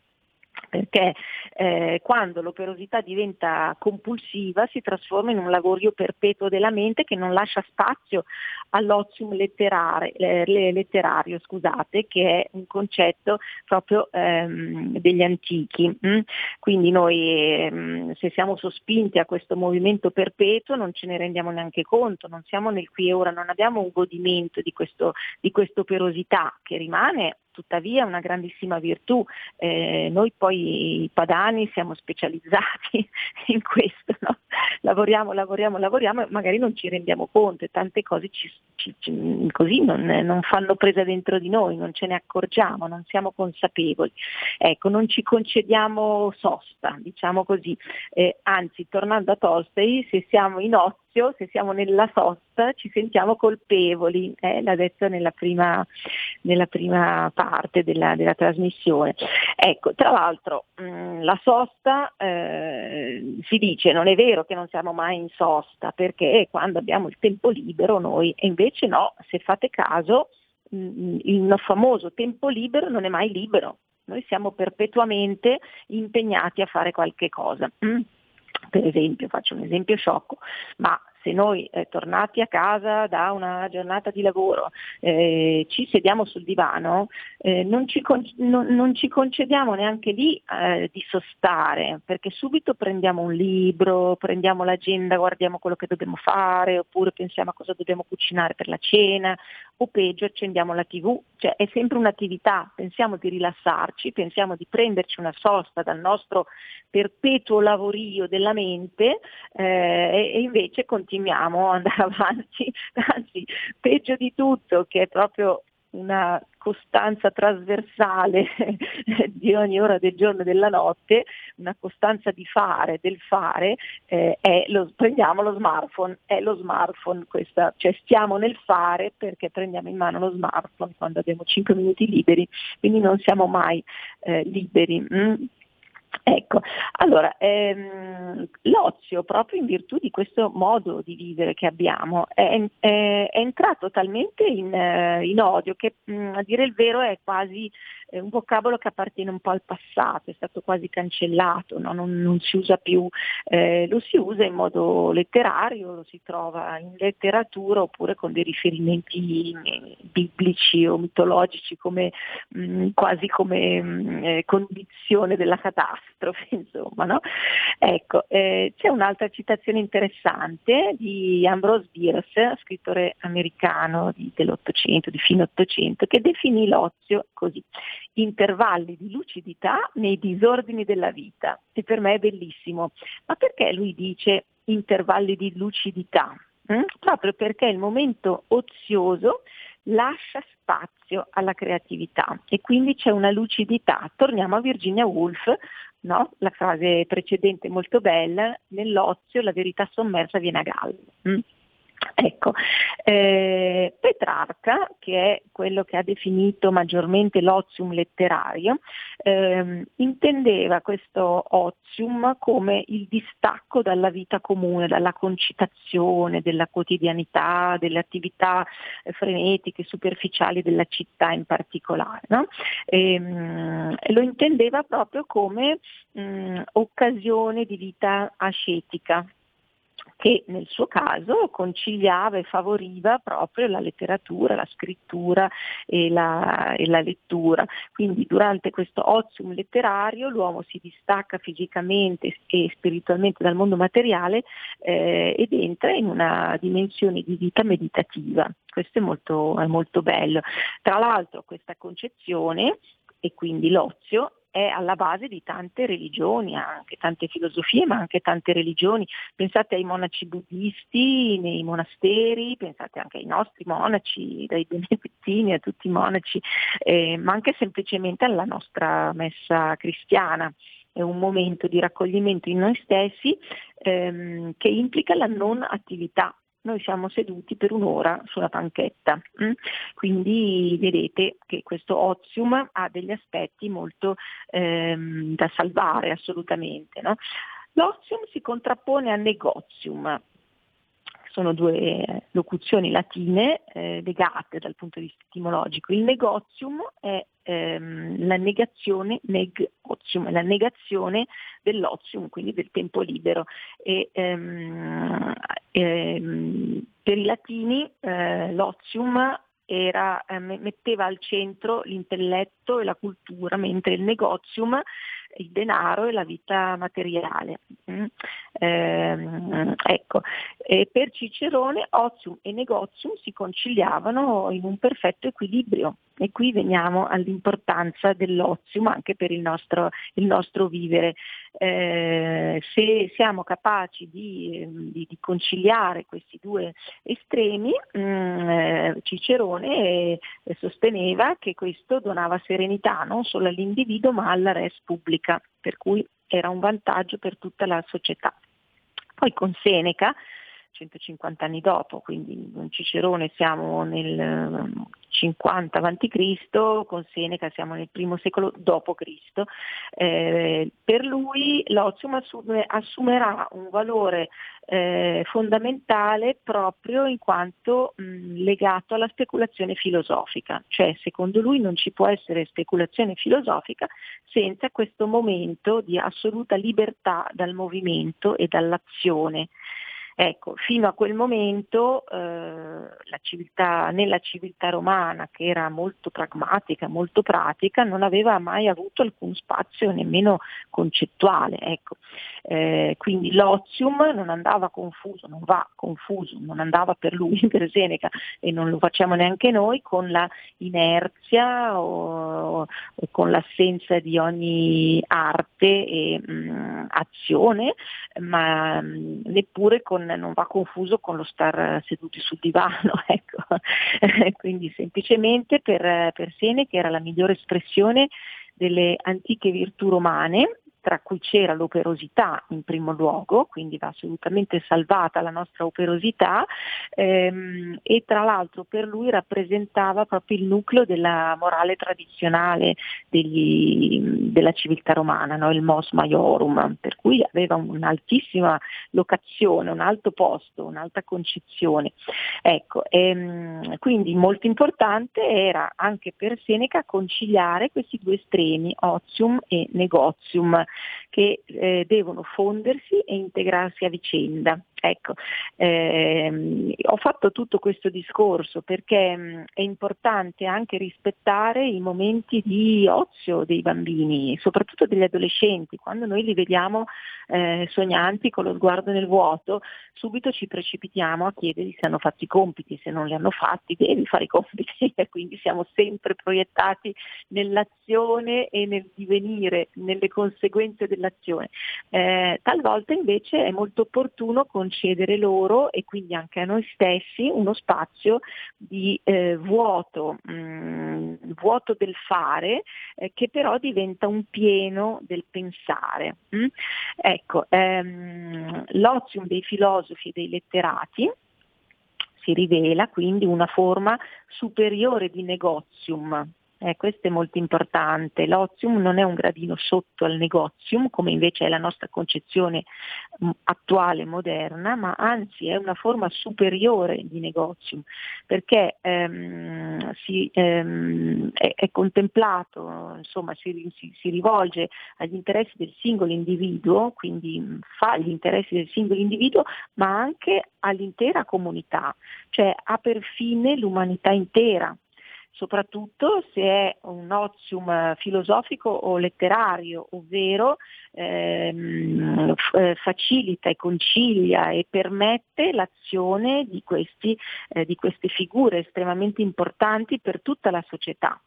Speaker 26: perché eh, quando l'operosità diventa compulsiva si trasforma in un lavorio perpetuo della mente che non lascia spazio all'ozium letterario, scusate, che è un concetto proprio ehm, degli antichi. Mm? Quindi noi ehm, se siamo sospinti a questo movimento perpetuo non ce ne rendiamo neanche conto, non siamo nel qui e ora, non abbiamo un godimento di, questo, di questa che rimane tuttavia una grandissima virtù. Eh, noi poi padani siamo specializzati [laughs] in questo, no? lavoriamo, lavoriamo, lavoriamo e magari non ci rendiamo conto e tante cose ci, ci, ci, così non, non, fanno presa dentro di noi, non ce ne accorgiamo, non siamo consapevoli. Ecco, non ci concediamo sosta, diciamo così. Eh, anzi, tornando a Tolstoi, se siamo in ozio, se siamo nella sosta, ci sentiamo colpevoli, eh, l'ha detto nella prima, nella prima parte della, della trasmissione. Ecco, tra l'altro mh, la sosta eh, si dice non è vero che non siamo mai in sosta perché quando abbiamo il tempo libero noi e invece no, se fate caso mh, il famoso tempo libero non è mai libero, noi siamo perpetuamente impegnati a fare qualche cosa. Mm? Per esempio, faccio un esempio sciocco, ma se noi eh, tornati a casa da una giornata di lavoro eh, ci sediamo sul divano, eh, non, ci con- non, non, ci concediamo neanche lì eh, di sostare, perché subito prendiamo un libro, prendiamo l'agenda, guardiamo quello che dobbiamo fare, oppure pensiamo a cosa dobbiamo cucinare per la cena, o peggio accendiamo la tv, cioè è sempre un'attività, pensiamo di rilassarci, pensiamo di prenderci una sosta dal nostro perpetuo lavorio della mente eh, e invece continuiamo ad [laughs] andare avanti, anzi peggio di tutto che è proprio una costanza trasversale [laughs] di ogni ora del giorno e della notte, una costanza di fare, del fare, eh, è lo, prendiamo lo smartphone, è lo smartphone questa, cioè stiamo nel fare perché prendiamo in mano lo smartphone quando abbiamo 5 minuti liberi, quindi non siamo mai eh, liberi. Mm? Ecco, allora ehm, l'ozio, proprio in virtù di questo modo di vivere che abbiamo, è, è, è entrato talmente in, eh, in odio che mh, mm, a dire il vero è quasi è un vocabolo che appartiene un po' al passato, è stato quasi cancellato, no? non, non, si usa più, eh, lo si usa in modo letterario, lo si trova in letteratura oppure con dei riferimenti eh, biblici o mitologici come, mh, mm, quasi come mh, mm, eh, condizione della catastrofe, [laughs] insomma. No? Ecco, eh, c'è un'altra citazione interessante di Ambrose Bierce, scrittore americano di, dell'Ottocento, di fine Ottocento, che definì l'ozio così intervalli di lucidità nei disordini della vita. E per me è bellissimo. Ma perché lui dice intervalli di lucidità? Mm? Proprio perché il momento ozioso lascia spazio alla creatività e quindi c'è una lucidità. Torniamo a Virginia Woolf, no? la frase precedente molto bella, nell'ozio la verità sommersa viene a galla. Mm? Ecco, eh, Petrarca, che è quello che ha definito maggiormente l'ozium letterario, eh, intendeva questo ozium come il distacco dalla vita comune, dalla concitazione, della quotidianità, delle attività frenetiche, superficiali della città in particolare. No? E, ehm, lo intendeva proprio come mh, occasione di vita ascetica, che nel suo caso conciliava e favoriva proprio la letteratura, la scrittura e la, e la lettura. Quindi durante questo ozium letterario l'uomo si distacca fisicamente e spiritualmente dal mondo materiale eh, ed entra in una dimensione di vita meditativa. Questo è molto, è molto bello. Tra l'altro questa concezione e quindi l'ozio è alla base di tante religioni, anche tante filosofie, ma anche tante religioni. Pensate ai monaci buddisti nei monasteri, pensate anche ai nostri monaci, dai benedettini a tutti i monaci, eh, ma anche semplicemente alla nostra messa cristiana. È un momento di raccoglimento in noi stessi ehm, che implica la non attività noi siamo seduti per un'ora sulla panchetta. Mm? Quindi vedete che questo ozium ha degli aspetti molto ehm, da salvare assolutamente. No? L'ozium si contrappone al negozium, sono due locuzioni latine eh, legate dal punto di vista etimologico. Il negozium è ehm, la negazione, negozium, è la negazione dell'ozium, quindi del tempo libero. E, ehm, ehm, per i latini eh, l'ozium era, eh, metteva al centro l'intelletto e la cultura, mentre il negozium il denaro e la vita materiale. Eh, ecco. E per Cicerone ozium e negozium si conciliavano in un perfetto equilibrio e qui veniamo all'importanza dell'ozium anche per il nostro, il nostro vivere. Eh, se siamo capaci di, di, di, conciliare questi due estremi, mh, mm, eh, Cicerone sosteneva che questo donava serenità non solo all'individuo ma alla res pubblica, per cui era un vantaggio per tutta la società. Poi con Seneca 150 anni dopo, quindi con Cicerone siamo nel 50 a.C., con Seneca siamo nel primo secolo d.C. Eh, per lui l'ozium assume, assumerà un valore eh, fondamentale proprio in quanto mh, legato alla speculazione filosofica, cioè secondo lui non ci può essere speculazione filosofica senza questo momento di assoluta libertà dal movimento e dall'azione. Ecco, fino a quel momento eh, civiltà, nella civiltà romana, che era molto pragmatica, molto pratica, non aveva mai avuto alcun spazio nemmeno concettuale. Ecco. Eh, quindi l'ozium non andava confuso, non va confuso, non andava per lui, [laughs] per Seneca, e non lo facciamo neanche noi, con la inerzia o, o con l'assenza di ogni arte e mh, mm, azione, ma mh, mm, neppure con non va confuso con lo star seduti sul divano, [laughs] ecco. [laughs] quindi semplicemente per, per Seneca era la migliore espressione delle antiche virtù romane tra cui c'era l'operosità in primo luogo, quindi va assolutamente salvata la nostra operosità ehm, e tra l'altro per lui rappresentava proprio il nucleo della morale tradizionale degli, della civiltà romana, no? il mos maiorum, cui aveva un'altissima locazione, un alto posto, un'alta concezione. Ecco, ehm, quindi molto importante era anche per Seneca conciliare questi due estremi, ozium e negozium, che eh, devono fondersi e integrarsi a vicenda. Ecco, ehm, ho fatto tutto questo discorso perché mh, mm, è importante anche rispettare i momenti di ozio dei bambini, soprattutto degli adolescenti. Quando noi li vediamo eh, sognanti con lo sguardo nel vuoto, subito ci precipitiamo a chiedergli se hanno fatto i compiti, se non li hanno fatti devi fare i compiti [laughs] e quindi siamo sempre proiettati nell'azione e nel divenire, nelle conseguenze dell'azione. Eh, talvolta invece è molto opportuno con concedere loro e quindi anche a noi stessi uno spazio di eh, vuoto, mh, mm, vuoto del fare eh, che però diventa un pieno del pensare. Mh? Ecco, ehm, l'ozium dei filosofi e dei letterati si rivela quindi una forma superiore di negozium, eh, questo è molto importante. L'ozium non è un gradino sotto al negozium, come invece è la nostra concezione mh, mm, attuale, moderna, ma anzi è una forma superiore di negozium, perché ehm, si, ehm, è, è, contemplato, insomma, si, si, si, rivolge agli interessi del singolo individuo, quindi mm, fa gli interessi del singolo individuo, ma anche all'intera comunità, cioè ha per fine l'umanità intera soprattutto se è un ozium filosofico o letterario, ovvero ehm, eh, facilita e concilia e permette l'azione di, questi, eh, di queste figure estremamente importanti per tutta la società.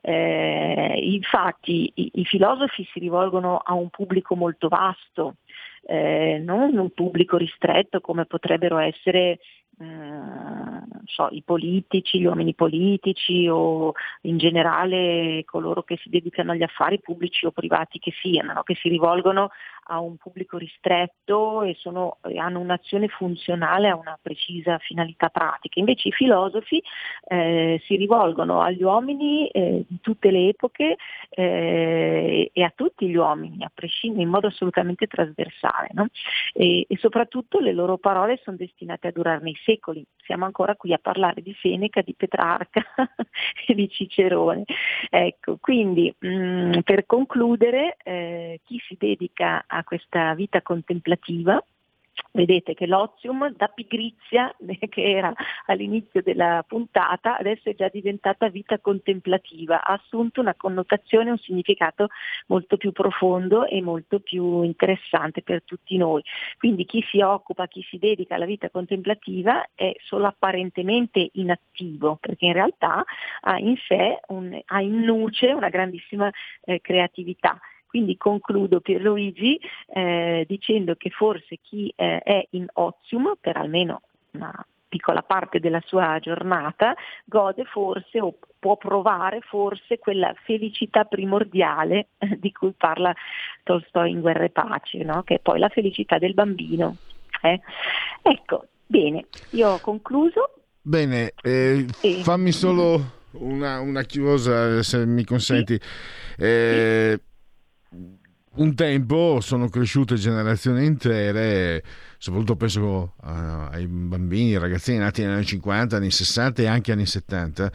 Speaker 26: Eh, infatti i, i, filosofi si rivolgono a un pubblico molto vasto, eh, non un pubblico ristretto come potrebbero essere eh, so, i politici, gli uomini politici o in generale coloro che si dedicano agli affari pubblici o privati che siano, no? che si rivolgono a un pubblico ristretto e, sono, e, hanno un'azione funzionale a una precisa finalità pratica. Invece i filosofi eh, si rivolgono agli uomini eh, di tutte le epoche eh, e a tutti gli uomini, a prescindere, in modo assolutamente trasversale. No? E, e, soprattutto le loro parole sono destinate a durare nei secoli. Siamo ancora qui a parlare di Seneca, di Petrarca [laughs] e di Cicerone. Ecco, quindi mh, mm, per concludere, eh, chi si dedica a questa vita contemplativa Vedete che l'ozium da pigrizia, [laughs] che era all'inizio della puntata, adesso è già diventata vita contemplativa, ha assunto una connotazione, un significato molto più profondo e molto più interessante per tutti noi. Quindi chi si occupa, chi si dedica alla vita contemplativa è solo apparentemente inattivo, perché in realtà ha in sé, un, ha in nuce una grandissima eh, creatività quindi concludo Pierluigi eh, dicendo che forse chi eh, è in ozium per almeno una piccola parte della sua giornata gode forse o può provare forse quella felicità primordiale eh, di cui parla Tolstoi in Guerra e Pace, no? che è poi la felicità del bambino. Eh? Ecco, bene, io ho concluso.
Speaker 1: Bene, eh, e... fammi solo una, una chiosa, se mi consenti. Eh, un tempo sono cresciute generazioni intere, soprattutto penso ai bambini, ai ragazzini nati negli anni 50, anni 60 e anche anni 70,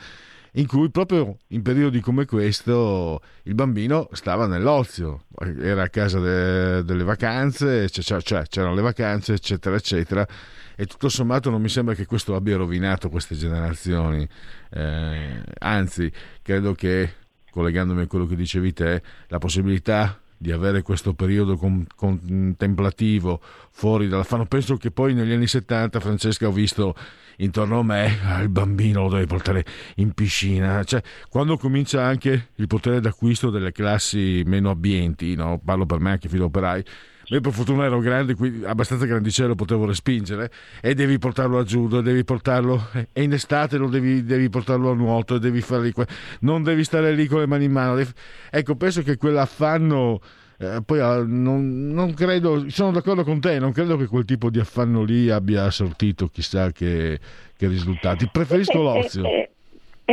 Speaker 1: in cui proprio in periodi come questo il bambino stava nell'ozio, era a casa de, delle vacanze, cioè, cioè, c'erano le vacanze, eccetera, eccetera. E tutto sommato non mi sembra che questo abbia rovinato queste generazioni, eh, anzi credo che, collegandomi a quello che dicevi te, la possibilità di avere questo periodo con, contemplativo fuori dall'affanno. Penso che poi negli anni 70, Francesca, ho visto intorno a me ah, il bambino lo devi portare in piscina. Cioè, quando comincia anche il potere d'acquisto delle classi meno abbienti, no? parlo per me anche figlio operai, io per fortuna ero grande, quindi abbastanza grandicello potevo respingere e devi portarlo a judo, devi portarlo e in estate lo devi, devi portarlo a nuoto, devi fargli non devi stare lì con le mani in mano. Devi... Ecco, penso che quell'affanno eh, poi ah, non, non, credo, sono d'accordo con te, non credo che quel tipo di affanno lì abbia sortito chissà che, che risultati. Preferisco l'ozio.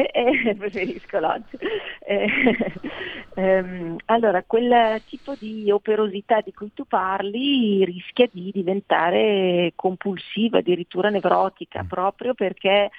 Speaker 26: Eh, [laughs] eh, eh, preferisco l'ozio. Eh, [laughs] ehm, allora, quel tipo di operosità di cui tu parli rischia di diventare compulsiva, addirittura nevrotica, mm. proprio perché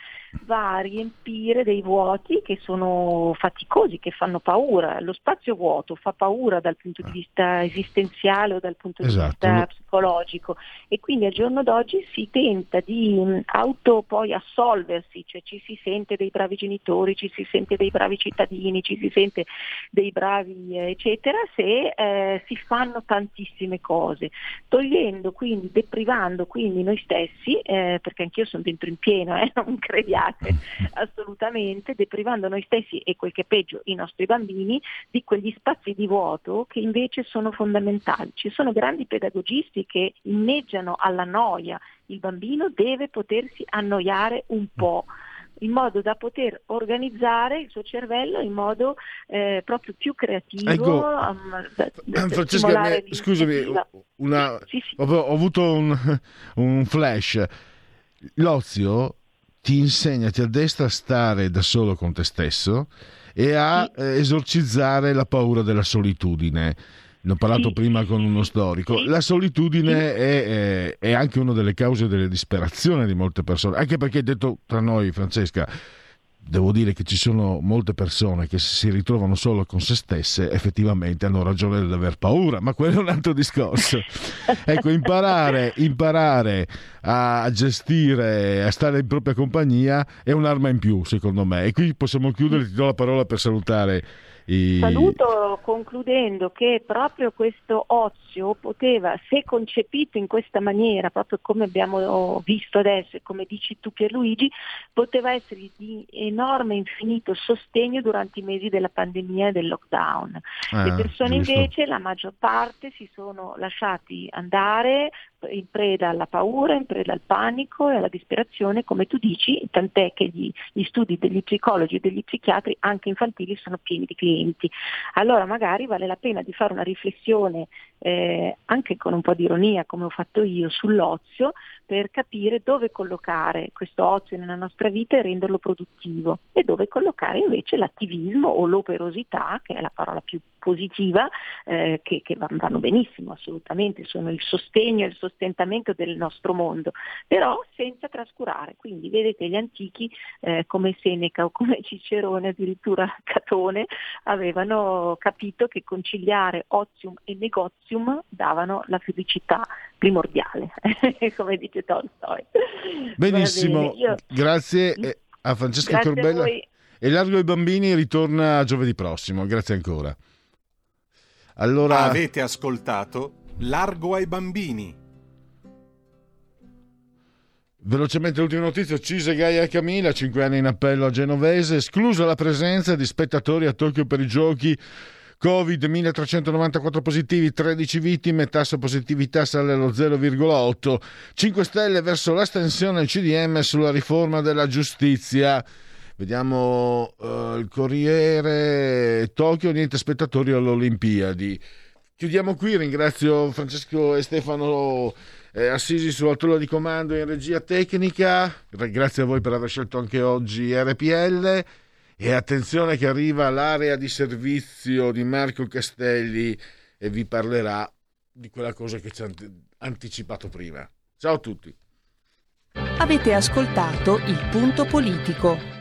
Speaker 26: va a riempire dei vuoti che sono faticosi, che fanno paura. Lo spazio vuoto fa paura dal punto di vista esistenziale o dal punto esatto. di vista psicologico e quindi al giorno d'oggi si tenta di mm, auto poi assolversi, cioè ci si sente dei bravi genitori, ci si sente dei bravi cittadini, ci si sente dei bravi eccetera se eh, si fanno tantissime cose, togliendo quindi, deprivando quindi noi stessi, eh, perché anch'io sono dentro in pieno, eh, [laughs] non crediate sbagliate [laughs] assolutamente, deprivando noi stessi e quel che è peggio i nostri bambini di quegli spazi di vuoto che invece sono fondamentali. Ci sono grandi pedagogisti che inneggiano alla noia, il bambino deve potersi annoiare un po' in modo da poter organizzare il suo cervello in modo eh, proprio più creativo.
Speaker 1: Ecco, um, da, da Francesca, eh, scusami, una, sì, sì. Ho, ho, avuto un, [laughs] un flash. L'ozio ti insegna, ti addestra a stare da solo con te stesso e a sì. Eh, esorcizzare la paura della solitudine. Ne ho parlato sì. prima con uno storico. Sì. La solitudine è, è, è, anche una delle cause della disperazione di molte persone, anche perché detto tra noi, Francesca, devo dire che ci sono molte persone che si ritrovano solo con se stesse, effettivamente hanno ragione di aver paura, ma quello è un altro discorso. [laughs] ecco, imparare, imparare a gestire, a stare in propria compagnia è un'arma in più, secondo me. E qui possiamo chiudere, ti do la parola per salutare
Speaker 26: i... Saluto concludendo che proprio questo ozio poteva, se concepito in questa maniera, proprio come abbiamo visto adesso e come dici tu Pierluigi, poteva essere di enorme infinito sostegno durante i mesi della pandemia e del lockdown. Ah, Le persone giusto. invece, la maggior parte, si sono lasciati andare in preda alla paura, in preda al panico e alla disperazione, come tu dici, tant'è che gli, gli studi degli psicologi e degli psichiatri anche infantili sono pieni di clienti. Allora magari vale la pena di fare una riflessione eh, anche con un po' di ironia, come ho fatto io, sull'ozio, per capire dove collocare questo ozio nella nostra vita e renderlo produttivo e dove collocare invece l'attivismo o l'operosità, che è la parola più positiva, eh, che, che, vanno benissimo assolutamente, sono il sostegno e il sostentamento del nostro mondo, però senza trascurare. Quindi vedete gli antichi eh, come Seneca o come Cicerone, addirittura Catone, avevano capito che conciliare ozium e negozium davano la felicità primordiale, [laughs] come dice Tolstoi.
Speaker 1: Benissimo, Io... grazie mm. a Francesca grazie Corbella. A e Largo ai bambini ritorna giovedì prossimo. Grazie ancora. Allora...
Speaker 13: Avete ascoltato Largo ai bambini.
Speaker 1: Velocemente l'ultima notizia, Cise Gaia Camilla, 5 anni in appello a Genovese, esclusa la presenza di spettatori a Tokyo per i giochi Covid 1394 positivi, 13 vittime, tasso positività sale allo 0,8. 5 Stelle verso l'astensione CDM sulla riforma della giustizia. Vediamo uh, il Corriere Tokyo, niente spettatori alle Olimpiadi. Chiudiamo qui, ringrazio Francesco e Stefano eh, Assisi sulla tolla di comando in regia tecnica. Grazie a voi per aver scelto anche oggi RPL E attenzione che arriva l'area di servizio di Marco Castelli e vi parlerà di quella cosa che ci ha anticipato prima. Ciao a tutti.
Speaker 27: Avete ascoltato il punto politico.